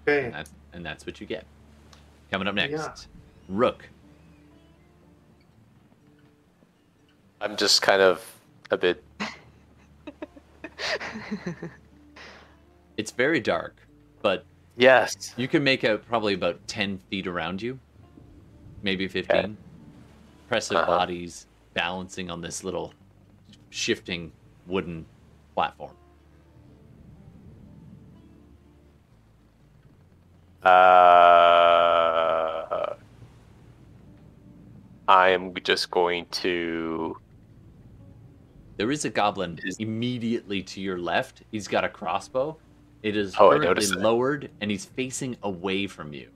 Okay. And that's, and that's what you get. Coming up next, Yeah. Rook. I'm just kind of a bit. It's very dark, but Yes. you can make out probably about 10 feet around you, maybe 15. Impressive Uh-huh. bodies balancing on this little shifting wooden platform. Uh, I am just going to. There is a goblin Is- immediately to your left. He's got a crossbow. It is Oh, currently lowered, and he's facing away from you.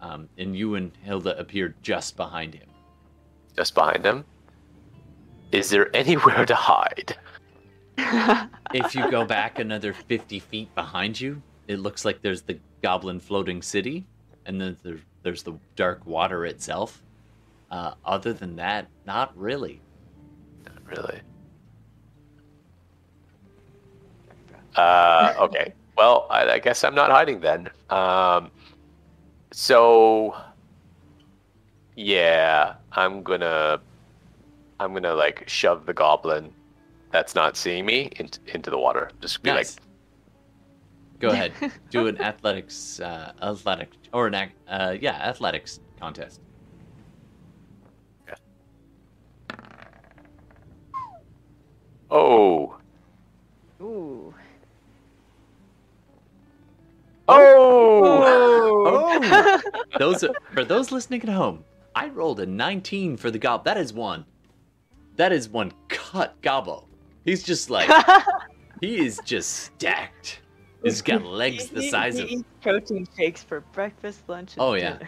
Um, and you and Hilda appear just behind him. just behind him. Is there anywhere to hide? if you go back another 50 feet behind you, it looks like there's the goblin floating city, and then there's, there's the dark water itself. Uh, other than that, not really. Not really. Uh, okay. Well, I, I guess I'm not hiding then. Um, so, yeah, I'm gonna, I'm gonna like shove the goblin that's not seeing me into into the water. Just be Nice. Go ahead. Do an athletics, uh, athletic, or an, ac- uh, yeah, athletics contest. like, oh, Ooh. oh, Oh! those for those listening at home, I rolled a 19 for the gob. That is one. That is one cut gobbo. He's just like he is just stacked. He's got legs the size he of. eats protein shakes for breakfast, lunch, and Oh, yeah.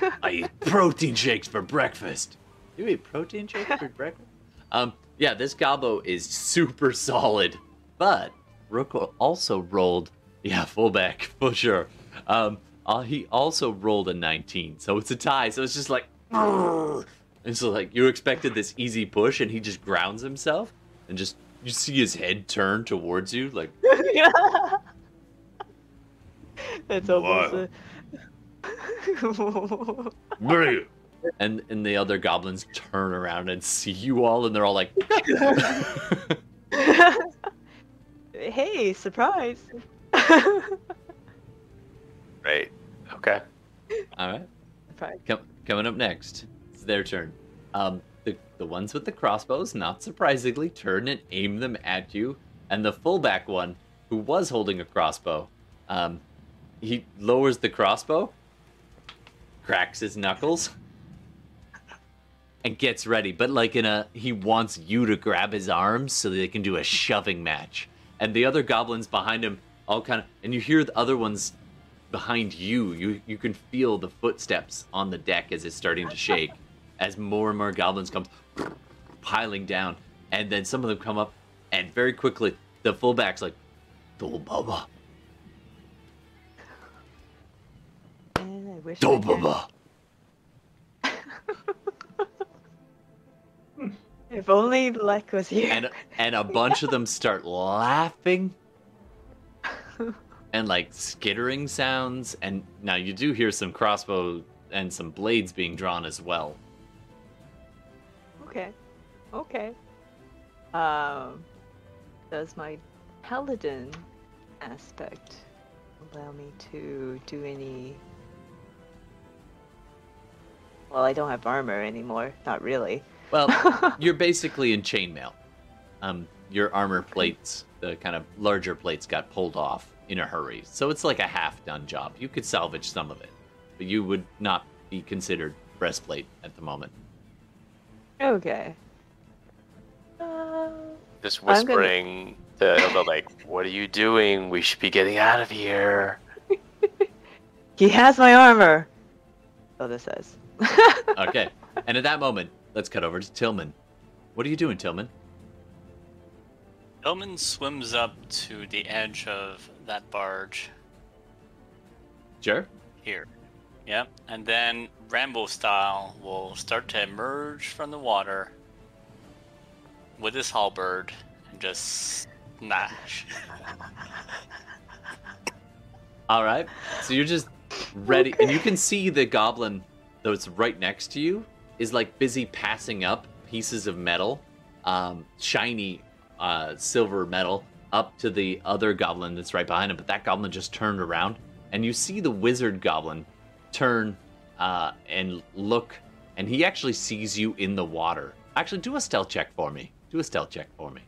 dinner. I eat protein shakes for breakfast. You eat protein shakes for breakfast? Um, yeah, this gobbo is super solid, but Rook also rolled, yeah, fullback for sure. Um, uh, he also rolled a 19, so it's a tie. So it's just like, and so like you expected this easy push, and he just grounds himself, and just you see his head turn towards you, like That's almost What? a... "Bleh." and and the other goblins turn around and see you all, and they're all like. hey, surprise! right. Okay. All right. surprise. Com- coming up next, it's their turn. Um, the the ones with the crossbows, not surprisingly, turn and aim them at you, and the fullback one, who was holding a crossbow, um, he lowers the crossbow, cracks his knuckles, and gets ready. But like in a, he wants you to grab his arms so they can do a shoving match. And the other goblins behind him all kind of, and you hear the other ones behind you. You you can feel the footsteps on the deck as it's starting to shake, as more and more goblins come piling down, and then some of them come up, and very quickly the fullback's like, "Do baba, And I wish I baba." If only Lek was here. and and a bunch of them start laughing and like skittering sounds and now you do hear some crossbow and some blades being drawn as well Okay. Okay. Um, does my paladin aspect allow me to do any? Well, I don't have armor anymore. Not really. well you're basically in chainmail um your armor plates the kind of larger plates got pulled off in a hurry so it's like a half done job you could salvage some of it but you would not be considered breastplate at the moment okay. Uh, Just I'm gonna- whispering to Hilda, like, "What are you doing? We should be getting out of here." he has my armor. Oh, this says. okay and at that moment let's cut over to tillman what are you doing tillman Tillman swims up to the edge of that barge sure here. Yep. And then Rambo style will start to emerge from the water with his halberd and just smash. All right. So you're just ready, and you can see the goblin that's right next to you is like busy passing up pieces of metal, um, shiny uh, silver metal, up to the other goblin that's right behind him. But that goblin just turned around, and you see the wizard goblin turn uh, and look, and he actually sees you in the water. Actually, do a stealth check for me. Do a stealth check for me.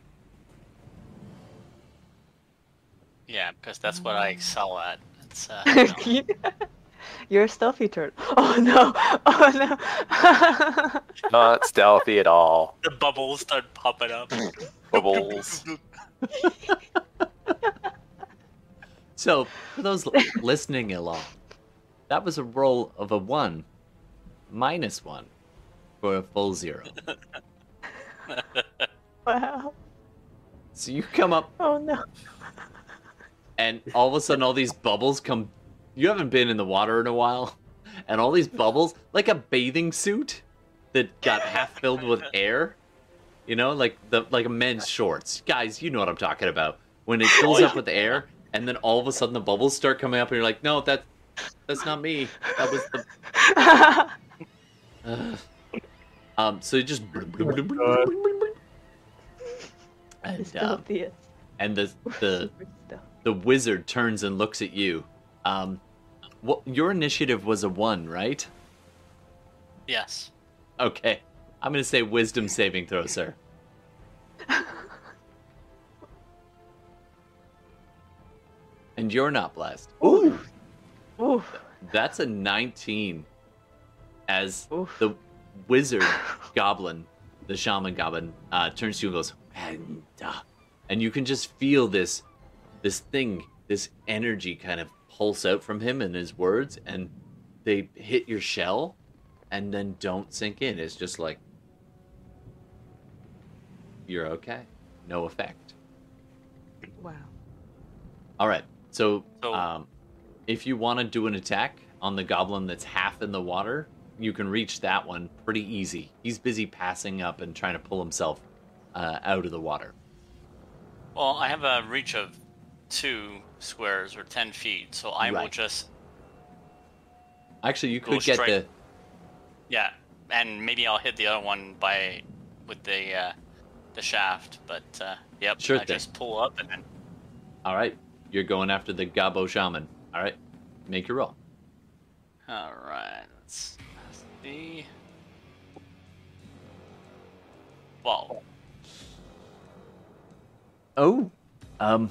Yeah, because that's what I excel at. It's, uh, you know. You're a stealthy turtle. Oh no! Oh no! Not stealthy at all. the bubbles start popping up. Bubbles. So, for those l- listening along, that was a roll of a one, minus one, for a full zero. wow! So you come up, Oh no! and all of a sudden, all these bubbles come. You haven't been in the water in a while, and all these bubbles, like a bathing suit that got half filled with air. You know, like the like a men's shorts. Guys, you know what I'm talking about. when it fills up with air, and then all of a sudden the bubbles start coming up, and you're like, no, that that's not me. That was the. Ugh. um. So you just. And um, and the the the wizard turns and looks at you. Um, what your initiative was a one, right? Yes. Okay, I'm gonna say wisdom saving throw, sir. and you're not blessed. Ooh. Oof. That's a 19. As Oof. the wizard goblin, the shaman goblin, uh, turns to you and goes, "Panda," and you can just feel this, this thing, this energy kind of pulse out from him and his words, and they hit your shell, and then don't sink in. It's just like you're okay, no effect. Wow. All right. So, So- um, if you want to do an attack on the goblin that's half in the water, you can reach that one pretty easy. He's busy passing up and trying to pull himself uh, out of the water. Well, I have a reach of two squares or ten feet, so I will just Actually, you could get straight- the. yeah, and maybe I'll hit the other one by with the uh, the shaft. But uh, yep, Sure I thing. just pull up and then All right, you're going after the gobbo shaman. All right, make your roll. all right. Let's see. Well, Oh, um,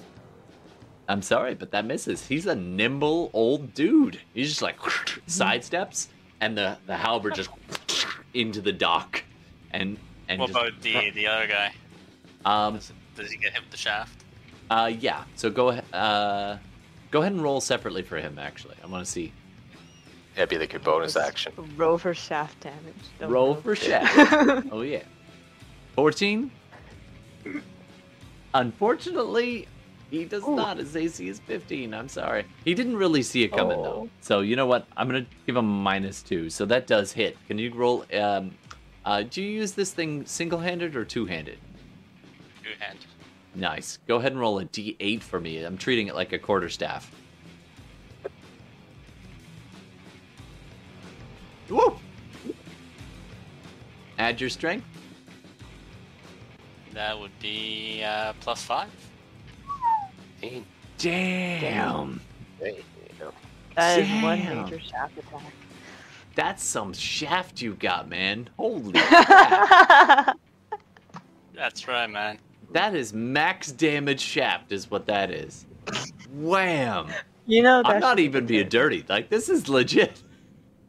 I'm sorry, but that misses. He's a nimble old dude. He's just like sidesteps, and the the halberd just into the dock, and and what just, about the the other guy? um Does, does he get hit with the shaft? uh yeah. So go ahead uh go ahead and roll separately for him. Actually, I want to see That'd be like your bonus action. Rover shaft damage. Don't roll know. for shaft. oh yeah, fourteen. Unfortunately, he does Ooh. not. His AC is 15. I'm sorry. He didn't really see it coming, though. Oh. So, you know what? I'm going to give him minus two. So that does hit. Can you roll? Um, uh, do you use this thing single handed or two handed? Two hand. Nice. Go ahead and roll a d8 for me. I'm treating it like a quarter staff. Woo! Add your strength. That would be uh, plus five. Hey, Damn. hey, you know. That is one major shaft attack. That's some shaft you got, man. Holy crap. That's right, man. That is max damage shaft, is what that is. Wham! you know I'm not even be being dirty. Like this is legit.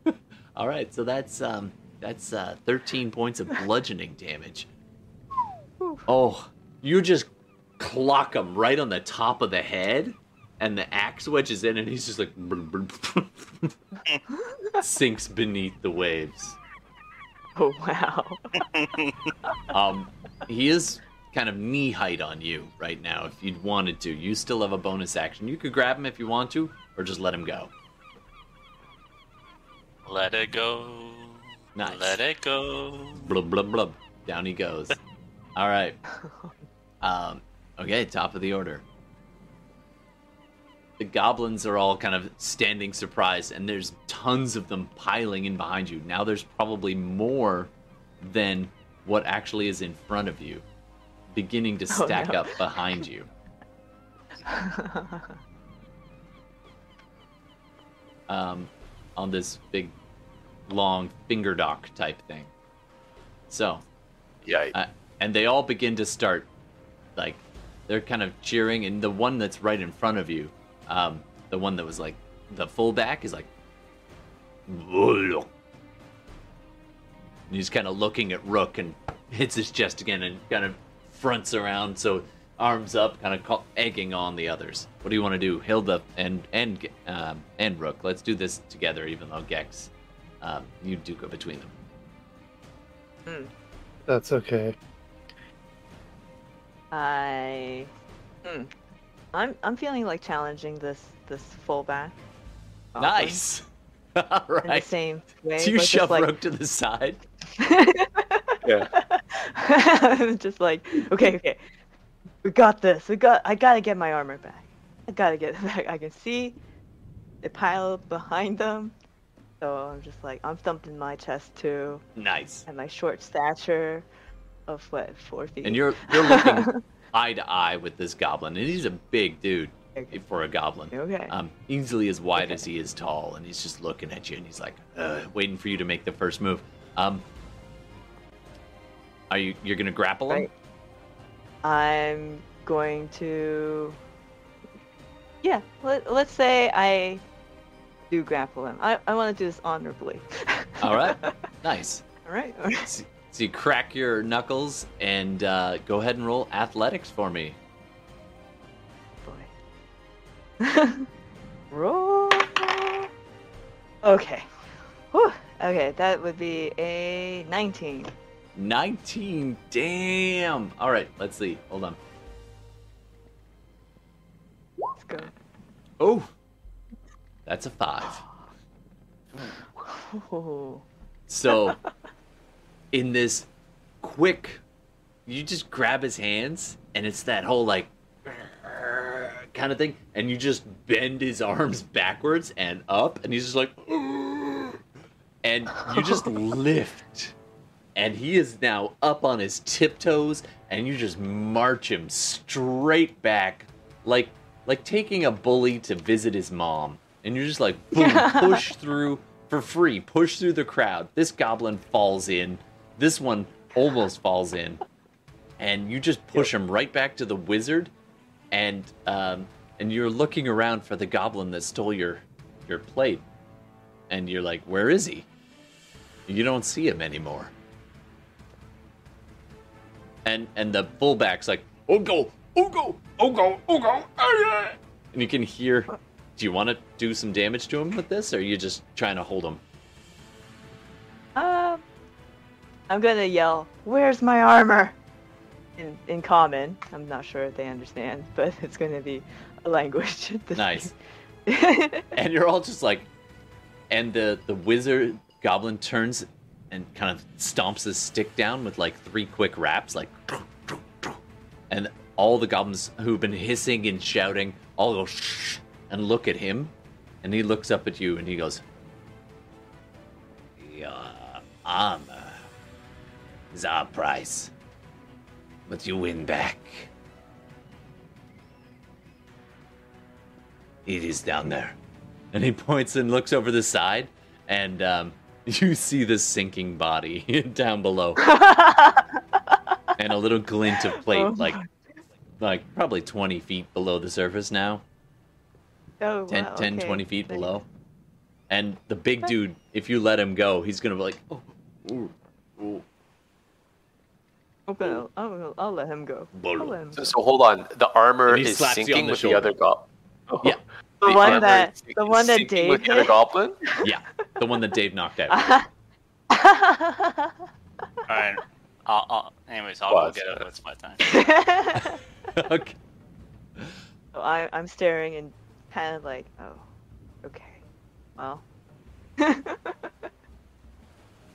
All right, so that's um that's uh 13 points of bludgeoning damage. Oh, you just clock him right on the top of the head, and the axe wedges in, and he's just like sinks beneath the waves. Oh wow. Um, he is kind of knee height on you right now. If you'd wanted to, you still have a bonus action. You could grab him if you want to, or just let him go. Let it go. Nice. Let it go. Blub blub blub. Down he goes. All right. Um. Okay. Top of the order. The goblins are all kind of standing surprised, and there's tons of them piling in behind you. Now there's probably more than what actually is in front of you, beginning to Oh, stack no. up behind you. um, on this big, long finger dock type thing. So, Yeah, uh, and they all begin to start, like, they're kind of cheering, and the one that's right in front of you, um, the one that was like the fullback, is like, and he's kind of looking at Rook and hits his chest again and kind of fronts around, so arms up, kind of call, egging on the others. What do you want to do, Hilda and and um, and Rook? Let's do this together, even though Gex, um, you do go between them. That's okay. I. Hmm. I'm I'm feeling like challenging this this fullback. goblin Nice. All In the right. same way. Do you shove like, Rook to the side? yeah. just like okay, okay. We got this. We got. I gotta get my armor back. I gotta get it back. I can see the pile behind them. So I'm just like, I'm thumping my chest too, Nice. and my short stature of what four feet. And you're you're looking eye to eye with this goblin, and he's a big dude for a goblin. okay. Um, easily as wide Okay. as he is tall, and he's just looking at you, and he's like, uh, waiting for you to make the first move. Um, are you you're gonna grapple him? I'm going to. Yeah, let, let's say I do grapple him. I, I want to do this honorably. All right, nice. All right. All right. So, so you crack your knuckles and uh, go ahead and roll athletics for me. Boy. Roll. Okay. Whew. Okay, that would be a 19. 19. Damn. All right, let's see. Hold on. Let's go. Oh, that's a five. So, in this quick, you just grab his hands, and it's that whole like kind of thing, and you just bend his arms backwards and up, and he's just like, and you just lift, and he is now up on his tiptoes, and you just march him straight back, like like taking a bully to visit his mom, and you're just like boom, push through for free, push through the crowd. This goblin falls in, this one almost falls in, and you just push him right back to the wizard, and um, and you're looking around for the goblin that stole your your plate, and you're like, where is he? You don't see him anymore. And and the fullback's like, oh go, oh go, oh go, oh go, ah, yeah." and you can hear. Do you want to do some damage to him with this, or are you just trying to hold him? Um, I'm gonna yell, "Where's my armor?" In in common. I'm not sure if they understand, but it's gonna be a language. this Nice. and you're all just like and the the wizard goblin turns and kind of stomps his stick down with like three quick raps like and all the goblins who've been hissing and shouting all go shh and look at him and he looks up at you and he goes your armor is our price but you win back It is down there. And he points and looks over the side, and um, you see the sinking body down below, and a little glint of plate, Oh like like probably 20 feet below the surface now. oh, 10, wow, 10 okay. 20 feet Nice. below. And the big dude, if you let him go, he's gonna be like, oh, ooh, ooh, I'm gonna, I'll, I'll let him go. I'll let him So, go. so hold on. The armor is slaps you on sinking the with shoulder. the other goblin. Yeah. The The one that the one that sinking Dave with the other goblin. Yeah, the one that Dave knocked out. Alright. I'll, I'll, anyways, I'll Well, go get it. It's my time. okay. so I, I'm staring and kind of like, oh, okay, well.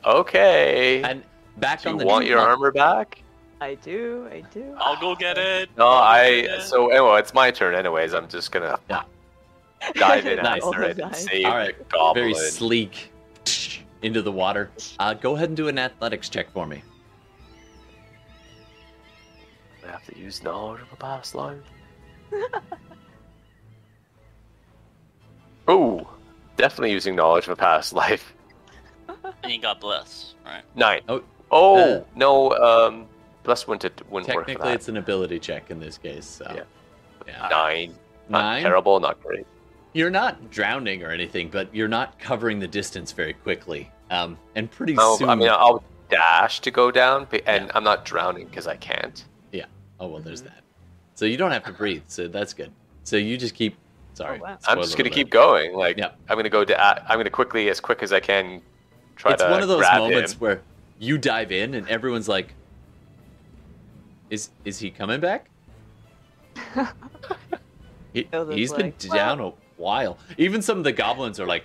Okay. And back Do on you the want your armor back? I do, I do. I'll go get it. No, I'll go I. get it. So anyway, it's my turn. Anyways, I'm just gonna Yeah. dive in Nice. after it and save All right, the goblin. very sleek into the water. Uh, go ahead and do an athletics check for me. I have to use knowledge of a past life. oh, definitely using knowledge of a past life. And you got bless, right? Nine. Oh, Oh uh, no, um, bless wouldn't it wouldn't work for Technically, that. it's an ability check in this case. So, Yeah. yeah. Nine. Not Nine? terrible, not great. You're not drowning or anything, but you're not covering the distance very quickly. Um, and pretty No, soon. I mean I'll dash to go down, but- and Yeah. I'm not drowning because I can't. Yeah. Oh well, there's that. So you don't have to breathe. So that's good. So you just keep. Sorry, Oh, wow. I'm just gonna keep going. Like Yep. I'm gonna go. Da- I'm gonna quickly, as quick as I can, try It's to It's one of those moments him. where you dive in and everyone's like, "Is is he coming back?" he, Elder's he's been like, down a while. Even some of the goblins are like,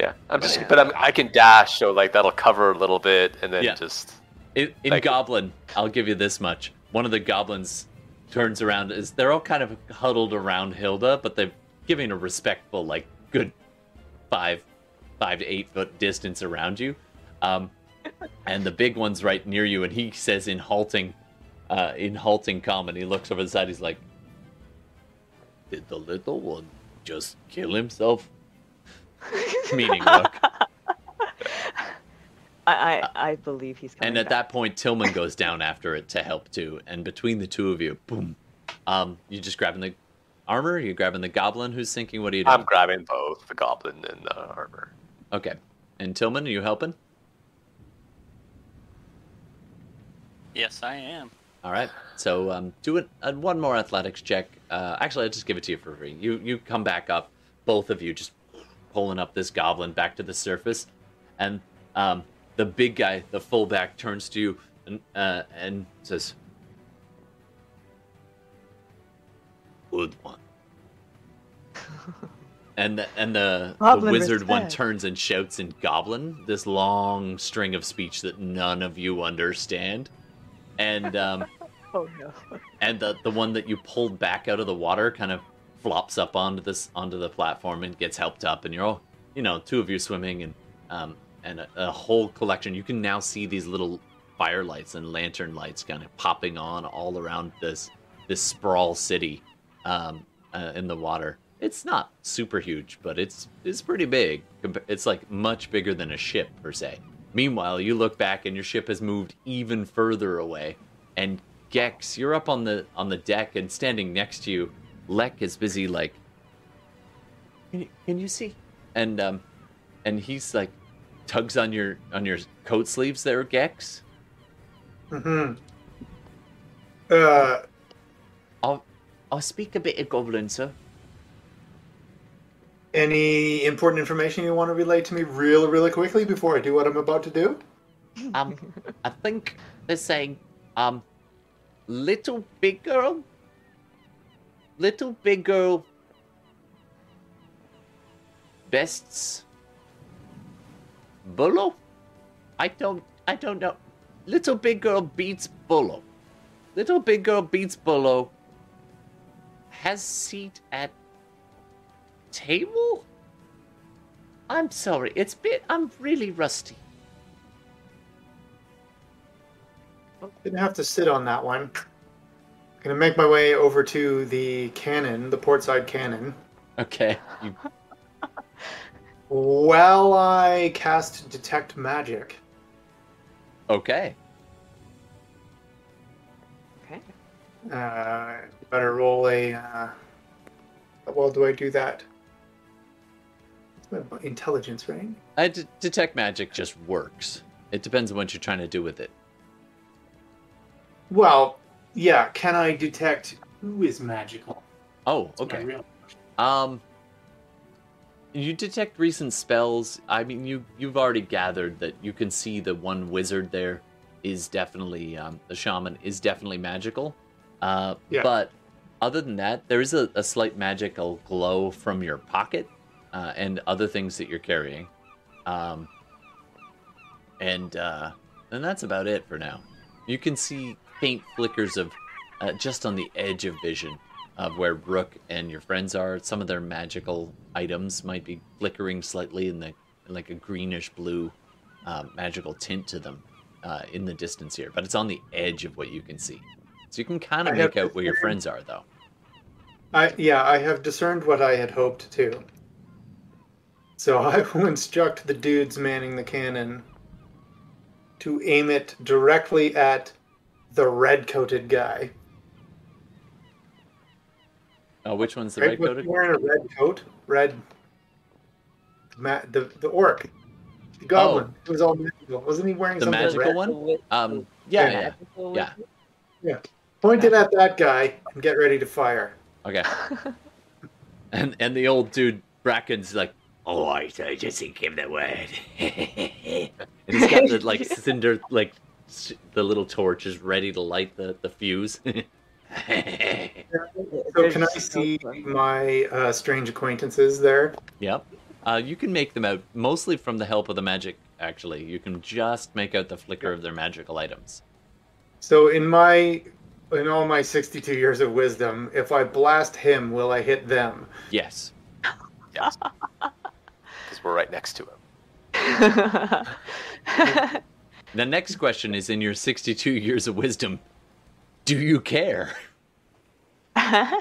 Yeah, I'm just, but I'm, I can dash, so like that'll cover a little bit, and then Yeah. just In, in Like- Goblin, I'll give you this much. One of the goblins turns around. Is they're all kind of huddled around Hilda, but they're giving a respectful, like good five, five to eight foot distance around you. Um, and the big one's right near you, and he says in halting, uh, in halting Common, he looks over the side. He's like, "Did the little one just kill himself?" Meaning Rook. I, I, I believe he's coming And at back. that point, Tillman goes down after it to help too. And between the two of you, boom, um, you just grabbing the armor. You're grabbing the goblin who's sinking. What are you doing? I'm grabbing both the goblin and the armor. Okay. And Tillman, are you helping? Yes, I am. All right. So um, do it. Uh, one more athletics check. Uh, actually, I'll just give it to you for free. You you come back up, both of you, just pulling up this goblin back to the surface, and um, the big guy, the fullback, turns to you and uh, and says, "Good one." and the, and the, the wizard one turns and shouts in goblin this long string of speech that none of you understand and um, Oh no. and the the one that you pulled back out of the water kind of flops up onto this onto the platform and gets helped up and you're all you know two of you swimming and um and a, a whole collection. You can now see these little firelights and lantern lights kind of popping on all around this this sprawl city um uh, in the water. It's not super huge but it's it's pretty big. It's like much bigger than a ship per se. Meanwhile you look back and your ship has moved even further away and Gex, you're up on the on the deck and standing next to you. Lek is busy like, can you, can you see? And um, and he's like, tugs on your on your coat sleeves there, Gex. hmm Uh, I'll I'll speak a bit of Goblin, sir. any important information you want to relay to me really, really quickly before I do what I'm about to do? Um, I think they're saying, um, little big girl, little big girl, bests Bullo. I don't, I don't know. Little big girl beats Bullo. Little big girl beats Bullo. Has seat at table. I'm sorry, it's bit. I'm really rusty. Didn't have to sit on that one. Gonna make my way over to the cannon, the portside cannon. Okay, you While I cast detect magic. okay? Okay. Uh, better roll a. Uh, well do I do that? Intelligence, right? I d- detect magic just works. It depends on what you're trying to do with it. Well, yeah. Can I detect who is magical? Oh, okay. Um, you detect recent spells. I mean, you you've already gathered that you can see the one wizard there is definitely um, the shaman is definitely magical. Uh, Yeah. But other than that, there is a, a slight magical glow from your pocket uh, and other things that you're carrying. Um, and uh, and that's about it for now. You can see faint flickers of uh, just on the edge of vision of where Rook and your friends are. Some of their magical items might be flickering slightly in the in like a greenish blue uh, magical tint to them uh, in the distance here, but it's on the edge of what you can see. So you can kind of make out where your friends are, though. I yeah, I have discerned what I had hoped to. So I will instruct the dudes manning the cannon to aim it directly at the red-coated guy. Oh, which one's the Right? red coated? wearing a red coat? Red. Ma- the the orc, the goblin. It was all magical. Wasn't he wearing The something magical red? one? Um, yeah, yeah, yeah. Point it at that guy and get ready to fire. Okay. and and the old dude Bracken's like, Oh, I I just give the word. and he's got the like cinder like the little torch is ready to light the the fuse. So can I see my uh, strange acquaintances there? Yep. Uh, you can make them out mostly from the help of the magic. Actually, you can just make out the flicker of their magical items. So in my in all my 62 years of wisdom, if I blast him, will I hit them? Yes. Yes. Because we're right next to him. The next question is in your 62 years of wisdom. Do you care? Um,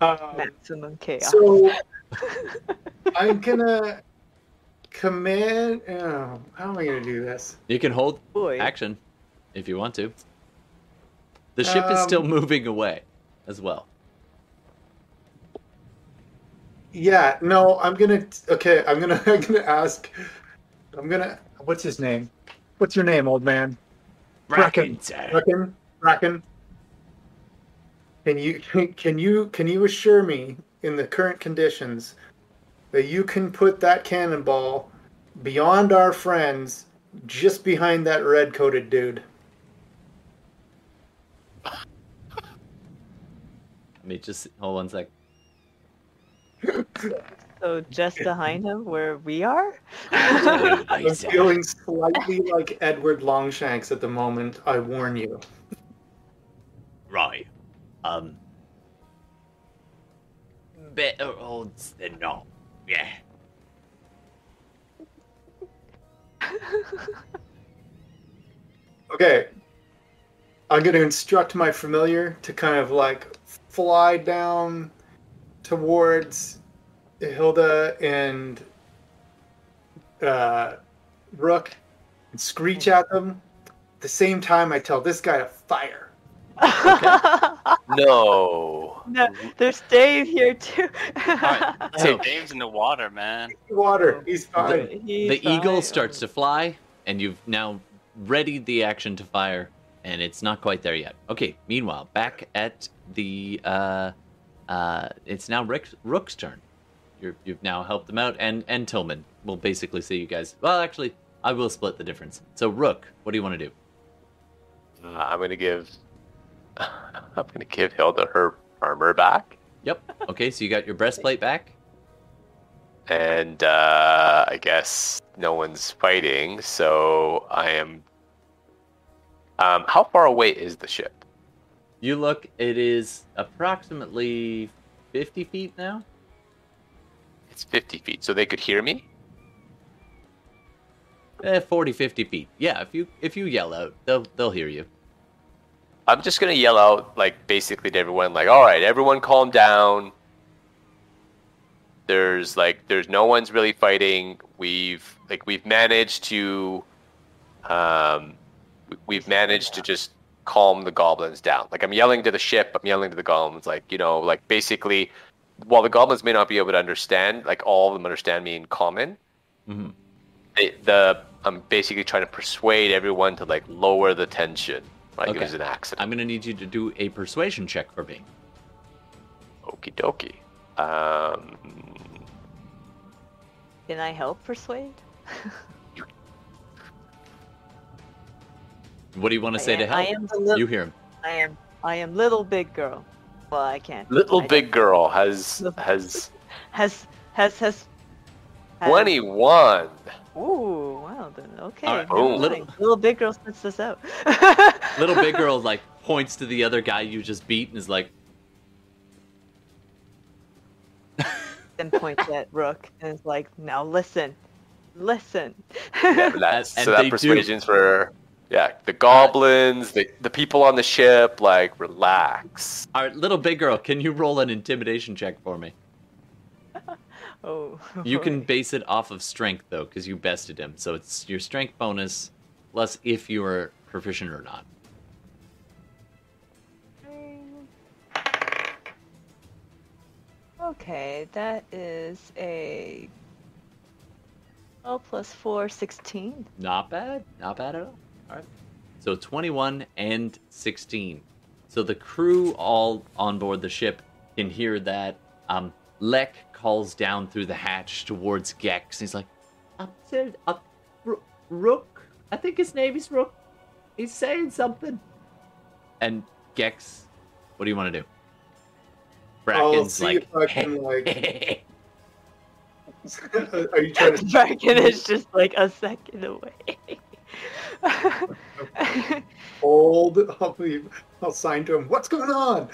Maximum chaos. so I'm gonna command. Oh, how am I gonna do this? You can hold Boy. action if you want to. The ship is still Um, moving away as well. Yeah, no, I'm gonna. Okay, I'm gonna. I'm gonna ask. I'm gonna. What's his name? What's your name, old man? Bracken. Bracken. Bracken. Can you can you can you assure me in the current conditions that you can put that cannonball beyond our friends, just behind that red coated dude? Let me just hold one sec. So just behind him, where we are. I'm feeling slightly like Edward Longshanks at the moment. I warn you. Right. Um. Better odds than not. Yeah. Okay. I'm going to instruct my familiar to kind of like fly down towards Hilda and uh, Rook and screech at them. At the same time, I tell this guy to fire. No. no, there's Dave here too. So- Dave's in the water, man. Water, he's fine. He's the eagle starts to fly, and you've now readied the action to fire, and it's not quite there yet. Okay. Meanwhile, back at the uh, uh, it's now Rick, Rook's turn. You're, you've now helped them out, and and Tillman will basically see you guys. Well, actually, I will split the difference. So Rook, what do you want to do? Uh, I'm gonna give. I'm gonna give Hilda her armor back, Yep. Okay. So you got your breastplate back. and uh, I guess no one's fighting, so I am. Um, how far away is the ship? You look. It is approximately fifty feet now. It's 50 feet, so they could hear me. Eh, 40, 50 feet. Yeah. If you if you yell out, they'll they'll hear you. I'm just gonna yell out like basically to everyone, like, "All right, everyone, calm down." There's like, there's no one's really fighting. We've like we've managed to, um, we- we've managed to just calm the goblins down. Like I'm yelling to the ship, I'm yelling to the goblins, like you know, like basically, while the goblins may not be able to understand, like all of them understand me in Common. Mhm. They, the I'm basically trying to persuade everyone to like lower the tension. Like Okay. it was an accident. I'm gonna need you to do a persuasion check for me. Okie dokie. Um, Can I help persuade? What do you want to I say am- to help? I am the little. You hear him. I am. I am little big girl. Well, I can't. little I big girl has Little- has has has has. has- twenty one. Ooh, wow. Then okay. All right, never boom. Little- Little, big girl sets this out. Little big girl like points to the other guy you just beat and is like, Then points at Rook and is like, "Now listen, listen." Yeah, that's, And so they that do. persuasion's for yeah the goblins, the the people on the ship. Like relax. "All right, little big girl, can you roll an intimidation check for me? oh. You can base it off of strength though, because you bested him. So it's your strength bonus plus if you are proficient or not. Okay, that is a 12 plus 4, 16. Not bad. Not bad at all. All right. So 21 and 16. So the crew all on board the ship can hear that. Um, Lek calls down through the hatch towards Gex. He's like, up to, up, Ro- Rook. I think his name is Rook. He's saying something. And Gex, what do you want to do? I'll Bracken's see like, if I can like. Are you trying to? Dragon is just like a second away. hold. I'll, be, I'll sign to him. What's going on?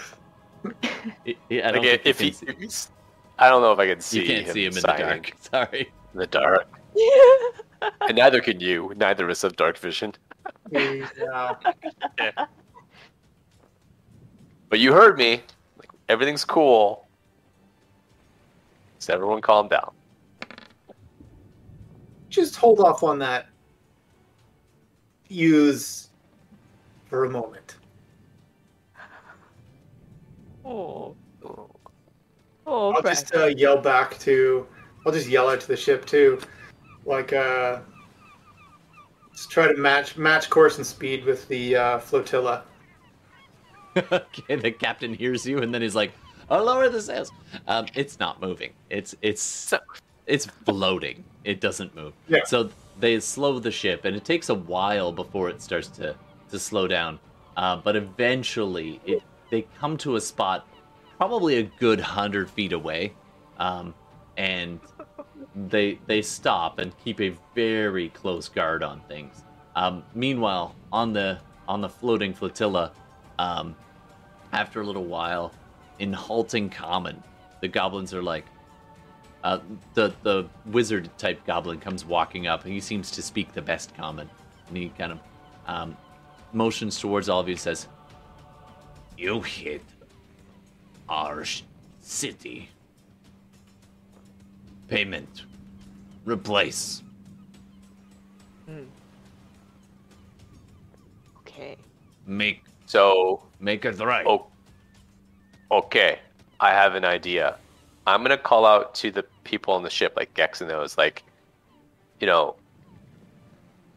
I- I don't Like, if he, see- if he's, I don't know if I can see you can't him see him in the dark. Sorry. In the dark, and neither can you. Neither of us have dark vision. Yeah. But you heard me. Like, everything's cool. So everyone calm down. Just hold off on that. Use for a moment. Oh. Oh, I'll Frank. just uh, yell back to. I'll just yell out to the ship too, like uh, just try to match match course and speed with the uh, flotilla. okay, the captain hears you, and then he's like, "Oh, lower the sails." Um, it's not moving. It's it's So- it's floating. It doesn't move. Yeah. So they slow the ship, and it takes a while before it starts to to slow down. Uh, but eventually, it they come to a spot, probably a good hundred feet away, um, and they they stop and keep a very close guard on things. Um, meanwhile, on the on the floating flotilla, um, after a little while, in halting Common, the goblins are like, uh, the the wizard type goblin comes walking up. He seems to speak the best Common, and he kind of um, motions towards all of you. and Says, "You hit our sh- city. Payment, replace." Okay. Make So, make it right. oh, okay. I have an idea. I'm gonna call out to the people on the ship, like Gex and those, like, you know,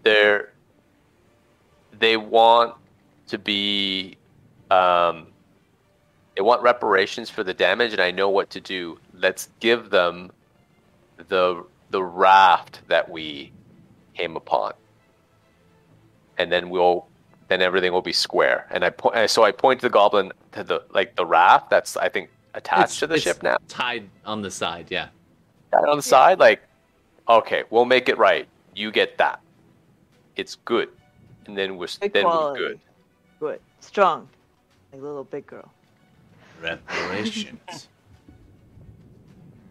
they're they want to be, um, they want reparations for the damage, and I know what to do. Let's give them the the raft that we came upon, and then we'll then everything will be square. And I point, so I point to the goblin to the like the raft that's I think attached It's- to the ship now. tied on the side. Yeah. That on the side, like, okay, we'll make it right. You get that. It's good, and then we're Good then we're good. Good. Strong. Like a little big girl. Reparations.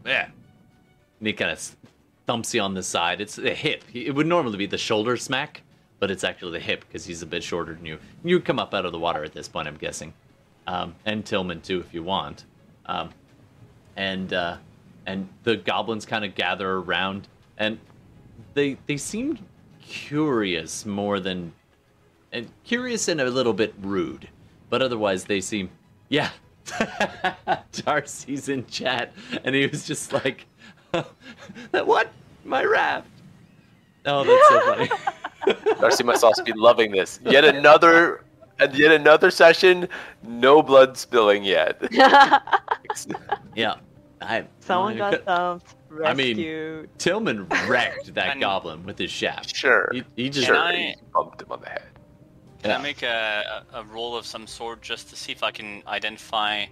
yeah. And he kind of thumps you on the side. It's the hip. It would normally be the shoulder smack, but it's actually the hip because he's a bit shorter than you. You come up out of the water at this point, I'm guessing, um, and Tillman too, if you want. Um, and uh, and the goblins kind of gather around, and they they seem curious more than and curious and a little bit rude, but otherwise they seem yeah. Darcy's in chat, and he was just like, "What? My raft?" Oh, that's so funny. Darcy must also be loving this. Yet another, and yet another session. No blood spilling yet. yeah, I. Someone got could- thumped. I mean, Rescued. Tillman wrecked that And- goblin with his shaft. Sure, He, he just sure. I- he bumped him on the head. Can Yeah. I make a, a, a roll of some sort just to see if I can identify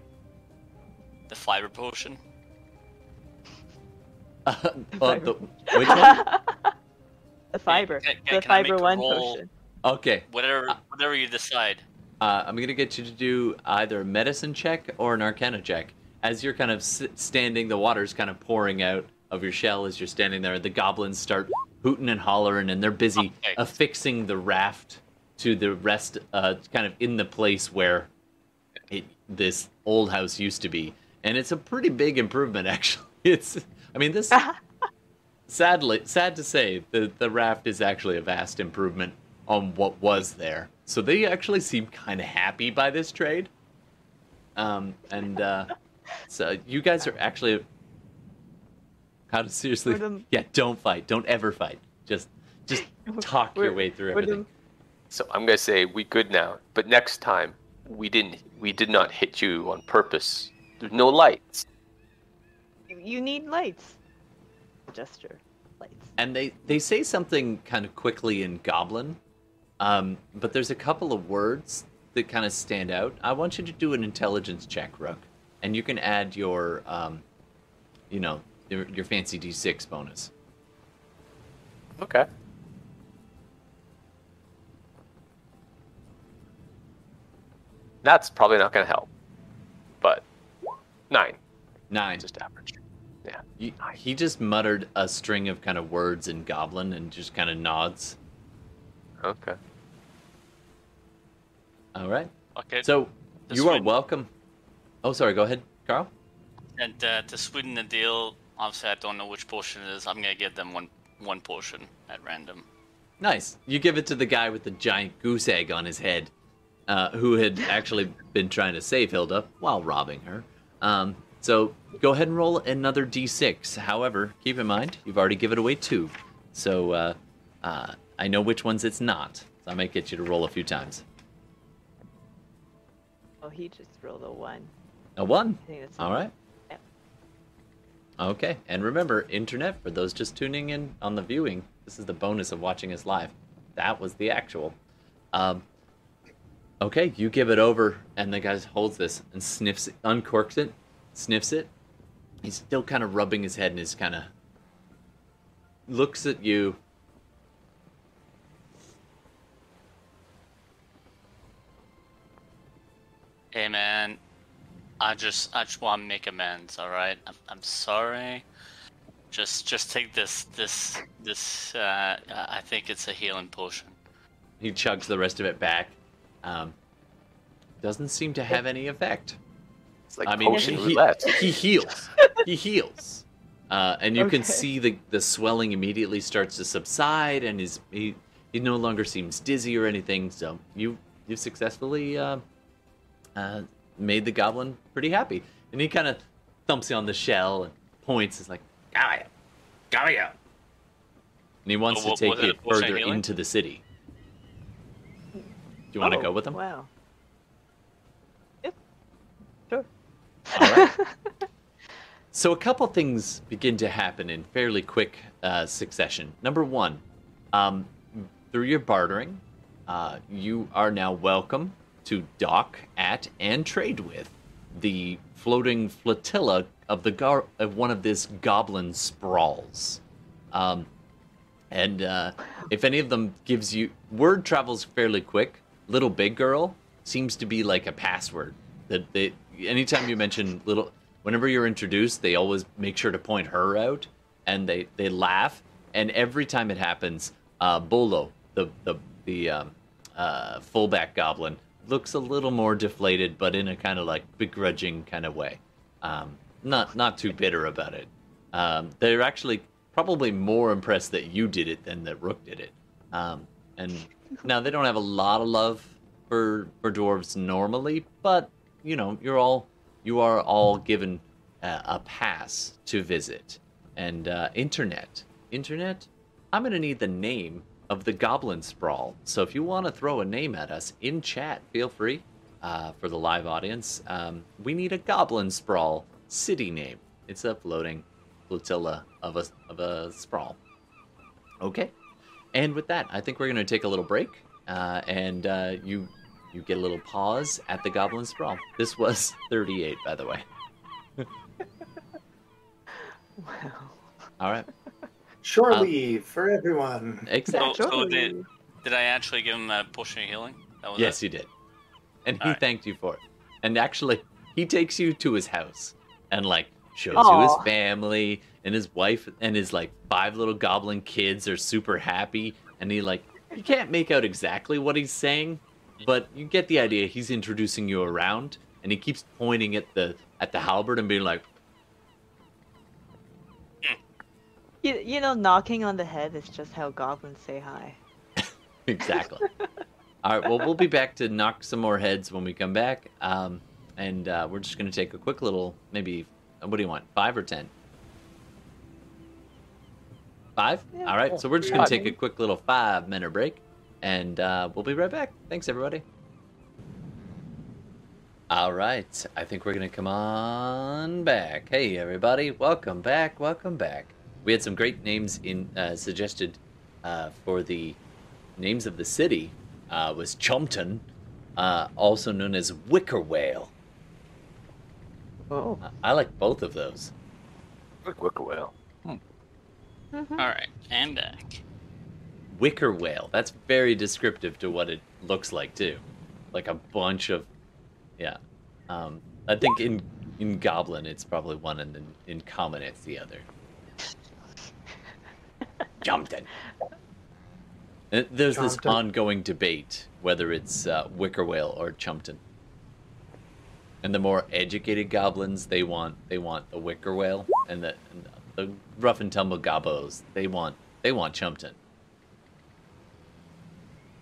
the fiber potion? uh, the, which one? the fiber. Can- the can fiber one roll? potion. Okay, Whatever, whatever you decide. Uh, I'm gonna get you to do either a medicine check or an arcana check. As you're kind of s- standing, the water's kind of pouring out of your shell as you're standing there. The goblins start hooting and hollering, and they're busy Okay. affixing the raft to the rest, uh, kind of in the place where it, this old house used to be. And it's a pretty big improvement, actually. It's, I mean, this. sadly, sad to say, the the raft is actually a vast improvement on what was there. So they actually seem kind of happy by this trade. Um, and uh, so you guys are actually how to seriously? We're the- Yeah, don't fight. Don't ever fight. Just just talk your way through we're everything. So I'm gonna say we good now, but next time we didn't. We did not hit you on purpose. There's no lights. You- You need lights. Gesture. Lights. and they they say something kind of quickly in goblin um, but there's a couple of words that kind of stand out i want you to do an intelligence check rook and you can add your um, you know your, your fancy d6 bonus Okay. That's probably not going to help. But nine, Nine. just average. You, he just muttered a string of kind of words in Goblin and just kind of nods. Okay. All right. Okay. So you are welcome. Oh, sorry. Go ahead, Carl. And uh, to sweeten the deal, obviously I don't know which portion it is. I'm gonna give them one one portion at random. Nice. You give it to the guy with the giant goose egg on his head, uh, who had actually been trying to save Hilda while robbing her. Um, so go ahead and roll another d6. However, keep in mind you've already given away two, so uh, uh, I know which ones it's not. So I might get you to roll a few times. Oh, he just rolled a one. A one. I think that's All right. Yep. Okay, and remember, internet for those just tuning in on the viewing. This is the bonus of watching us live. That was the actual. Um, okay, you give it over, and the guy holds this and sniffs it, uncorks it, sniffs it. He's still kind of rubbing his head and is kind of looks at you. Hey man, I just I just want to make amends. All right, I'm, I'm sorry. Just just take this this this. Uh, I think it's a healing potion. He chugs the rest of it back. Um, doesn't seem to have any effect. It's like I mean, potion he, roulette. he heals. he heals. Uh, and you can see the, the swelling immediately starts to subside, and his, he, he no longer seems dizzy or anything. So you you've successfully uh, uh, made the goblin pretty happy. And he kind of thumps you on the shell and points. It's like, Come here. Come here. and he wants Oh, to what- take was it you further into the city. Do you want to Oh, go with him? Wow. Yep. Sure. All right. So a couple things begin to happen in fairly quick uh, succession. Number one, um, through your bartering, uh, you are now welcome to dock at and trade with the floating flotilla of the gar- of one of this goblin sprawls. Um, and uh, if any of them gives you word travels fairly quick. Little big girl seems to be like a password that they anytime you mention little whenever you're introduced they always make sure to point her out and they they laugh and every time it happens uh bolo the the the um, uh fullback goblin looks a little more deflated but in a kind of like begrudging kind of way. Um not not too bitter about it. Um they're actually probably more impressed that you did it than that rook did it. Um and now they don't have a lot of love for for dwarves normally but you know you're all you are all given a pass to visit. And uh, internet. Internet? I'm to need the name of the goblin sprawl so if you want to throw a name at us in chat feel free uh, for the live audience um, we need a goblin sprawl city name it's a floating flotilla of a of a sprawl okay and with that, I think we're going to take a little break, uh, and uh, you you get a little pause at the Goblin Sprawl. This was 38, by the way. Wow. All right, Shore Um, leave for everyone. exactly. So, so did, did I actually give him a potion of healing? That was Yes, it? you did, and he All right. thanked you for it. And actually, he takes you to his house and like shows you his family and his wife and his like five little goblin kids are super happy. And he like you can't make out exactly what he's saying, but you get the idea. He's introducing you around, and he keeps pointing at the at the halberd and being like, You, you know, knocking on the head is just how goblins say hi. exactly. All right. Well, we'll be back to knock some more heads when we come back. Um, and uh, we're just going to take a quick little, maybe, uh, what do you want? Five or ten? Five? Yeah. All right. So we're just going to take a quick little five minute break. And uh, we'll be right back. Thanks, everybody. All right. I think we're going to come on back. Hey, everybody. Welcome back. Welcome back. We had some great names in uh, suggested uh, for the names of the city uh, was Chompton, uh, also known as Wicker Whale. Oh. Uh, I like both of those. Like Wicker Whale. All right, and back. Wicker Whale. That's very descriptive to what it looks like too, like a bunch of Yeah. Um, I think in in Goblin it's probably one, and then in Common it's the other. Jumpton. Uh, There's this ongoing debate whether it's uh, Wicker Whale or Chumpton. And the more educated goblins, they want they want the Wicker Whale, and the, and the rough and tumble gobbos, they want they want Chumpton.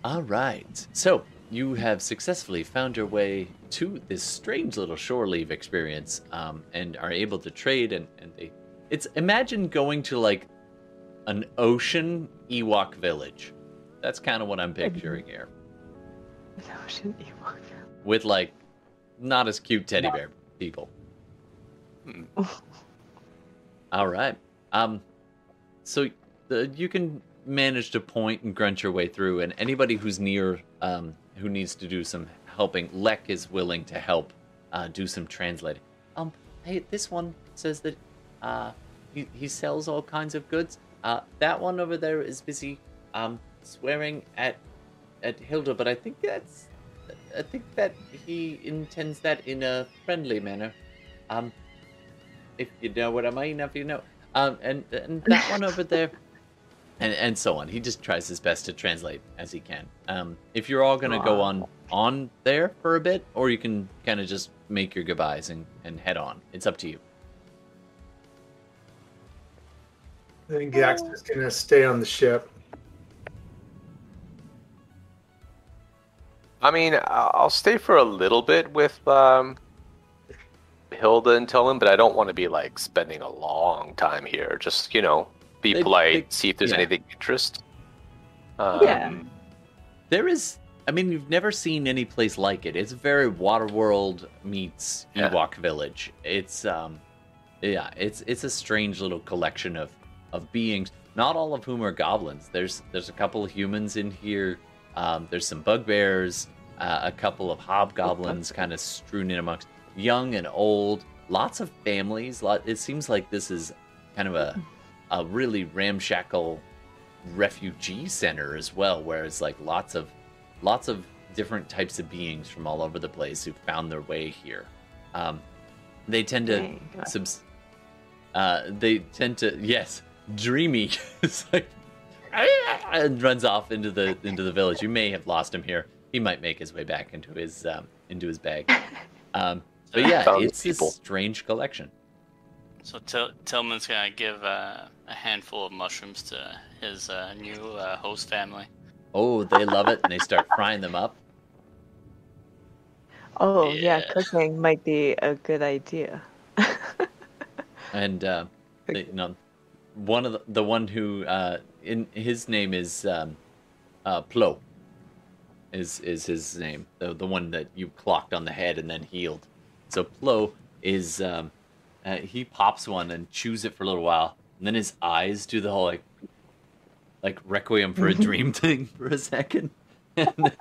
All right, so you have successfully found your way to this strange little shore leave experience, um, and are able to trade. And, and they, it's imagine going to like an ocean Ewok village. That's kind of what I'm picturing here. An ocean Ewok. With like not as cute teddy bear people. Hmm. All right. Um so the, you can manage to point and grunt your way through and anybody who's near um who needs to do some helping, Lek is willing to help uh do some translating. Um hey, this one says that uh he, he sells all kinds of goods. Uh that one over there is busy um swearing at at Hilda, but I think that's I think that he intends that in a friendly manner. Um, if you know what I mean, if you know. Um, and and that one over there, and and so on. He just tries his best to translate as he can. Um, if you're all gonna go on on there for a bit, or you can kind of just make your goodbyes and and head on. It's up to you. I think Gex is gonna stay on the ship. I mean, I- I'll stay for a little bit with um, Hilda and Tillin, but I don't want to be like spending a long time here. Just you know, be They- polite, they- see if there's yeah. anything interest. Um, Yeah. There is. I mean, you've never seen any place like it. It's very Waterworld meets Yeah. Ewok Village. It's um, yeah, it's it's a strange little collection of of beings. Not all of whom are goblins. There's there's a couple of humans in here. Um, there's some bugbears, uh, a couple of hobgoblins, kind of strewn in amongst young and old. Lots of families. Lot. It seems like this is kind of a a really ramshackle refugee center as well, where it's like lots of lots of different types of beings from all over the place who found their way here. Um, they tend to subs- uh, they tend to yes, dreamy. it's like and runs off into the into the village. You may have lost him here. He might make his way back into his um, into his bag. Um, but yeah, it's a strange collection. So Til- Tillman's gonna give uh, a handful of mushrooms to his uh, new uh, host family. Oh, they love it, and they start frying them up. Oh yeah. Yeah. cooking might be a good idea. and uh, they, you know, one of the, the one who uh, in his name is um, uh, Plo. Is is his name the the one that you clocked on the head and then healed? So Plo is um, uh, he pops one and chews it for a little while, and then his eyes do the whole like like Requiem for a Dream thing for a second, and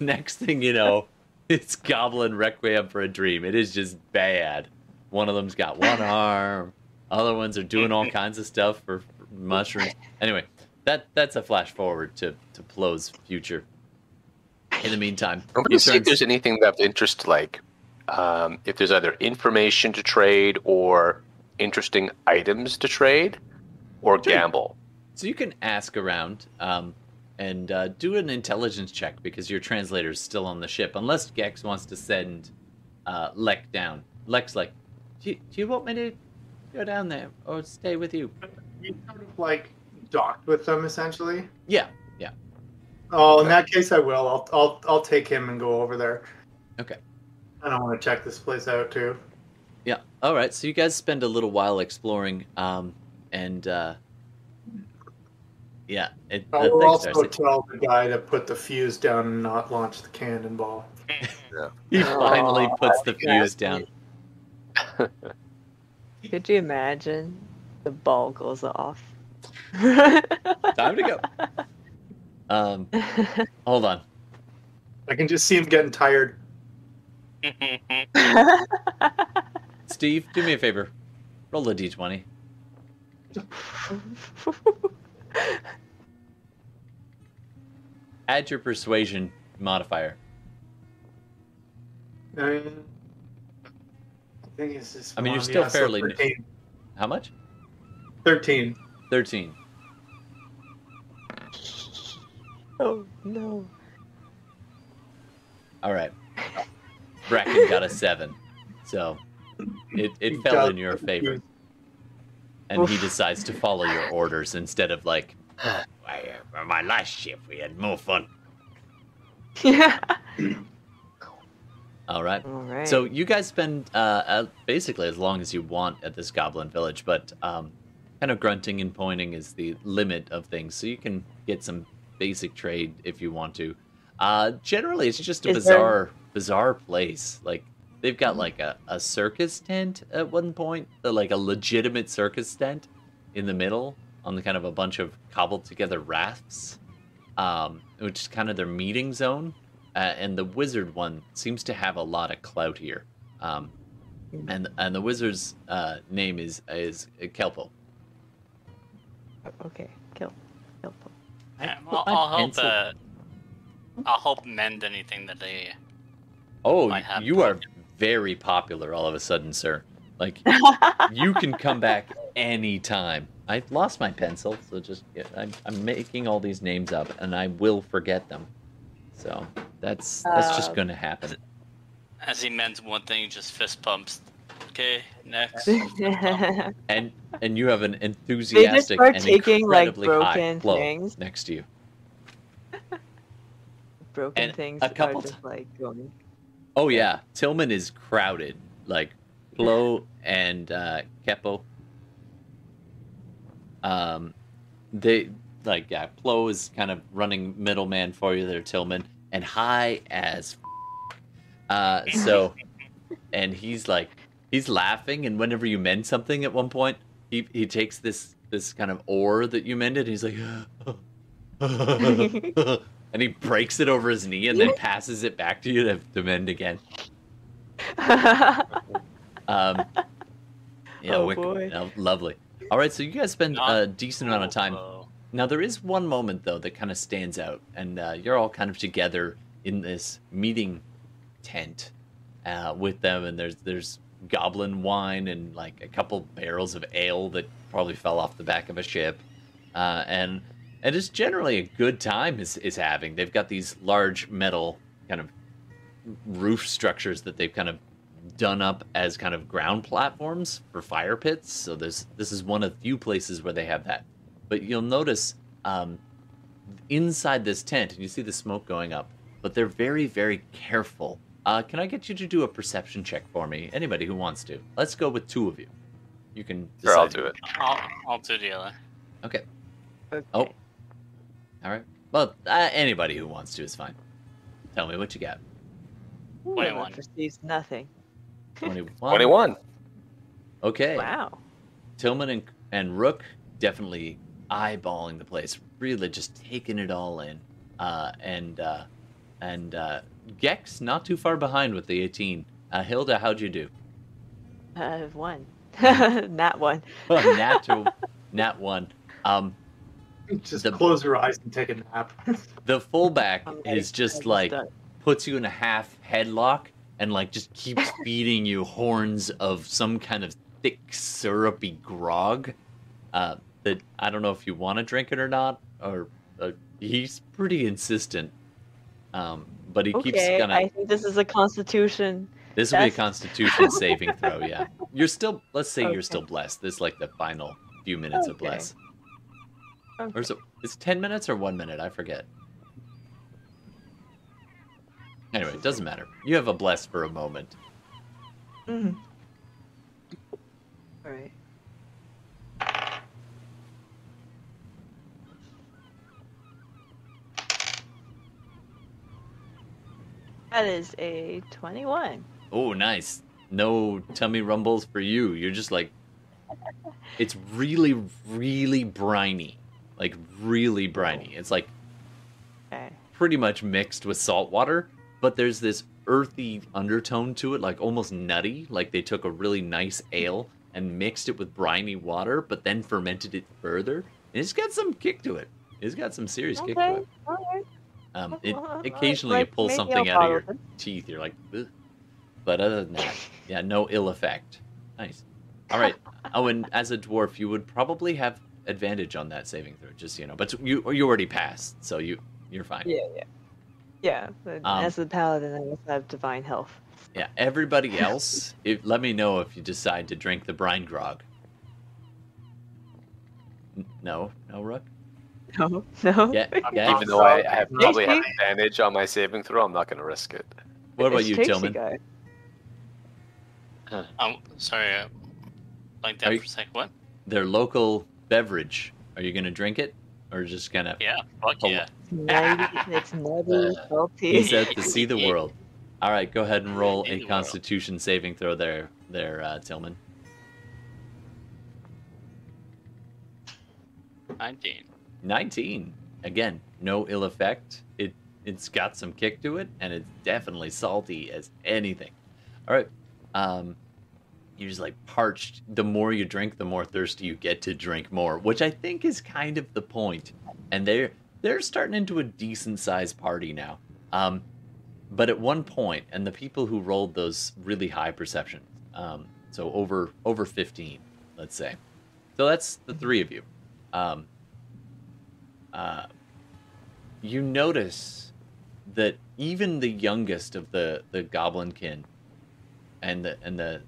next thing you know, it's Goblin Requiem for a Dream. It is just bad. One of them's got one arm. Other ones are doing all kinds of stuff for mushrooms. Anyway, that that's a flash forward to to Plo's future. In the meantime, I'm going to see if there's anything of interest, like um, if there's either information to trade or interesting items to trade or Sure. gamble. So you can ask around um, and uh, do an intelligence check because your translator is still on the ship, unless Gex wants to send uh, Lek down. Lek's like, do you, do you want me to go down there or stay with you? You sort of like docked with them essentially. Yeah. Yeah. Oh, in that case, I will. I'll I'll I'll take him and go over there. Okay. I don't want to check this place out too. Yeah. All right. So you guys spend a little while exploring, um, and uh, yeah, it, uh, I will thanks, also Darcy. tell the guy to put the fuse down and not launch the cannonball. He finally Aw, puts the fuse down. me. Could you imagine the ball goes off? Time to go. Um, hold on. I can just see him getting tired. Steve, do me a favor. Roll a d20. Add your persuasion modifier. I think it's just. I mean, you're still yeah, so fairly new. How much? 13. 13. Oh no. All right. Bracken got a 7. So it, it fell in your favor. And he decides to follow your orders instead of like, Why, uh, my last ship, we had more fun. Yeah. all right. All right. So you guys spend uh, uh, basically as long as you want at this goblin village, but um, kind of grunting and pointing is the limit of things. So you can get some basic trade if you want to. Uh, generally, it's just a Is there- bizarre, bizarre place. Like they've got like a, a circus tent at one point, uh, like a legitimate circus tent in the middle on the kind of a bunch of cobbled together rafts, um, which is kind of their meeting zone. Uh, and the wizard one seems to have a lot of clout here. Um, and and the wizard's uh, name is is Kelpo. okay, kill, kill. I Yeah, put I'll, I'll help. Uh, I'll help mend anything that they. Oh, might have you are very popular all of a sudden, sir. Like you can come back anytime. I lost my pencil, so just I'm, I'm making all these names up, and I will forget them. So that's that's just Uh, going to happen. As he mends one thing, he just fist pumps. Okay, next. And and you have an enthusiastic start and taking, like, incredibly high broken flow things. next to you. Broken And things a couple are just like going. Oh yeah, Tillman is crowded. Like Flo and uh, Kepo. Um, they like yeah, Flo is kind of running middleman for you there, Tillman, and high as. f- Uh, so, and he's like, he's laughing, and whenever you mend something at one point, he he takes this this kind of ore that you mended, and he's like. and he breaks it over his knee and then passes it back to you to, to mend again. Um, yeah, Oh, wicked- boy. no, lovely. All right, so you guys spend Not a decent amount of time. Now there is one moment though that kind of stands out, and uh, you're all kind of together in this meeting tent uh, with them, and there's there's goblin wine and like a couple barrels of ale that probably fell off the back of a ship, uh, and and it's generally a good time is is having. They've got these large metal kind of roof structures that they've kind of done up as kind of ground platforms for fire pits. So this this is one of the few places where they have that. But you'll notice um, inside this tent, and you see the smoke going up. But they're very very careful. Uh, can I get you to do a perception check for me? Anybody who wants to. Let's go with two of you. You can. Sure, I'll do it. I'll, I'll do the other. Okay. okay. Oh. All right. Well, uh, anybody who wants to is fine. Tell me what you got. Ooh, 21. Perceives nothing. 21. 21. Okay. Wow. Tillman and, and Rook definitely eyeballing the place, really just taking it all in. Uh, and uh, and uh, Gex not too far behind with the 18. Uh, Hilda, how'd you do? Uh, one. Not one. nat, to, nat one. Um, Just The- close your eyes and take a nap. the fullback I'm is I'm just like done. puts you in a half headlock and like just keeps feeding you horns of some kind of thick syrupy grog uh, that I don't know if you want to drink it or not. Or uh, he's pretty insistent, um, but he keeps Okay, gonna. I think this is a constitution. this will be a Constitution saving throw. Yeah, you're still. Let's say Okay. you're still blessed. This is like the final few minutes of Okay. bless. Or is it? It's ten minutes or one minute? I forget. Anyway, it doesn't matter. You have a bless for a moment. Mhm. All right. That is a 21. Oh, nice. No tummy rumbles for you. You're just like, it's really, really briny. Like, really briny. It's like Okay. pretty much mixed with salt water, but there's this earthy undertone to it, like almost nutty. Like they took a really nice ale and mixed it with briny water, but then fermented it further. And it's got some kick to it. It's got some serious kick to Okay. it. All right. Um, it occasionally you pull something out of your teeth. You're like, Ugh. but other than that, yeah, no ill effect. Nice. All right. Oh, and as a dwarf, you would probably have advantage on that saving throw, just you know. But you you already passed, so you you're fine. Yeah, yeah. Yeah, but Um, as a paladin, I also have divine health. Yeah, everybody else, if, let me know if you decide to drink the brine grog. N- No, no, Rook. No, no. Yeah, yeah. Even though I, I have probably have advantage on my saving throw, I'm not going to risk it. What about It's you, Tracy Tillman? guy. Um, sorry, uh, like that you- for a second. What? Their local beverage. Are you gonna drink it, or just gonna? Yeah, fuck Oh, yeah. It's nutty, it's nutty, salty. He said to see the world. All right, go ahead and roll a the world. Constitution saving throw there, there, uh, Tillman. 19. 19. Again, no ill effect. It it's got some kick to it, and it's definitely salty as anything. All right, um, you're just like parched. The more you drink, the more thirsty you get to drink more, which I think is kind of the point. And they're they're starting into a decent sized party now. Um, but at one point, and the people who rolled those really high perceptions, um, so over over 15, let's say. So that's the three of you. Um, uh, you notice that even the youngest of the the goblinkin and the and the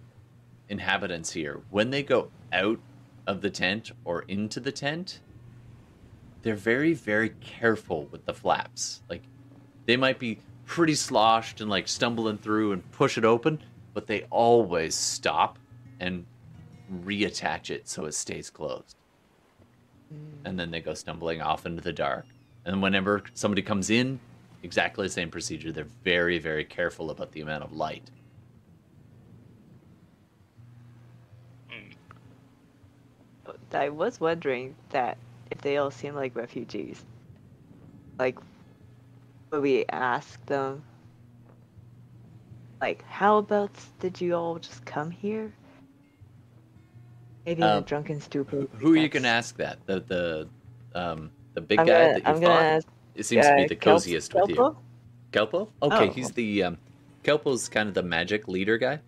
inhabitants here, when they go out of the tent or into the tent, they're very very careful with the flaps. Like they might be pretty sloshed and like stumbling through and push it open, but they always stop and reattach it so it stays closed and then they go stumbling off into the dark. And whenever somebody comes in, exactly the same procedure. They're very, very careful about the amount of light. I was wondering that if they all seem like refugees, like, would we ask them, like, how about did you all just come here? Maybe in a Um, drunken stupor. Who are you that's- going to ask that? The the um the big I'm guy gonna, that you I'm fought. gonna ask. it seems to be uh, the Kelp- coziest with you. Kelpo? Kelpo? Okay, Oh. he's the um, Kelpo's kind of the magic leader guy.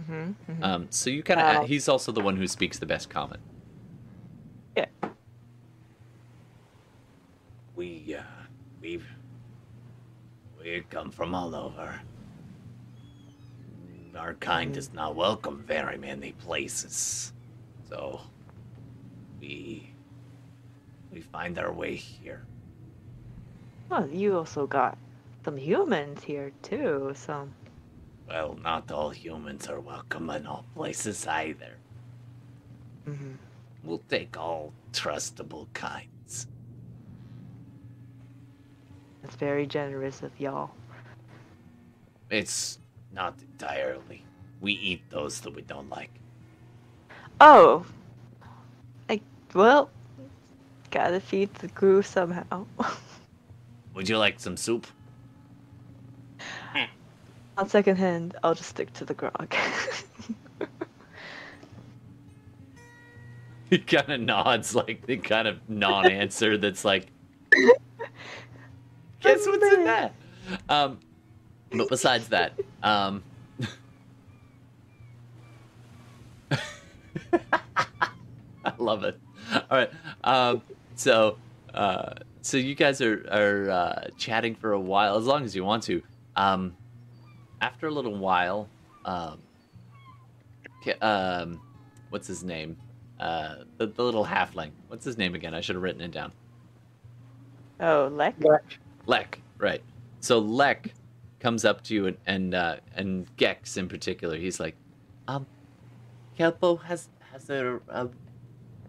Mhm, mhm. Um, so you kind of Wow. he's also the one who speaks the best Common. Yeah. We, uh, we've, we come from all over. Our kind is not welcome very many places. So, we, we find our way here. Well, you also got some humans here too. So Well, not all humans are welcome in all places either. mhm. We'll take all trustable kinds. that's very generous of y'all. It's not entirely. We eat those that we don't like. Oh, I well, gotta feed the crew somehow. Would you like some soup? On second hand, I'll just stick to the grog. He kind of nods like the kind of non-answer that's like, guess what's in that? Um, but besides that, um, I love it. All right, um, so uh, so you guys are are uh, chatting for a while, as long as you want to. Um, after a little while, um, um, what's his name? Uh, the, the little halfling. What's his name again? I should have written it down. oh, Lek? Lek, right. So Lek comes up to you and and, uh, and Gex in particular. He's like, um, Kelpo has has a a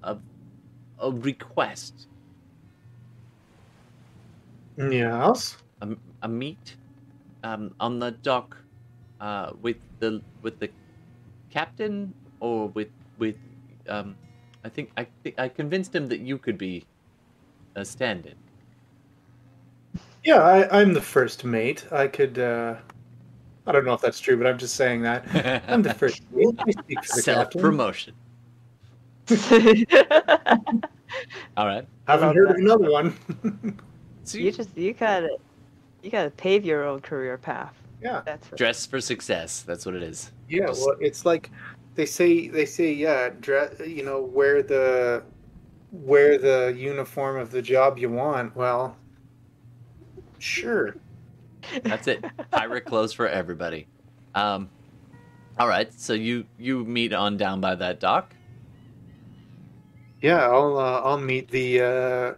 a, a request, Yes. a, a meet, um, on the dock, uh, with the with the captain or with with um, I think I think I convinced him that you could be a stand-in. Yeah, I, I'm the first mate. I could. uh I don't know if that's true, but I'm just saying that. I'm the first mate. I speak for the Self promotion. All right. Haven't heard that. of another one. So you just you gotta you gotta pave your own career path. Yeah. That's right. Dress for success. That's what it is. Yeah, Just- well, it's like they say. They say, yeah, dress. You know, wear the wear the uniform of the job you want. Well, sure. That's it. Pirate clothes for everybody. Um, all right. So you you meet on down by that dock. Yeah, I'll uh, I'll meet the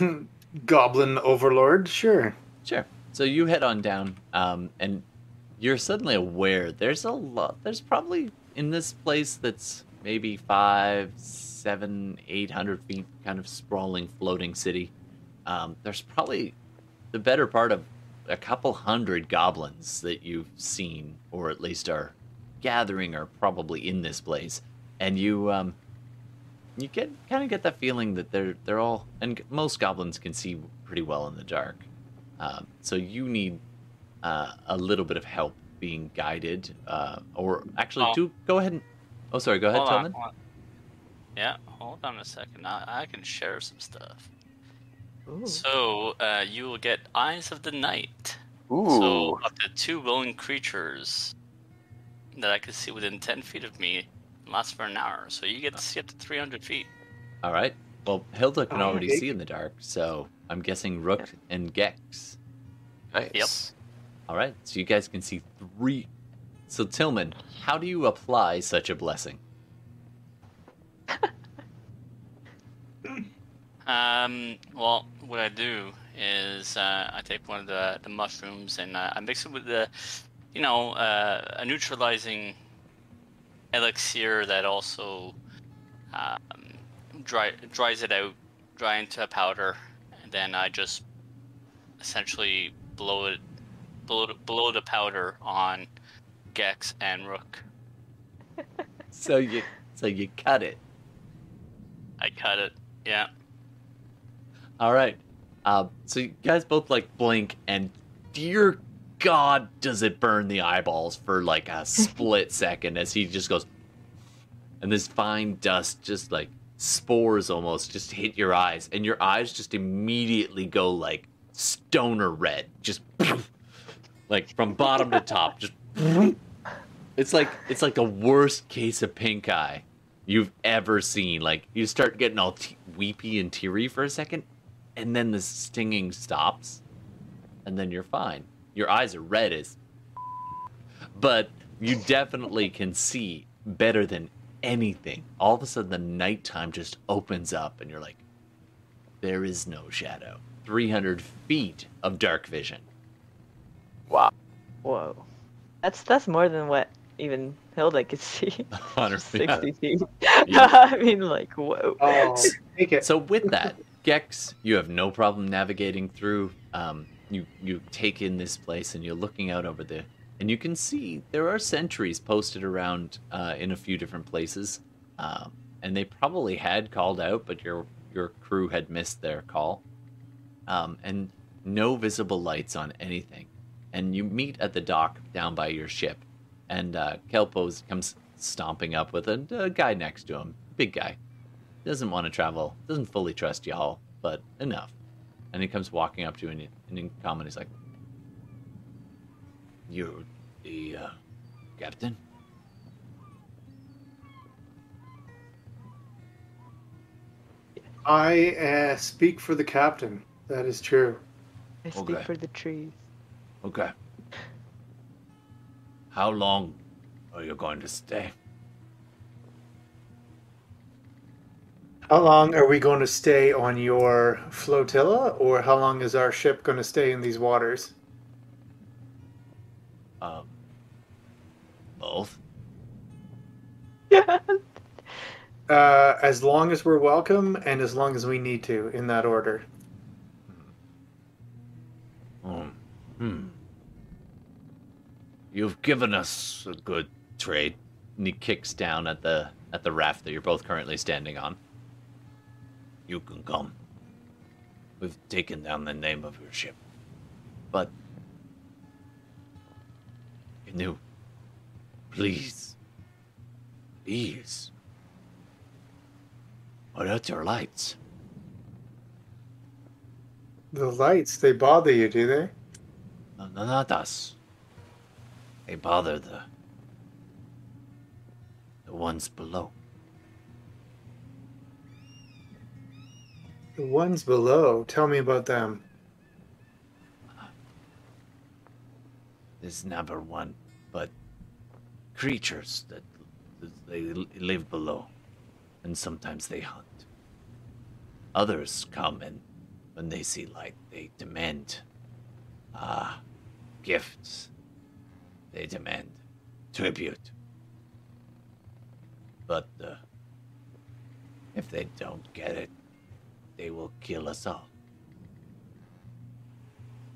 uh, goblin overlord. Sure. Sure. So you head on down, um, and you're suddenly aware there's a lot. There's probably in this place that's maybe five, seven, eight hundred feet, kind of sprawling, floating city. Um, there's probably the better part of a couple hundred goblins that you've seen, or at least are gathering, are probably in this place, and you um, you get kind of get that feeling that they're they're all and most goblins can see pretty well in the dark. Um, so you need uh, a little bit of help being guided, uh, or actually, Oh. do go ahead and. Oh, sorry. Go ahead, Hold on, hold on. Yeah, hold on a second. I, I can share some stuff. Ooh. So, uh, you will get Eyes of the Night. Ooh. So, up to two willing creatures that I can see within 10 feet of me lasts for an hour. So, you get to see up to 300 feet. All right. Well, Hilda can Oh, already see in the dark, so I'm guessing Rook and Gex. nice. Yep. All right. So you guys can see three. So Tillman, how do you apply such a blessing? Um, well, what I do is uh, I take one of the, the mushrooms and uh, I mix it with the, you know, uh, a neutralizing elixir that also um, dry, dries it out, dry into a powder, and then I just essentially blow it, blow, it- blow the powder on Gex and Rook. So you so you cut it. I cut it. Yeah. All right. Uh, so you guys both like blink, and dear God, does it burn the eyeballs for like a split second as he just goes, and this fine dust just like spores almost just hit your eyes, and your eyes just immediately go like stoner red, just like from bottom to top, just. It's like it's like the worst case of pink eye you've ever seen. Like you start getting all te- weepy and teary for a second, and then the stinging stops, and then you're fine. Your eyes are red as, but you definitely can see better than anything. All of a sudden, the nighttime just opens up, and you're like, there is no shadow. 300 feet of dark vision. Wow. Whoa. That's that's more than what even Hilda could see. 100 feet. 60 feet. Yeah. I mean, like, whoa. Oh, take it. So with that, Gex, you have no problem navigating through. Um, you you take in this place and you're looking out over the, and you can see there are sentries posted around uh, in a few different places, um, and they probably had called out, but your your crew had missed their call, um, and no visible lights on anything. And you meet at the dock down by your ship, and uh, Kelpos comes stomping up with a, a guy next to him, big guy doesn't want to travel, doesn't fully trust y'all, but enough. And he comes walking up to you, and, and in common, he's like, You're the uh, captain? I uh, speak for the captain. That is true. I speak Okay. for the trees. Okay. How long are you going to stay? How long are we going to stay on your flotilla, or how long is our ship going to stay in these waters? Um, both? Yeah. Uh, as long as we're welcome, and as long as we need to, in that order. Um, hmm. You've given us a good trade. And he kicks down at the at the raft that you're both currently standing on. You can come. We've taken down the name of your ship. But Canoe, please. Please. Put out your lights. The lights, they bother you, do they? No, no, not us. They bother the the ones below. The ones below. Tell me about them. There's never one, but creatures that that they live below, and sometimes they hunt. Others come and when they see light, they demand ah gifts. They demand tribute. But uh, if they don't get it, they will kill us all.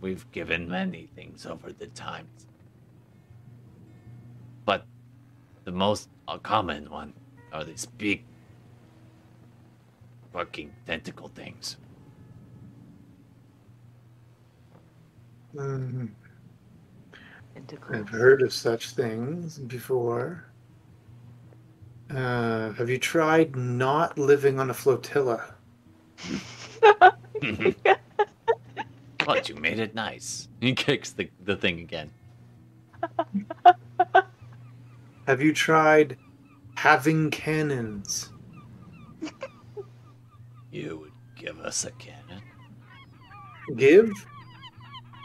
We've given many things over the times. But the most common one are these big fucking tentacle things. Hmm. I've heard of such things before. Uh, have you tried not living on a flotilla? What, you made it nice. He kicks the, the thing again. Have you tried having cannons? You would give us a cannon? Give?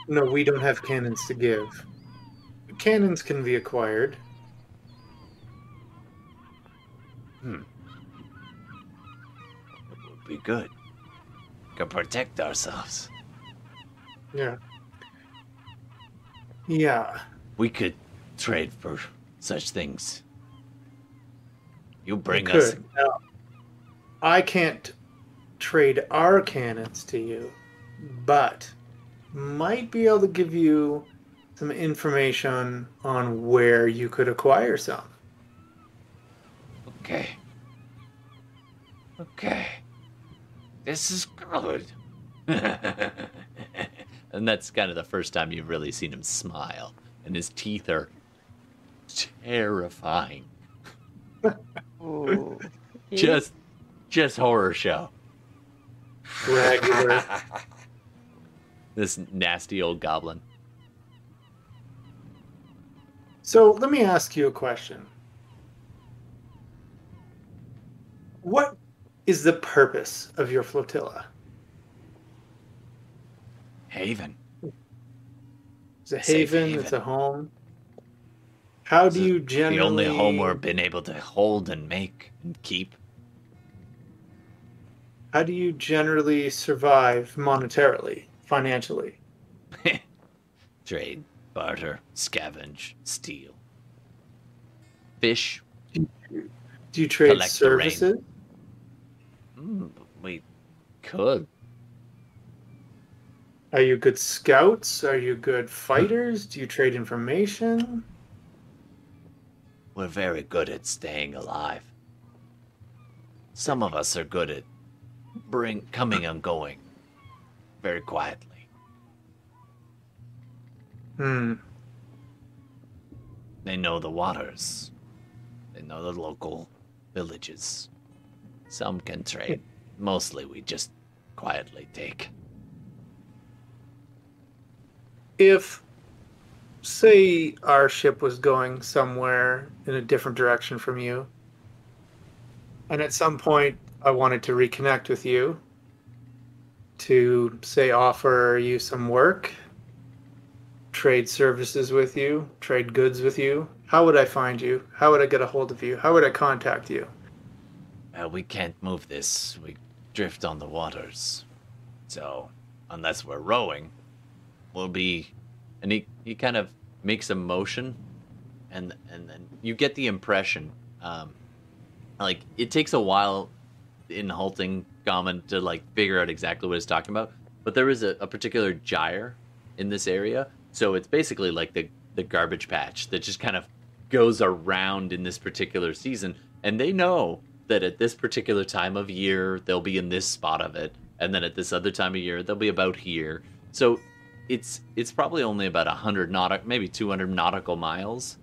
No, we don't have cannons to give. Cannons can be acquired. Hmm. It would be good. Could protect ourselves. Yeah. Yeah. We could trade for such things. You bring us. Now, I can't trade our cannons to you, but might be able to give you some information on where you could acquire some. Okay. Okay. This is good. And that's kind of the first time you've really seen him smile. And his teeth are terrifying. Oh. just, just horror show. Regular. This nasty old goblin. So let me ask you a question. What is the purpose of your flotilla? Haven. It's a haven, haven. it's a home. How do you generally The only home we've been able to hold and make and keep. how do you generally survive monetarily, financially? Trade, barter, scavenge, steal. Fish. Do you trade Collect the rain. services? We could. Are you good scouts? Are you good fighters? Do you trade information? We're very good at staying alive. Some of us are good at bring coming and going very quietly. Hmm. They know the waters. They know the local villages. Some can trade. Mostly we just quietly take. If, say, our ship was going somewhere in a different direction from you, and at some point I wanted to reconnect with you to, say, offer you some work, trade services with you, trade goods with you, how would I find you? How would I get a hold of you? How would I contact you? Uh, we can't move this. We drift on the waters. So, unless we're rowing, we'll be. And he, he kind of makes a motion and and then you get the impression um like it takes a while in halting Common to like figure out exactly what he's talking about. But there is a, a particular gyre in this area. So it's basically like the, the garbage patch that just kind of goes around in this particular season. And they know that at this particular time of year, they'll be in this spot of it. And then at this other time of year, they'll be about here. So it's it's probably only about 100 nautical, maybe 200 nautical miles.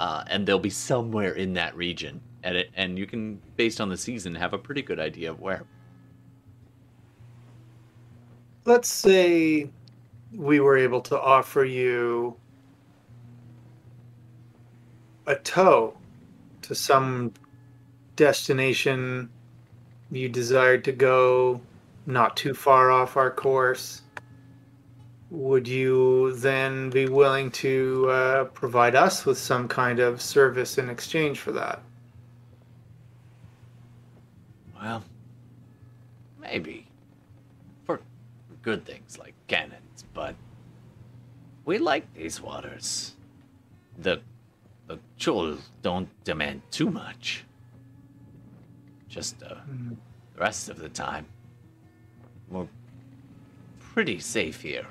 Uh, and they'll be somewhere in that region. And, it, and you can, based on the season, have a pretty good idea of where. let's say we were able to offer you a tow to some destination you desired to go, not too far off our course, would you then be willing to uh, provide us with some kind of service in exchange for that? Well, maybe. For good things like cannons, but we like these waters. The the Chul don't demand too much. Just uh, the rest of the time, we're pretty safe here.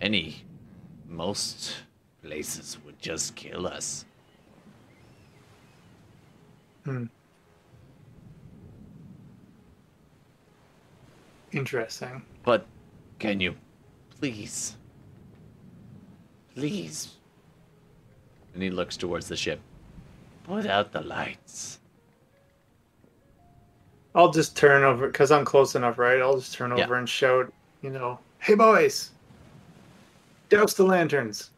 Any, most places would just kill us. Hmm. Interesting. But can you please, please? And he looks towards the ship. Put out the lights. I'll just turn over because I'm close enough, right? I'll just turn Yeah. over and shout, you know, "Hey boys, douse the lanterns."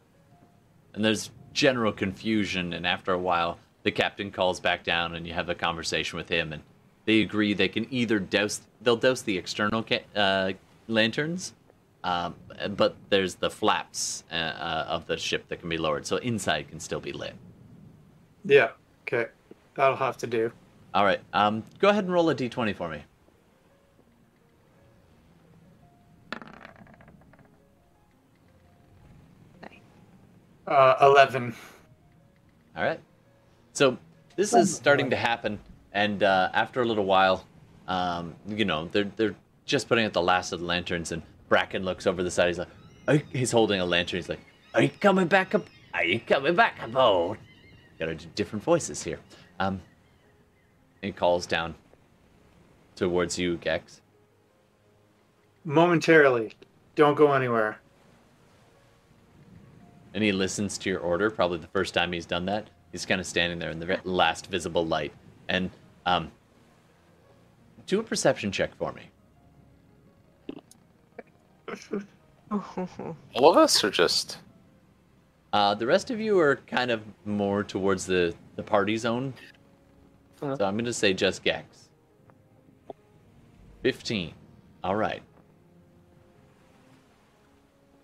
And there's general confusion, and after a while, the captain calls back down, and you have a conversation with him, and they agree they can either douse, they'll douse the external ca- uh, lanterns, um, but there's the flaps uh, uh, of the ship that can be lowered, so inside can still be lit. Yeah. Okay. That'll have to do. All right, um, go ahead and roll a d20 for me. Uh, Eleven. All right. So this is starting to happen, and uh, after a little while, um, you know, they're they're just putting out the last of the lanterns, and Bracken looks over the side. He's like, "Are he's holding a lantern. He's like, "Are you coming back up? Are you coming back aboard?" Gotta do different voices here. Um, he calls down towards you, Gex. Momentarily. Don't go anywhere. and he listens to your order. Probably the first time he's done that. He's kind of standing there in the last visible light, and um, do a perception check for me. All of us, or just Uh, the rest of you are kind of more towards the the party zone, Uh-huh. so I'm going to say just Gex. Fifteen. All right.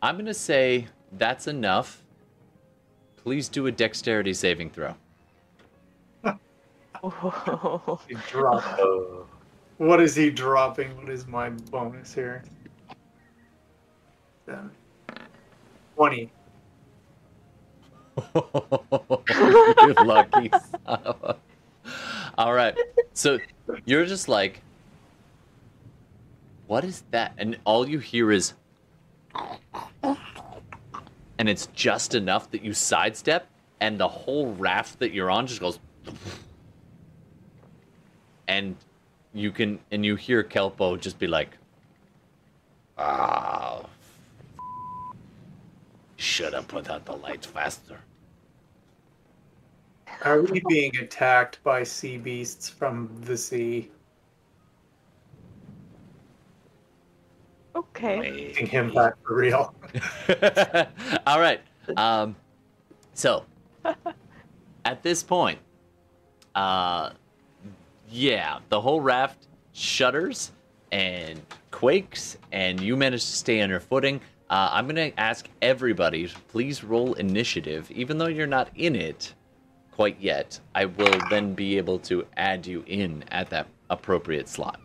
I'm going to say that's enough. Please do a dexterity saving throw. He dropped. What is he dropping? What is my bonus here? Seven. Twenty. you lucky son of a... All right. So you're just like, what is that? And all you hear is, and it's just enough that you sidestep, and the whole raft that you're on just goes, and you can, and you hear Kelpo just be like, ah, should have put out the lights faster. Are we being attacked by sea beasts from the sea? okay. Taking him back for real. All right. Um, so at this point, uh, yeah, the whole raft shudders and quakes, and you manage to stay on your footing. Uh, I'm gonna ask everybody to please roll initiative, even though you're not in it quite yet. I will then be able to add you in at that appropriate slot.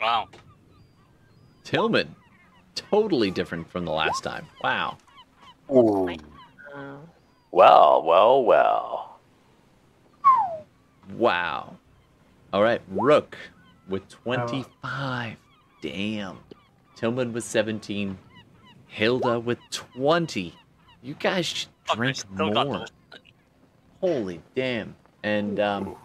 Wow. Tillman, totally different from the last time. Wow. Ooh. Well, well, well. Wow. All right, Rook with 25. Damn. Tillman with 17. Hilda with 20. You guys should drink still got more. Holy damn. And, um.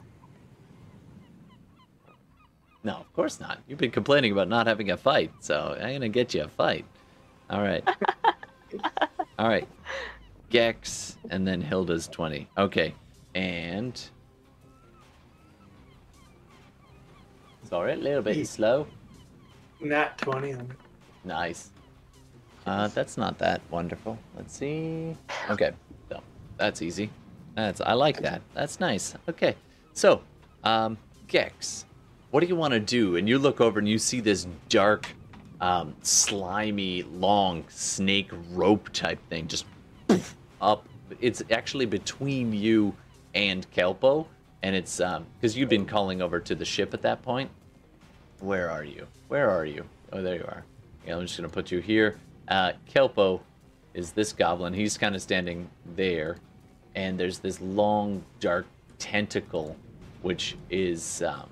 No, of course not. You've been complaining about not having a fight, so I'm gonna get you a fight. All right. All right. Gex, and then Hilda's 20. Okay. And Sorry, a little bit slow. Nat 20. on it. Nice. Uh, that's not that wonderful. Let's see. Okay, so that's easy. That's I like that. That's nice. Okay, so um, Gex, what do you want to do? And you look over and you see this dark, um, slimy, long snake rope type thing just poof, up. It's actually between you and Kelpo, and it's um because you've been calling over to the ship at that point. Where are you? Where are you? Oh, there you are. Yeah, I'm just gonna put you here. Uh, Kelpo is this goblin. He's kind of standing there, and there's this long, dark tentacle, which is um,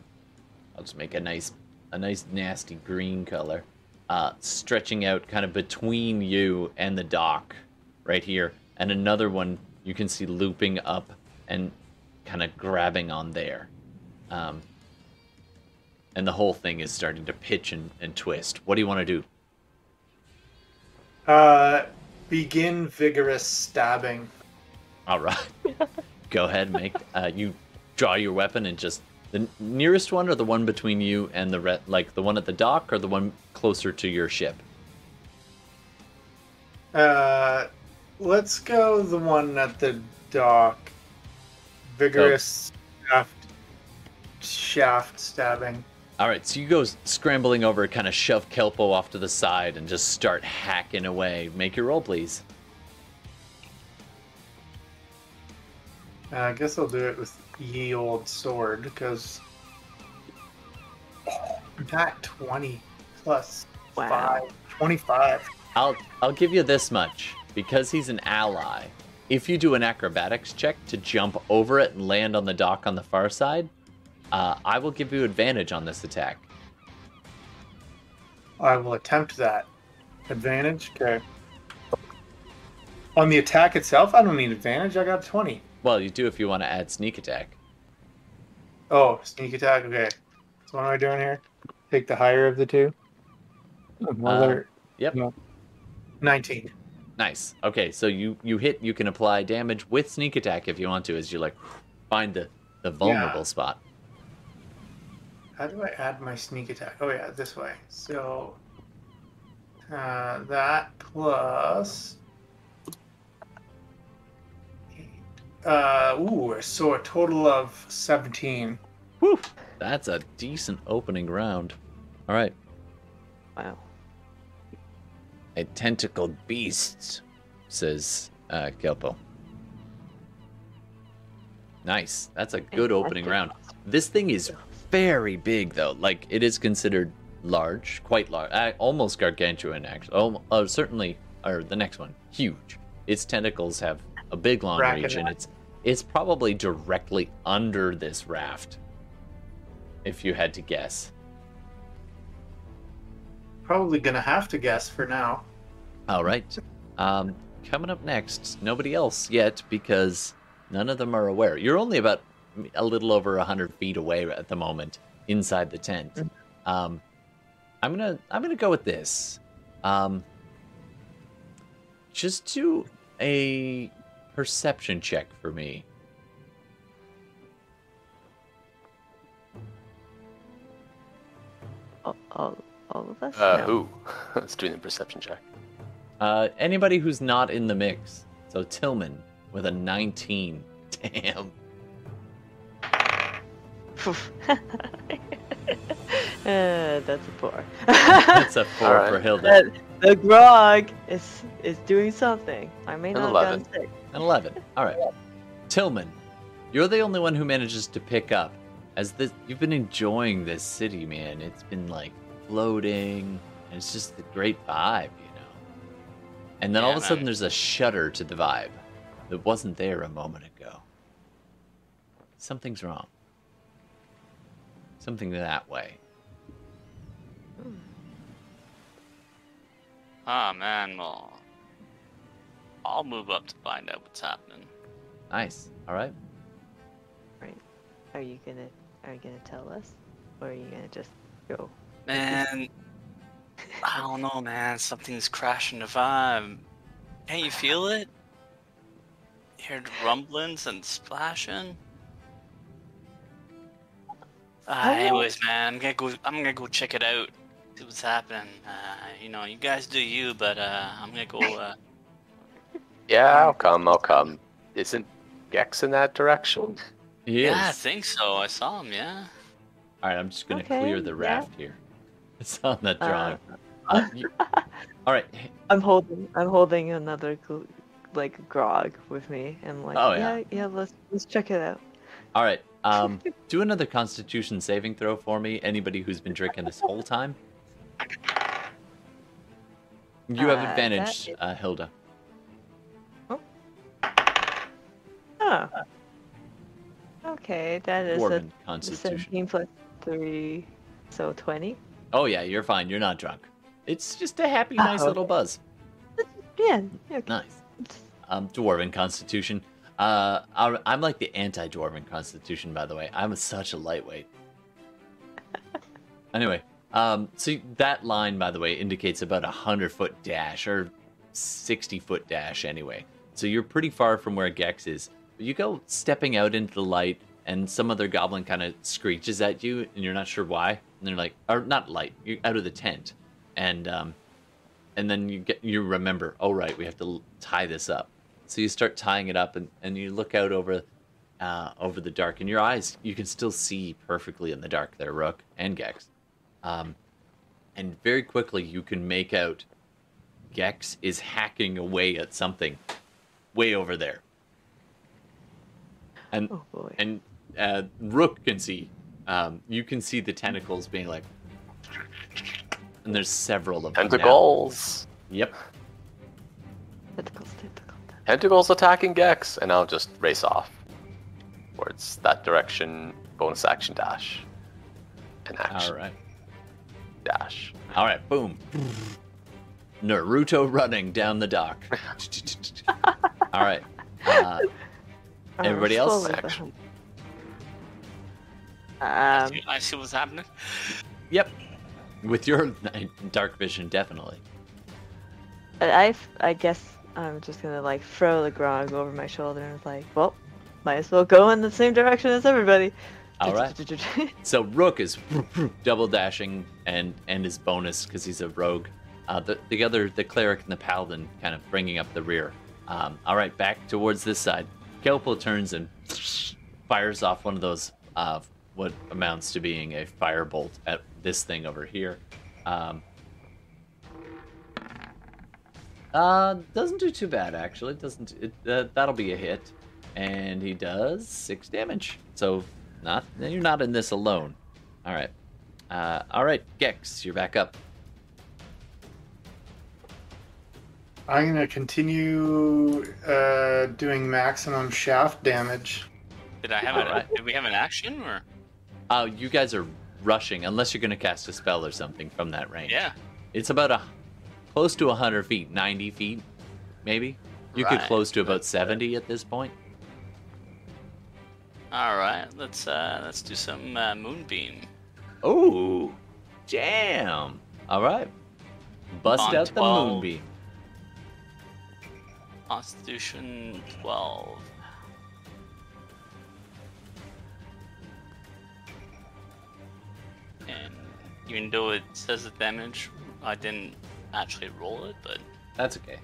I'll just make a nice, a nice nasty green color, uh, stretching out kind of between you and the dock, right here, and another one you can see looping up and kind of grabbing on there. Um, and the whole thing is starting to pitch and, and twist. What do you want to do? Uh, begin vigorous stabbing. All right. Go ahead, make uh, you draw your weapon and just the nearest one, or the one between you and the re- like the one at the dock, or the one closer to your ship. Uh, let's go the one at the dock. Vigorous shaft, shaft stabbing. All right, so you go scrambling over, kind of shove Kelpo off to the side, and just start hacking away. Make your roll, please. Uh, I guess I'll do it with ye old sword because that 20 plus Wow. 5, 25. I'll I'll give you this much because he's an ally. If you do an acrobatics check to jump over it and land on the dock on the far side, uh, I will give you advantage on this attack. I will attempt that. Advantage? Okay. On the attack itself, I don't need advantage. I got 20. Well, you do if you want to add sneak attack. Oh, sneak attack. Okay. So what am I doing here? Take the higher of the two. Well, Uh, yep. no. 19. Nice. Okay, so you you hit. You can apply damage with sneak attack if you want to, as you like find the the vulnerable Yeah. spot. How do I add my sneak attack? Oh yeah, this way. So uh, that plus uh ooh, so a total of seventeen. Whew, that's a decent opening round. All right, Wow. a tentacled beast, says uh, Kelpo. Nice. That's a good opening round. This thing is very big, though. Like it is considered large, quite large, uh, almost gargantuan. Actually, oh, uh, certainly, or the next one, huge. Its tentacles have a big long Bracket reach, and it's it's probably directly under this raft. If you had to guess. Probably gonna have to guess for now. All right. Um, coming up next, nobody else yet because none of them are aware. You're only about a little over hundred feet away at the moment inside the tent. Um, I'm gonna I'm gonna go with this. Um, just do a perception check for me. All, all, all of us? Uh, No. who? Let's do the perception check. Uh, anybody who's not in the mix. So Tillman with a 19. Damn. uh, that's a four. That's a four Alright. for Hilda. the, the grog is is doing something. I may An not 11. have gotten sick. An 11. All right. Tillman, you're the only one who manages to pick up. As this, you've been enjoying this city, man. It's been like floating, and it's just the great vibe, you know. And then all of a sudden, man. there's a shudder to the vibe that wasn't there a moment ago. Something's wrong. Something that way. Ah man, well, I'll move up to find out what's happening. Nice. All right. Right. Are you gonna are you gonna tell us? Or are you gonna just go? Man, I don't know, man. Something's crashing the vibe. Can't you feel it? Hear the rumblings and splashing? Uh, anyways, man, I'm gonna go. I'm gonna go check it out. See what's happening. Uh, you know, you guys do you, but uh, I'm gonna go. Uh, Yeah, I'll come. I'll come. Isn't Gex in that direction? He yeah, I think so. I saw him. Yeah. All right, I'm just gonna Okay, clear the yeah. raft here. It's on that Uh, drawing. Uh, you- all right. I'm holding. I'm holding another like grog with me, and like, Oh, yeah. yeah, yeah. Let's let's check it out. All right. Um, do another Constitution saving throw for me. Anybody who's been drinking this whole time. You have Uh, advantage, is- uh, Hilda. Oh. Okay, that is Dwarven a Constitution. 17 plus three, so 20. Oh yeah, you're fine. You're not drunk. It's just a happy, nice Oh, little buzz. Yeah. yeah, okay. Nice. Um, Dwarven Constitution. Uh, I- I'm like the anti-Dwarven Constitution, by the way. I'm such a lightweight. anyway, um, so that line, by the way, indicates about a hundred foot dash or sixty foot dash, anyway. So you're pretty far from where Gex is. But you go stepping out into the light, and some other goblin kind of screeches at you, and you're not sure why. And they're like, or not light, you're out of the tent, and um, and then you get you remember, oh right, we have to tie this up. So you start tying it up, and, and you look out over uh, over the dark, and your eyes you can still see perfectly in the dark there, Rook and Gex. Um, and very quickly you can make out Gex is hacking away at something way over there. And Oh boy. and uh, Rook can see. Um, you can see the tentacles being like, and there's several of them. now. Tentacles. Yep. Tentacles, tentacles. Tentacles attacking Gex, and I'll just race off towards that direction. Bonus action dash. An action All right. dash. All right. Boom. Naruto running down the dock. All right. Uh, Uh, Everybody else? slowly Action. I Um, see- I see what's happening. yep. With your dark vision, definitely. I, I- I guess I'm just gonna like throw the grog over my shoulder and it's like, well, might as well go in the same direction as everybody. All right. So Rook is double dashing and and his bonus because he's a rogue. Uh, the the other the cleric and the paladin kind of bringing up the rear. Um, all right, back towards this side. Kelpo turns and fires off one of those uh, what amounts to being a firebolt at this thing over here. Um, uh, doesn't do too bad actually. Doesn't it? Uh, that'll be a hit, and he does six damage. So not you're not in this alone. All right, uh, all right, Gex, you're back up. I'm gonna continue uh, doing maximum shaft damage. Did I have an? Alright. Did we have an action or? Uh, you guys are rushing unless you're going to cast a spell or something from that range. Yeah. It's about a close to 100 feet, 90 feet, maybe. You could close to about 70 at this point. All right. Let's uh let's do some uh, moonbeam. Oh, jam! All right, bust On out the moonbeam. Constitution twelve. And even though it says the damage, I didn't actually roll it, but That's okay.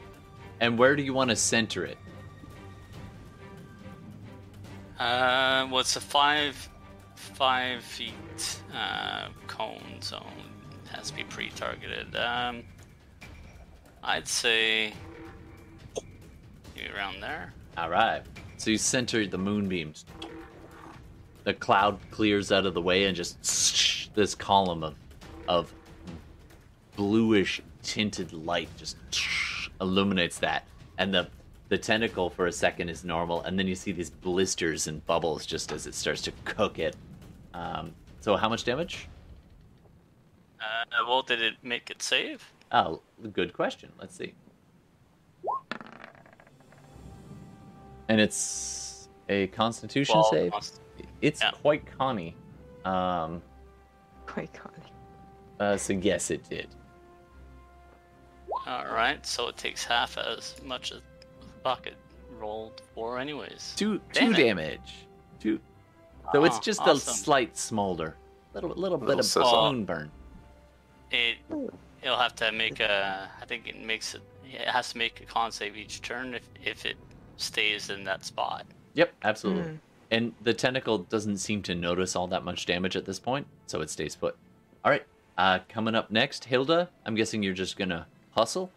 And where do you want to center it? Uh, well, it's a five, five feet uh, cone, so it has to be pre-targeted. Um, I'd say maybe around there. All right. So you center the moonbeams. The cloud clears out of the way and just this column of of bluish tinted light just illuminates that. And the the tentacle for a second is normal, and then you see these blisters and bubbles just as it starts to cook it. Um, so how much damage? Uh, well, did it make it save? Oh, good question. Let's see. And it's a Constitution Well, save. const- It's yeah. quite conny. Um, quite conny. uh, so yes, it did. All right, so it takes half as much as Bucket rolled for, anyways. Two Damn two it. damage. Two. So it's Oh, just awesome. a slight smolder. Little little bit Little of sizzle. balloon burn. It it'll have to make a. I think it makes it. It has to make a con save each turn if if it stays in that spot. Yep, absolutely. Hmm. And the tentacle doesn't seem to notice all that much damage at this point, so it stays put. All right, uh, coming up next, Hilda. I'm guessing you're just gonna hustle.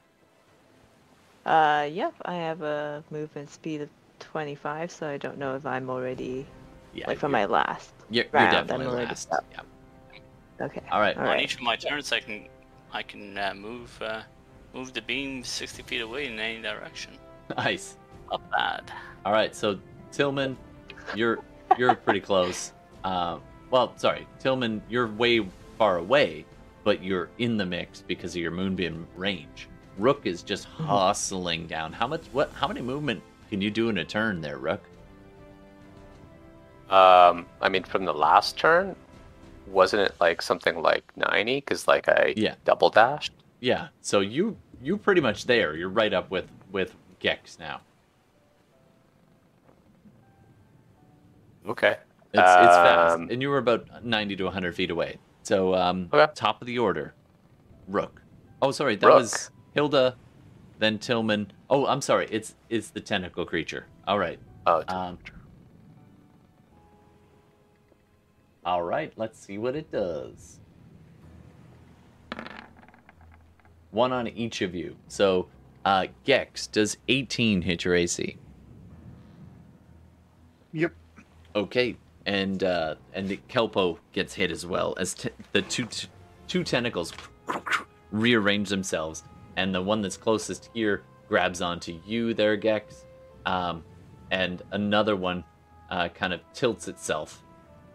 Uh, yep, I have a movement speed of 25, so I don't know if I'm already Yeah, like from my last. you're, you're round, I'm definitely already last. up. Yeah. Okay. All right. All On each of my turns, I can I can uh, move uh, move the beam 60 feet away in any direction. Nice. Not bad. All right, so Tillman, you're you're pretty close. Uh, well, sorry, Tillman, you're way far away, but you're in the mix because of your moonbeam range. Rook is just hustling down. How much? What? How many movement can you do in a turn there, Rook? Um, I mean, from the last turn, wasn't it like something like 90? Because like I Yeah. double dashed. Yeah. So you you pretty much there. You're right up with with Gex now. Okay. It's it's fast, Um, and you were about ninety to hundred feet away. So um, Okay. top of the order, Rook. Oh, sorry, that Rook. was Hilda, then Tillman. Oh, I'm sorry. It's it's the tentacle creature. All right. Oh, Um, all right. Let's see what it does. One on each of you. So, uh, Gex does 18 hit your AC? Yep. Okay, and uh, and Kelpo gets hit as well as the two t- two tentacles rearrange themselves, and the one that's closest here grabs onto you there, Gex, um, and another one uh, kind of tilts itself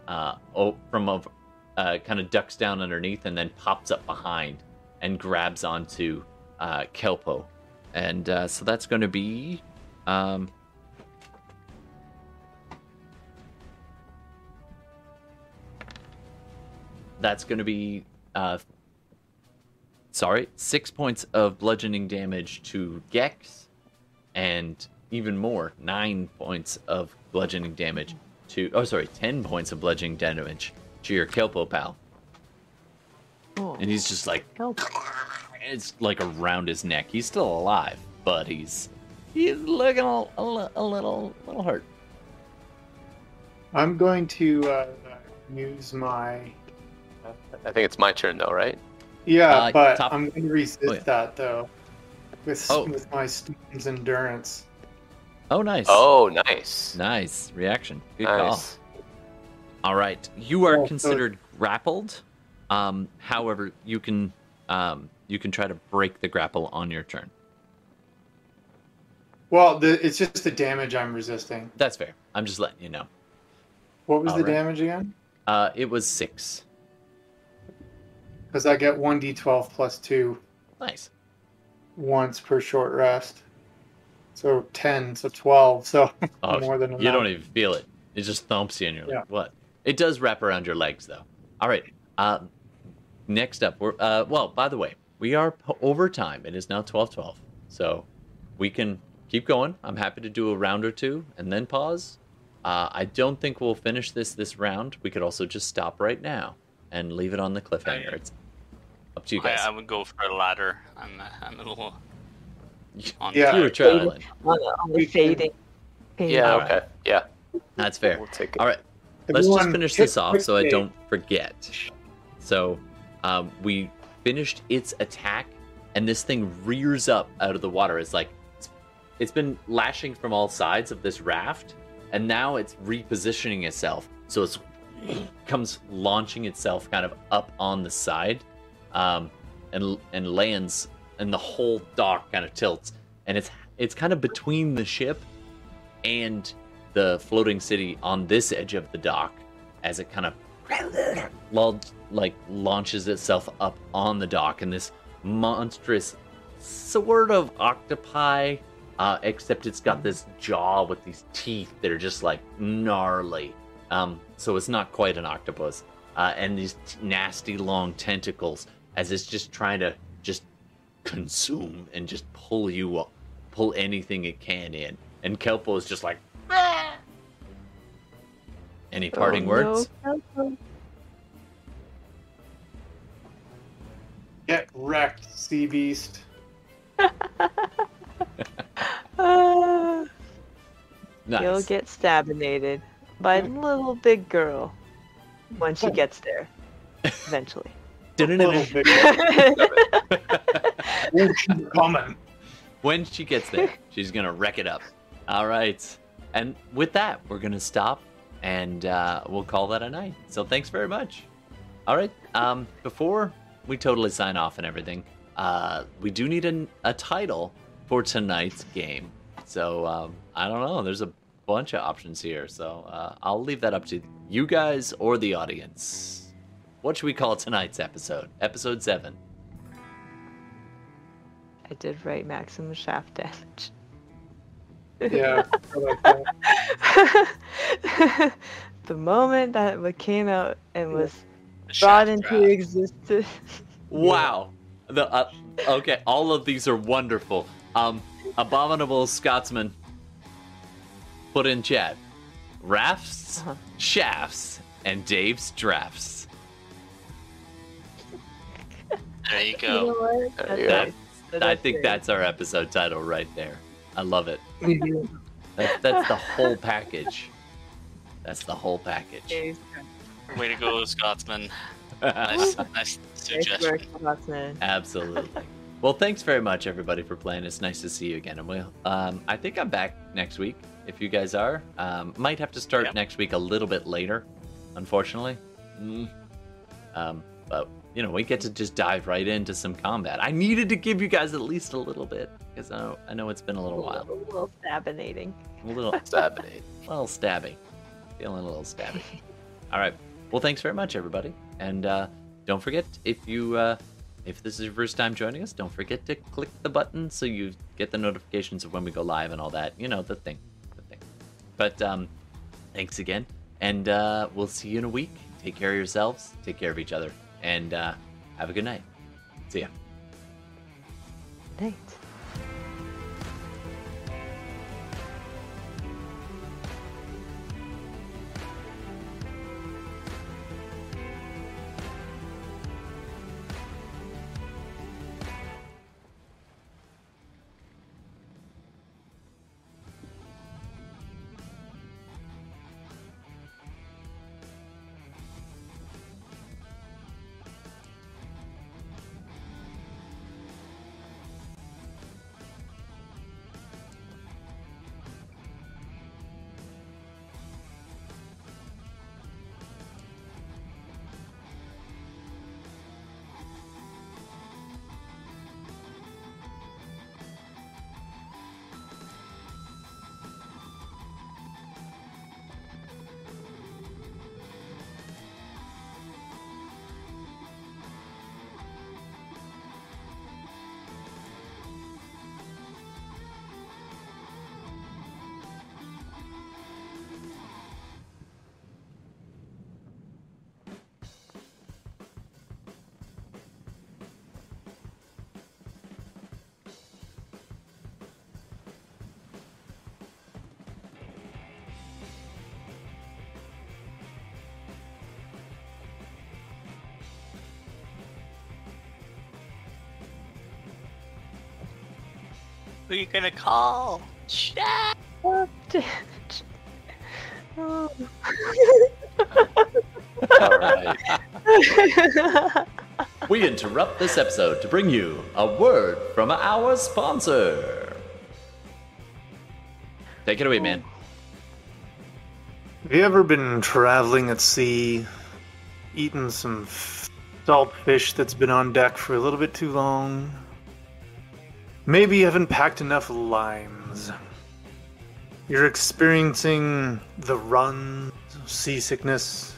uh, oh, from over, uh, kind of ducks down underneath and then pops up behind and grabs onto uh, Kelpo, and uh, so that's going to be. Um, that's going to be uh sorry six points of bludgeoning damage to gex and even more nine points of bludgeoning damage to oh sorry ten points of bludgeoning damage to your kelpo pal Oh, and he's just like help. it's like around his neck he's still alive but he's he's looking a, a, a little little hurt I'm going to uh, use my. I think it's my turn though, right? Yeah, Uh, but top- I'm going to resist Oh, yeah. that though, with Oh. with my Stone's Endurance. oh nice Oh, nice. nice reaction good call. All right, you are Oh, so- considered grappled. Um, however, you can um, you can try to break the grapple on your turn. Well, the, it's just the damage I'm resisting. That's fair. I'm just letting you know. What was the Alright. damage again? Uh, it was six. Because I get one d12 plus two Nice. once per short rest, so ten, so twelve, so Oh, more than enough. you don't even feel it. It just thumps you, and you're Yeah. like, "What?" It does wrap around your legs, though. All right. Uh, next up, we're uh, well. By the way, we are p- over time. It is now twelve twelve, so we can keep going. I'm happy to do a round or two and then pause. Uh, I don't think we'll finish this this round. We could also just stop right now and leave it on the cliffhanger. It's up to you guys. I would go for a ladder. I'm uh, I'm a little on Yeah. you were traveling. On, on the We fading. fading Yeah. Okay. Yeah. That's fair. We'll take it. All right. Let's just finish this off so I don't forget. So, um, we finished its attack, and this thing rears up out of the water. It's like it's, it's been lashing from all sides of this raft, and now it's repositioning itself. So it's comes launching itself kind of up on the side, um, and and lands, and the whole dock kind of tilts, and it's it's kind of between the ship and the floating city on this edge of the dock as it kind of like launches itself up on the dock. And this monstrous sort of octopi uh, except it's got this jaw with these teeth that are just like gnarly um, so it's not quite an octopus uh, and these t- nasty long tentacles as it's just trying to just consume and just pull you up pull anything it can in and kelpo is just like any parting Oh, words no, no, no. Get wrecked, sea beast. Ah, Nice. You'll get stabinated by little big girl when she gets there. Eventually. Little big comment. when she gets there, she's gonna wreck it up. All right. And with that, we're gonna stop and uh, we'll call that a night. So thanks very much. All right. Um, before we totally sign off and everything, uh, we do need a, a title for tonight's game. So um, I don't know. There's a bunch of options here. So uh, I'll leave that up to you guys or the audience. What should we call tonight's episode? Episode seven. I did write maximum shaft damage. Yeah, like that. the moment that what came out and was The brought into draft. existence. Wow. The uh, okay, all of these are wonderful. Um, abominable Scotsman. Put in chat. Rafts, Uh-huh. shafts, and Dave's drafts. There you You go. know? There That's you go. nice. I think that's our episode title right there. I love it. That, that's the whole package. That's the whole package. Way to go, Scotsman. Nice, nice Nice suggestion. work, Scotsman. Absolutely. Well, thanks very much, everybody, for playing. It's nice to see you again. And we'll, um, I think I'm back next week. If you guys are, um, might have to start Yep. next week a little bit later, unfortunately. Mm. Um, but you know, we get to just dive right into some combat. I needed to give you guys at least a little bit because I know, I know it's been a little while. A little stabinating. A little, Stabinate. a little stabby. Feeling a little stabby. All right. Well, thanks very much, everybody. And uh, don't forget if you uh, if this is your first time joining us, don't forget to click the button so you get the notifications of when we go live and all that. You know the thing. But um, thanks again, and uh, we'll see you in a week. Take care of yourselves. Take care of each other, and uh, have a good night. See ya. Night. Who are you gonna call? Shaq! Oh, damage. Oh. All right. We interrupt this episode to bring you a word from our sponsor. Take it away, man. Have you ever been traveling at sea, eating some f- salt fish that's been on deck for a little bit too long? Maybe you haven't packed enough limes. You're experiencing the run, seasickness,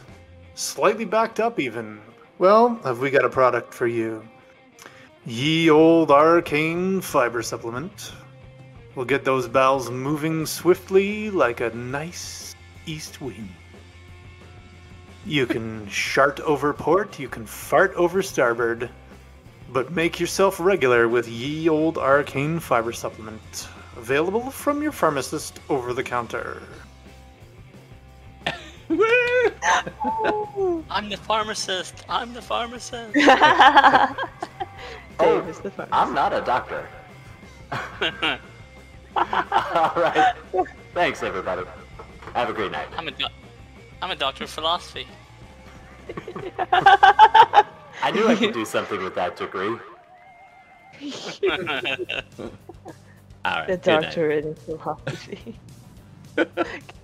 slightly backed up even. Well, have we got a product for you? Ye old arcane fiber supplement. will get those bowels moving swiftly like a nice east wind. You can shart over port, you can fart over starboard, but make yourself regular with ye old arcane fiber supplement. Available from your pharmacist over the counter. I'm the pharmacist. I'm the pharmacist. Dave Oh, is the pharmacist. I'm not a doctor. All right. Thanks, everybody. Have a great night. I'm a, doc- I'm a doctor of philosophy. I knew I could do something with that degree. All right. the good night. doctorate in philosophy.